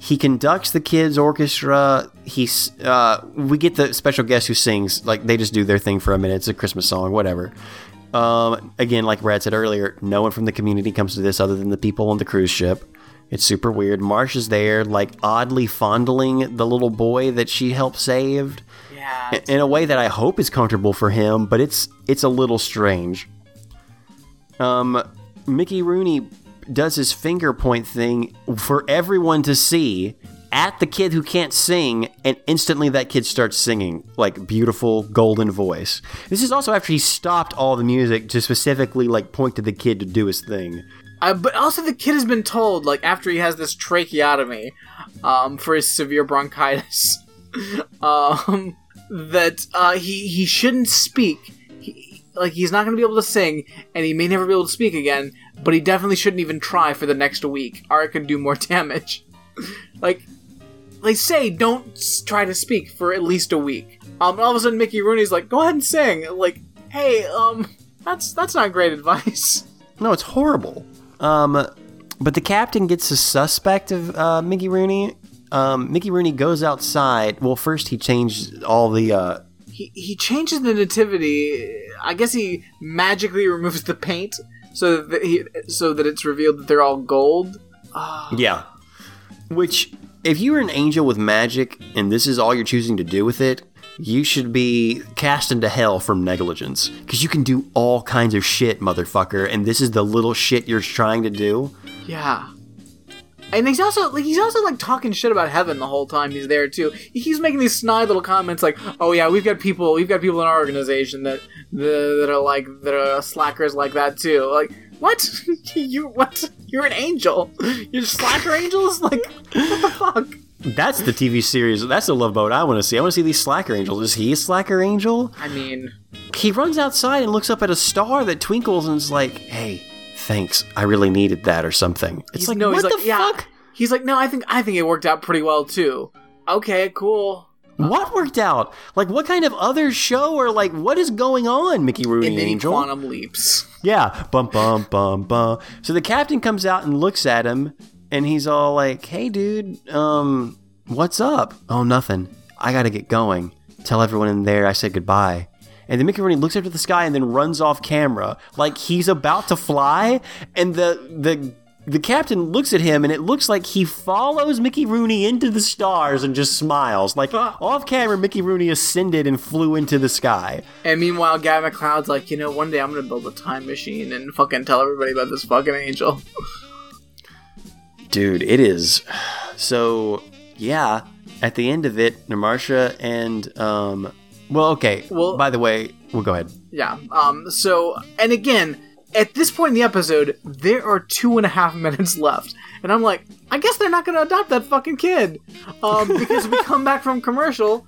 He conducts the kids' orchestra. He's uh, we get the special guest who sings like they just do their thing for a minute. It's a Christmas song, whatever. Um, again, like Brad said earlier, no one from the community comes to this other than the people on the cruise ship. It's super weird. Marsh is there, like oddly fondling the little boy that she helped save Yeah. in a way that I hope is comfortable for him, but it's it's a little strange. Um, Mickey Rooney does his finger point thing for everyone to see at the kid who can't sing, and instantly that kid starts singing like beautiful golden voice. This is also after he stopped all the music to specifically like point to the kid to do his thing. Uh, but also, the kid has been told, like, after he has this tracheotomy um, for his severe bronchitis, um, that uh, he he shouldn't speak. Like, he's not going to be able to sing, and he may never be able to speak again. But he definitely shouldn't even try for the next week, or it could do more damage. like, they say don't try to speak for at least a week. Um, all of a sudden, Mickey Rooney's like, "Go ahead and sing." Like, hey, um, that's that's not great advice. No, it's horrible. Um, but the captain gets a suspect of uh, Mickey Rooney. Um, Mickey Rooney goes outside. Well, first he changed all the. Uh, he, he changes the nativity. I guess he magically removes the paint so that he so that it's revealed that they're all gold. Ah. yeah. Which, if you were an angel with magic and this is all you're choosing to do with it, you should be cast into hell from negligence. Because you can do all kinds of shit, motherfucker, and this is the little shit you're trying to do. Yeah. And he's also like he's also like talking shit about heaven the whole time he's there too. He keeps making these snide little comments like, "Oh yeah, we've got people, we've got people in our organization that that are like that are slackers like that too." Like, what? you what? You're an angel. You're slacker angels? Like, what the fuck? That's the TV series. That's the love boat I want to see. I want to see these slacker angels. Is he a slacker angel? I mean, He runs outside and looks up at a star that twinkles and is like, "Hey, thanks. I really needed that," or something. It's he's like, no, what he's the like, yeah. fuck? He's like, no, I think I think it worked out pretty well too. Okay, cool. What worked out? Like, what kind of other show or like what is going on, Mickey Rooney And then Angel? quantum leaps. Yeah, bum bum bum bum. So the captain comes out and looks at him, and he's all like, "Hey, dude, um, what's up? Oh, nothing. I gotta get going. Tell everyone in there I said goodbye." And then Mickey Rooney looks up to the sky and then runs off camera, like he's about to fly. And the the the captain looks at him, and it looks like he follows Mickey Rooney into the stars and just smiles. Like off camera, Mickey Rooney ascended and flew into the sky. And meanwhile, Guy MacLeod's like, you know, one day I'm gonna build a time machine and fucking tell everybody about this fucking angel. Dude, it is. So, yeah, at the end of it, Namarsha and, um, well, okay. Well- by the way, we'll go ahead. Yeah. Um. So, and again, at this point in the episode, there are two and a half minutes left, and I'm like, I guess they're not gonna adopt that fucking kid, um, because we come back from commercial,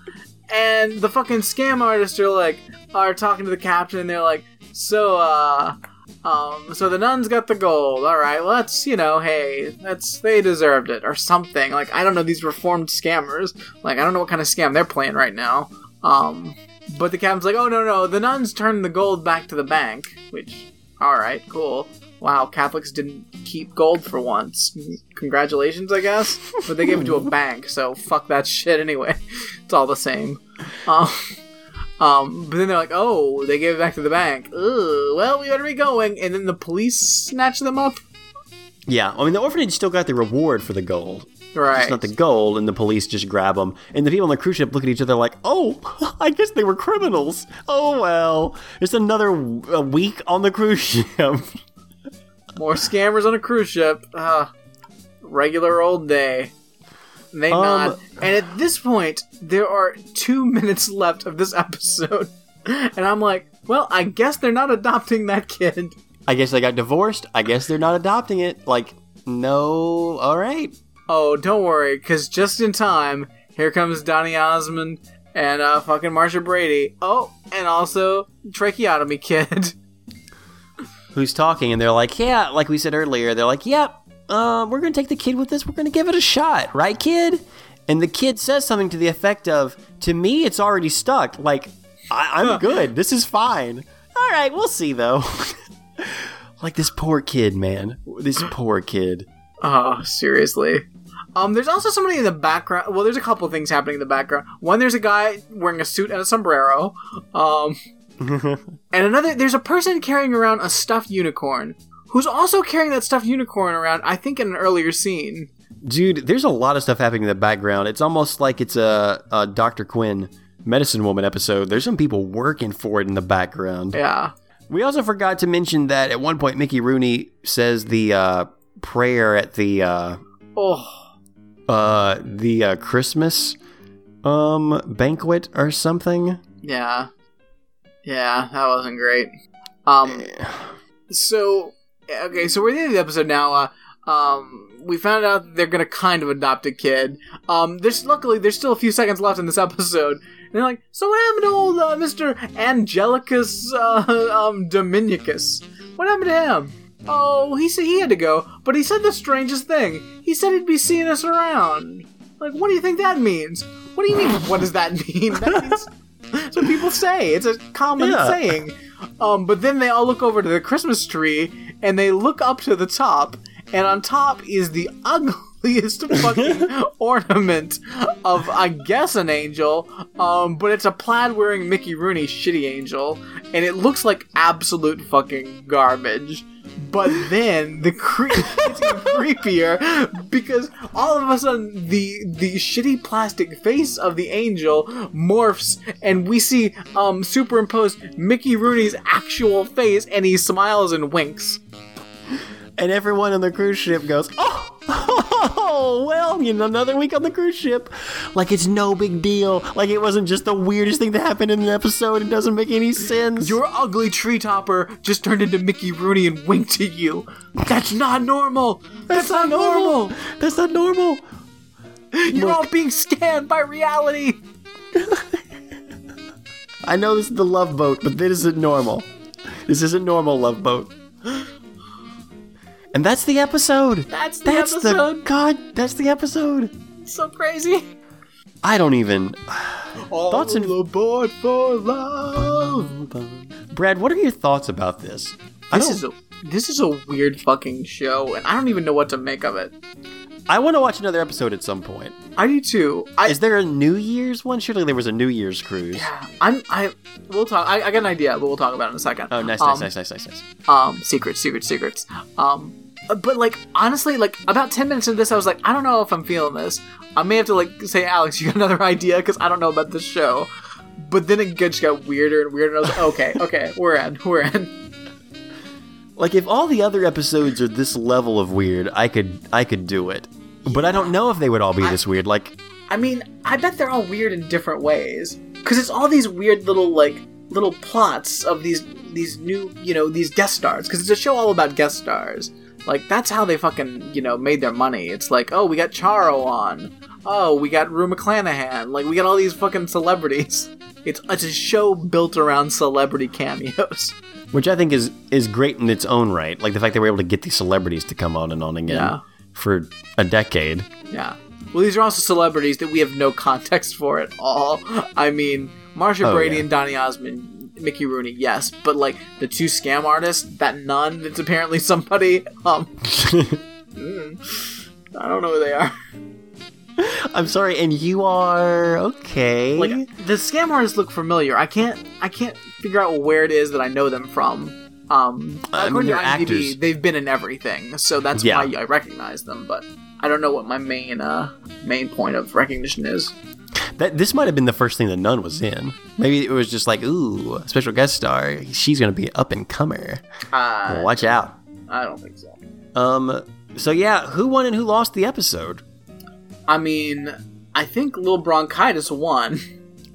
and the fucking scam artists are like, are talking to the captain, and they're like, so, uh. Um, so the nuns got the gold. All right, let's, you know, hey, that's they deserved it or something. Like I don't know these reformed scammers. Like I don't know what kind of scam they're playing right now. Um, but the captain's like, oh no no, the nuns turned the gold back to the bank. Which, all right, cool. Wow, Catholics didn't keep gold for once. Congratulations, I guess. But they gave it to a bank, so fuck that shit anyway. It's all the same. Um, um, but then they're like, oh, they gave it back to the bank. Well, we better be going. And then the police snatch them up. Yeah, I mean, the orphanage still got the reward for the gold. Right. It's not the gold, and the police just grab them. And the people on the cruise ship look at each other like, oh, I guess they were criminals. Oh, well. It's another w- a week on the cruise ship. More scammers on a cruise ship. Uh, regular old day. And They Um, nod. And at this point, there are two minutes left of this episode. And I'm like, well, I guess they're not adopting that kid. I guess they got divorced. I guess they're not adopting it. Like, no, all right. Oh, don't worry, because just in time, here comes Donny Osmond and uh, fucking Marcia Brady. Oh, and also Tracheotomy Kid. who's talking, and they're like, "Yeah," like we said earlier, they're like, "Yep, uh, we're gonna take the kid with us. We're gonna give it a shot, right, kid?" And the kid says something to the effect of, "To me, it's already stuck. Like, I- I'm good. This is fine. All right, we'll see though." like this poor kid, man. This poor kid. Oh, seriously. Um, there's also somebody in the background. Well, there's a couple things happening in the background. One, there's a guy wearing a suit and a sombrero. Um, and another, there's a person carrying around a stuffed unicorn, who's also carrying that stuffed unicorn around. I think in an earlier scene. Dude, there's a lot of stuff happening in the background. It's almost like it's a, a Dr. Quinn medicine woman episode. There's some people working for it in the background. Yeah. We also forgot to mention that at one point Mickey Rooney says the uh, prayer at the uh, Oh, uh, the uh, Christmas um, banquet or something. yeah. Yeah, that wasn't great. Um, so okay, so we're at the end of the episode now. Uh, um, we found out they're gonna kind of adopt a kid. Um, there's luckily there's still a few seconds left in this episode. And they're like, so what happened to old uh, Mister Angelicus uh, um, Dominicus? What happened to him? Oh, he said he had to go, but he said the strangest thing. He said he'd be seeing us around. Like, what do you think that means? What do you mean? What does that mean? That means that's what people say. It's a common Yeah. saying. Um, but then they all look over to the Christmas tree and they look up to the top, and on top is the ugliest fucking ornament of, I guess, an angel. Um, but it's a plaid wearing Mickey Rooney shitty angel, and it looks like absolute fucking garbage. But then the cre- it's even creepier because all of a sudden the the shitty plastic face of the angel morphs and we see um superimposed Mickey Rooney's actual face and he smiles and winks. and everyone on the cruise ship goes, "Oh, oh, well, you know, another week on the cruise ship." Like it's no big deal. Like it wasn't just the weirdest thing that happened in an episode. It doesn't make any sense. Your ugly tree topper just turned into Mickey Rooney and winked at you. That's not normal. That's, not normal. That's not normal. You're all being scanned by reality. I know this is the love boat, but this isn't normal. This isn't normal love boat. And that's the episode. That's the That's the episode. God. That's the episode. So crazy. I don't even. All Thoughts and- aboard for love. Brad, what are your thoughts about this? This is a this is a weird fucking show, and I don't even know what to make of it. I want to watch another episode at some point. I do too. I Is there a New Year's one? Surely there was a New Year's cruise. Yeah, I'm I we'll talk. I, I got an idea, but we'll talk about it in a second. Oh, nice, Um, nice, nice, nice, nice, nice. um secrets secrets secrets um Uh, but like honestly like about 10 minutes into this i was like i don't know if i'm feeling this. I may have to like say alex you got another idea because i don't know about this show. But then it just got weirder and weirder and i was like okay okay we're in we're in. Like if all the other episodes are this level of weird, I could I could do it. But I don't know if they would all be this weird. Like i mean i bet they're all weird in different ways. Because it's all these weird little like little plots of these these new you know these guest stars. Because it's a show all about guest stars like that's how they fucking you know made their money it's like oh we got charo on oh we got rue mcclanahan like we got all these fucking celebrities it's it's a show built around celebrity cameos which I think is is great in its own right. Like the fact they were able to get these celebrities to come on and on again Yeah. for a decade. yeah well these are also celebrities that we have no context for at all i mean marcia Oh, brady yeah. and donny osmond mickey rooney yes but like the two scam artists that nun that's apparently somebody um mm, i don't know who they are I'm sorry, and you are okay. like the scam artists look familiar i can't i can't figure out where it is that i know them from um I mean, they're to IMDb, actors. they've been in everything so that's Yeah. why i recognize them but i don't know what my main uh main point of recognition is that this might have been the first thing that Nun was in. Maybe it was just like, ooh, special guest star. She's gonna be up and comer. uh, Watch out. i don't think so Um. So yeah, who won and who lost the episode? I mean, I think Lil Bronchitis won.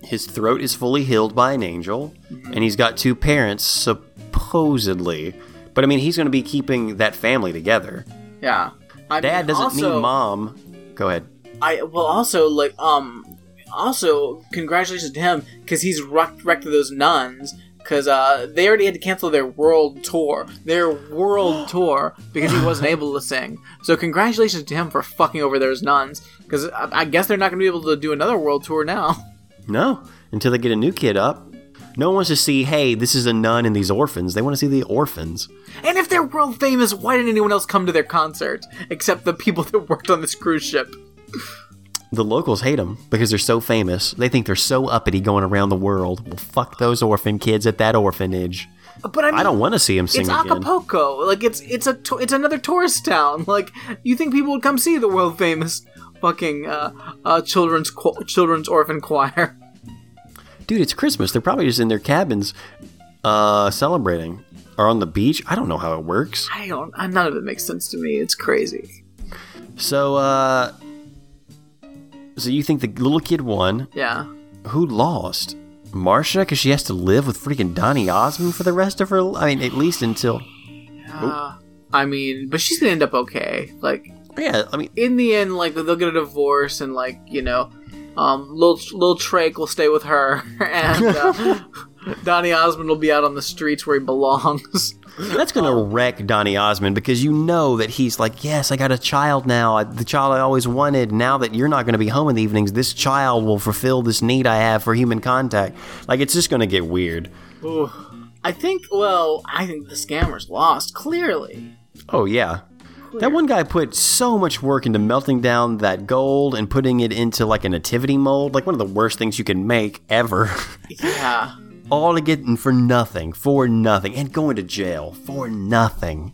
His throat is fully healed by an angel, and he's got two parents, supposedly. But I mean, he's going to be keeping that family together. Yeah. I Dad mean, doesn't also, need mom. Go ahead. I well also like um also congratulations to him because he's wrecked, wrecked those nuns because uh they already had to cancel their world tour their world tour because he wasn't able to sing. So congratulations to him for fucking over those nuns because I, I guess they're not going to be able to do another world tour now. No, until they get a new kid up. No one wants to see, hey, this is a nun and these orphans. They want to see the orphans. And if they're world famous, why didn't anyone else come to their concert except the people that worked on this cruise ship? The locals hate them because they're so famous. They think they're so uppity going around the world. Well, fuck those orphan kids at that orphanage. But I, mean, I don't want to see them sing It's again. Acapulco. Like it's it's a it's another tourist town. Like you think people would come see the world famous fucking uh, uh, children's cho- children's orphan choir? Dude, it's Christmas. They're probably just in their cabins uh, celebrating. Or on the beach. I don't know how it works. I don't. None of it makes sense to me. It's crazy. So, uh. So you think the little kid won? Yeah. Who lost? Marcia, because she has to live with freaking Donny Osmond for the rest of her. I mean, at least until. Uh, I mean, but she's gonna end up okay. Like Yeah, I mean, in the end, like they'll get a divorce, and like you know, um, little little Trake will stay with her, and uh, Donny Osmond will be out on the streets where he belongs. that's gonna um, wreck Donny Osmond because you know that he's like, yes, I got a child now, I- the child I always wanted. Now that you're not gonna be home in the evenings, this child will fulfill this need I have for human contact. Like, it's just gonna get weird. Ooh. I think. Well, I think the scammers lost clearly. Oh yeah. That one guy put so much work into melting down that gold and putting it into like a nativity mold, like one of the worst things you can make ever. Yeah. All to get for nothing, for nothing, and going to jail for nothing.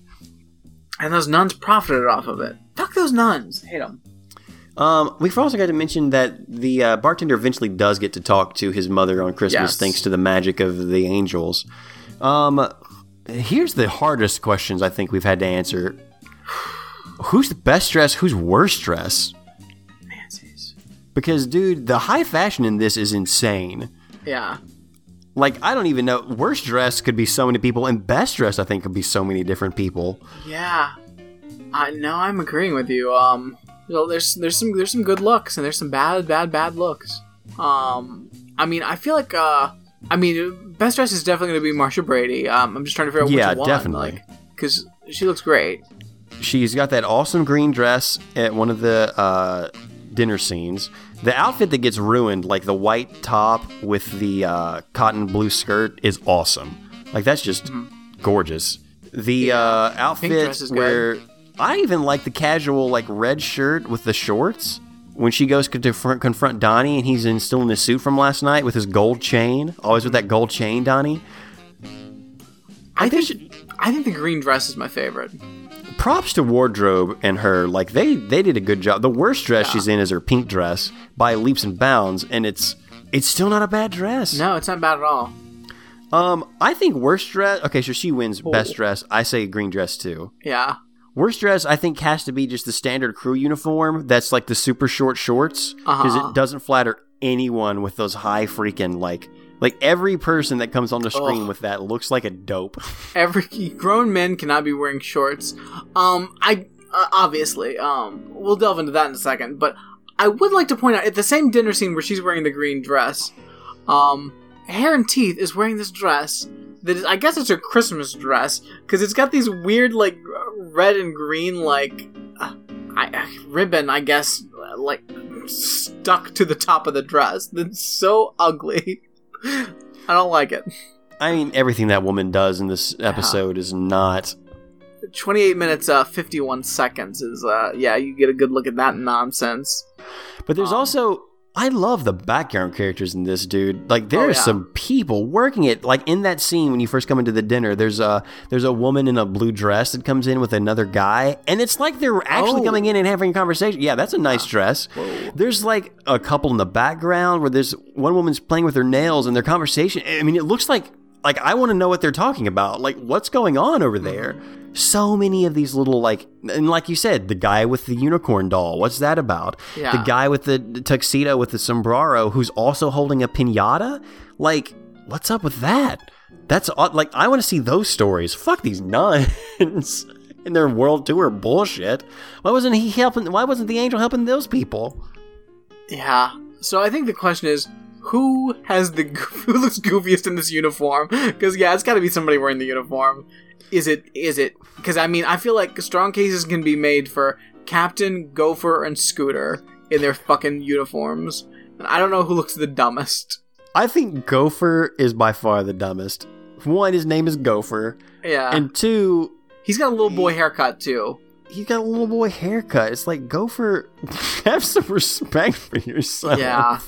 And those nuns profited off of it. Fuck those nuns. Hate them. Um, we've also got to mention that the uh, bartender eventually does get to talk to his mother on Christmas Yes. thanks to the magic of the angels. Um, here's the hardest questions I think we've had to answer Who's the best dress? Who's worst dress? Nancy's. Because, dude, the high fashion in this is insane. Yeah. Like, I don't even know. Worst dress could be so many people, and best dress, I think, could be so many different people. Yeah. I know. I'm agreeing with you. Um, there's there's some there's some good looks and there's some bad bad bad looks. Um, I mean, I feel like uh, I mean, best dress is definitely going to be Marcia Brady. Um, I'm just trying to figure out Yeah, which one, definitely. like, because she looks great. She's got that awesome green dress at one of the uh, dinner scenes. The outfit that gets ruined, like the white top with the uh, cotton blue skirt, is awesome. Like that's just gorgeous. The uh, outfit is good. where I even like the casual like red shirt with the shorts when she goes to confront, confront Donny and he's in still in his suit from last night with his gold chain, always with that gold chain, Donny. I think think I think the green dress is my favorite. Props to wardrobe and her like they they did a good job the worst dress she's in is her pink dress by leaps and bounds and it's it's still not a bad dress No, it's not bad at all. um i think worst dress okay so she wins best dress i say green dress too Yeah. worst dress i think has to be just the standard crew uniform that's like the super short shorts because Uh-huh. it doesn't flatter anyone with those high freaking like like every person that comes on the screen Ugh. with that looks like a dope Every grown men cannot be wearing shorts. Um, I uh, obviously um we'll delve into that in a second, but I would like to point out at the same dinner scene where she's wearing the green dress, um, Hair and Teeth is wearing this dress that is I guess it's her Christmas dress because it's got these weird like red and green like uh, I, uh, ribbon I guess uh, like stuck to the top of the dress. That's so ugly. I don't like it. i mean everything that woman does in this episode is not 28 minutes uh 51 seconds is uh yeah you get a good look at that nonsense But there's Um, also I love the background characters in this dude. Like oh, there Oh, are yeah. some people working it. Like in that scene when you first come into the dinner, there's a there's a woman in a blue dress that comes in with another guy, and it's like they're actually Oh. coming in and having a conversation. Yeah, that's a nice dress. There's like a couple in the background where there's one woman's playing with her nails and their conversation. I mean, it looks like like I want to know what they're talking about. Like what's going on over there? So many of these little like and like you said, the guy with the unicorn doll. What's that about? Yeah. The guy with the tuxedo with the sombrero who's also holding a pinata. Like, what's up with that? That's like I want to see those stories. Fuck these nuns and their world tour bullshit. Why wasn't he helping? Why wasn't the angel helping those people? yeah so i think the question is who has the who looks goofiest in this uniform because yeah it's got to be somebody wearing the uniform is it is it because i mean i feel like strong cases can be made for captain gopher and scooter in their fucking uniforms and i don't know who looks the dumbest I think Gopher is by far the dumbest. One, his name is Gopher, yeah and two, he's got a little boy haircut too He's got a little boy haircut. It's like Gopher, have some respect for yourself. Yeah.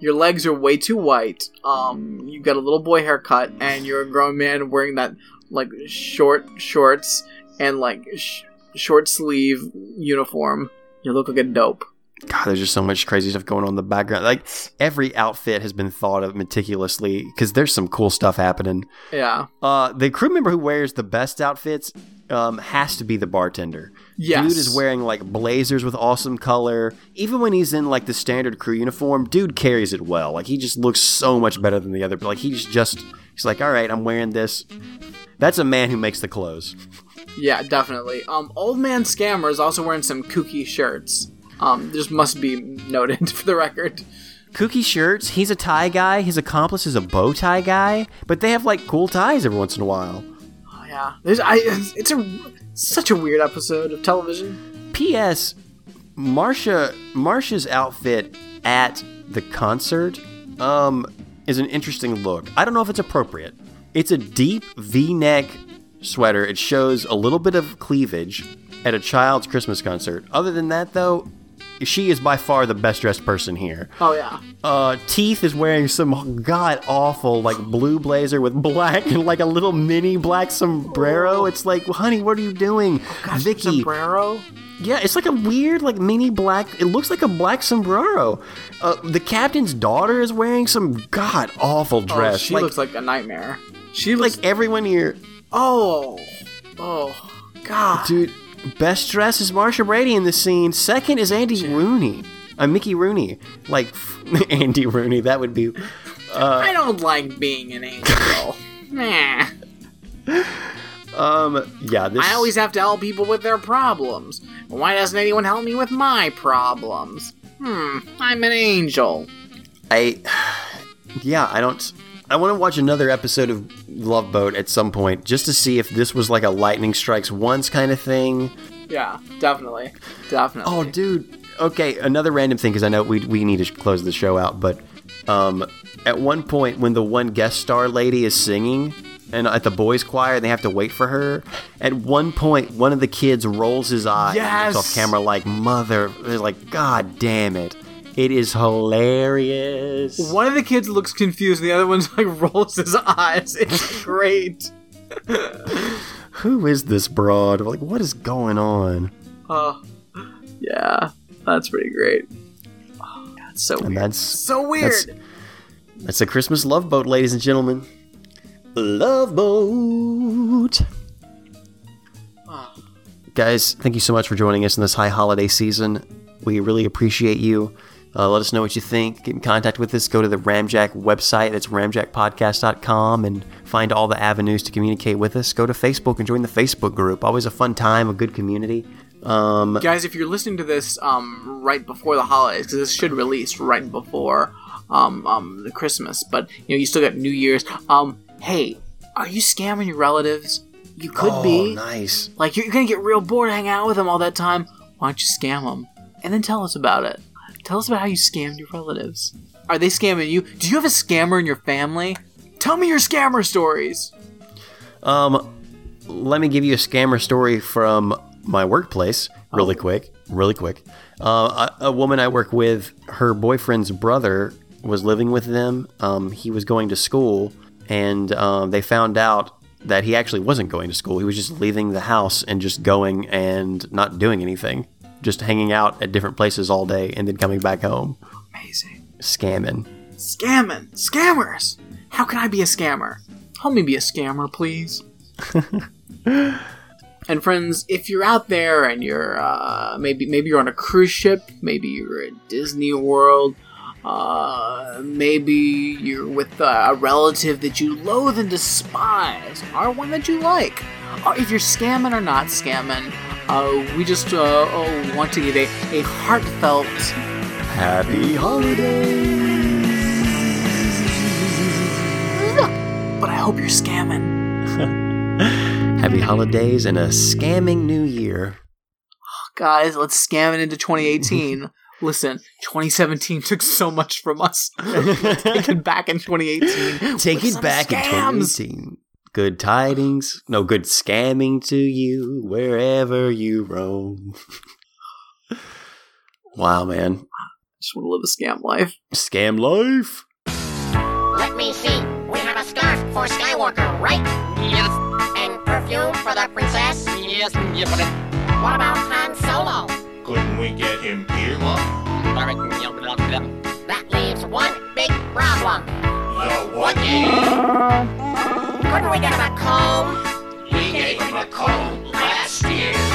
Your legs are way too white. Um, you got a little boy haircut, and you're a grown man wearing that like short shorts and like sh- short sleeve uniform. You look like a dope. God, there's just so much crazy stuff going on in the background. Like every outfit has been thought of meticulously because there's some cool stuff happening. Yeah. Uh, the crew member who wears the best outfits um, has to be the bartender. Yes. Dude is wearing like blazers with awesome color. Even when he's in like the standard crew uniform, dude carries it well. Like he just looks so much better than the other. Like he's just he's like, all right, I'm wearing this. That's a man who makes the clothes. Yeah, definitely. Um, old man scammer is also wearing some kooky shirts. Um, this must be noted for the record. Kooky shirts. He's a tie guy. His accomplice is a bow tie guy. But they have like cool ties every once in a while. Yeah. There's I. It's a such a weird episode of television. P.S. Marcia Marcia's outfit at the concert um is an interesting look. I don't know if it's appropriate. It's a deep V-neck sweater. It shows a little bit of cleavage at a child's Christmas concert. Other than that though, she is by far the best dressed person here. Oh yeah. Uh, Teeth is wearing some god awful like blue blazer with black and like a little mini black sombrero. It's like, honey, what are you doing, Vicky? Sombrero. Yeah, it's like a weird, like mini black. It looks like a black sombrero. Uh, the captain's daughter is wearing some god awful dress. Oh, she like, looks like a nightmare. She looks like everyone here, Oh, oh, God. dude. Best dressed is Marcia Brady in the scene. Second is Andy Rooney. Uh, Mickey Rooney. Like, Andy Rooney, that would be. I don't like being an angel. nah. Um, yeah, this. I always have to help people with their problems. Why doesn't anyone help me with my problems? Hmm, I'm an angel. I. Yeah, I don't. I want to watch another episode of Love Boat at some point just to see if this was like a lightning strikes once kind of thing. Yeah, definitely. Definitely. Oh, dude. Okay, another random thing because I know we we need to close the show out, but um, at one point when the one guest star lady is singing and at the boys' choir, they have to wait for her. At one point, one of the kids rolls his eye and looks off camera like mother. They're like, God damn it! It is hilarious. One of the kids looks confused, the other one's like rolls his eyes. It's great. Who is this broad? Like, what is going on? Oh, yeah, that's pretty great. Oh, that's so And weird. that's so weird. that's- That's a Christmas love boat, ladies and gentlemen. Love boat. Ah. Guys, thank you so much for joining us in this high holiday season. We really appreciate you. Uh, let us know what you think. Get in contact with us. Go to the Ramjack website. That's ramjackpodcast.com and find all the avenues to communicate with us. Go to Facebook and join the Facebook group. Always a fun time, a good community. Um, Guys, if you're listening to this um, right before the holidays, because this should release right before um, um, the Christmas, but you know you still got New Year's. Um, hey, are you scamming your relatives? You could oh, be. nice. Like you're gonna get real bored hanging out with them all that time. Why don't you scam them and then tell us about it? Tell us about how you scammed your relatives. Are they scamming you? Do you have a scammer in your family? Tell me your scammer stories. Um, let me give you a scammer story from my workplace, really quick, really quick. Uh, a, a woman I work with, her boyfriend's brother was living with them. Um, he was going to school, and um, they found out that he actually wasn't going to school. He was just leaving the house and just going and not doing anything, just hanging out at different places all day and then coming back home, Amazing. scamming. Scamming. Scammers. How can I be a scammer? Help me be a scammer, please. and friends, if you're out there and you're uh, maybe maybe you're on a cruise ship, maybe you're at Disney World, uh, maybe you're with uh, a relative that you loathe and despise, or one that you like. Or if you're scamming or not scamming, we just uh, oh, want to give a, a heartfelt Happy holidays! but I hope you're scamming. Happy holidays and a scamming new year. Guys, let's scam it into 2018. Listen, 2017 took so much from us. Take it back in 2018. Take it back in 2018. Good tidings, no good scamming to you wherever you roam. wow, man. I Just want to live a scam life. Scam life. Let me see. We have a scarf for Skywalker, right? Yes, And perfume for the princess? yes, yeah, but it, What about Han Solo? Couldn't we get him earmuffs? alright, yeah, but it, yeah. That leaves one big problem. The what? Couldn't we get him a comb? We gave him a comb last year.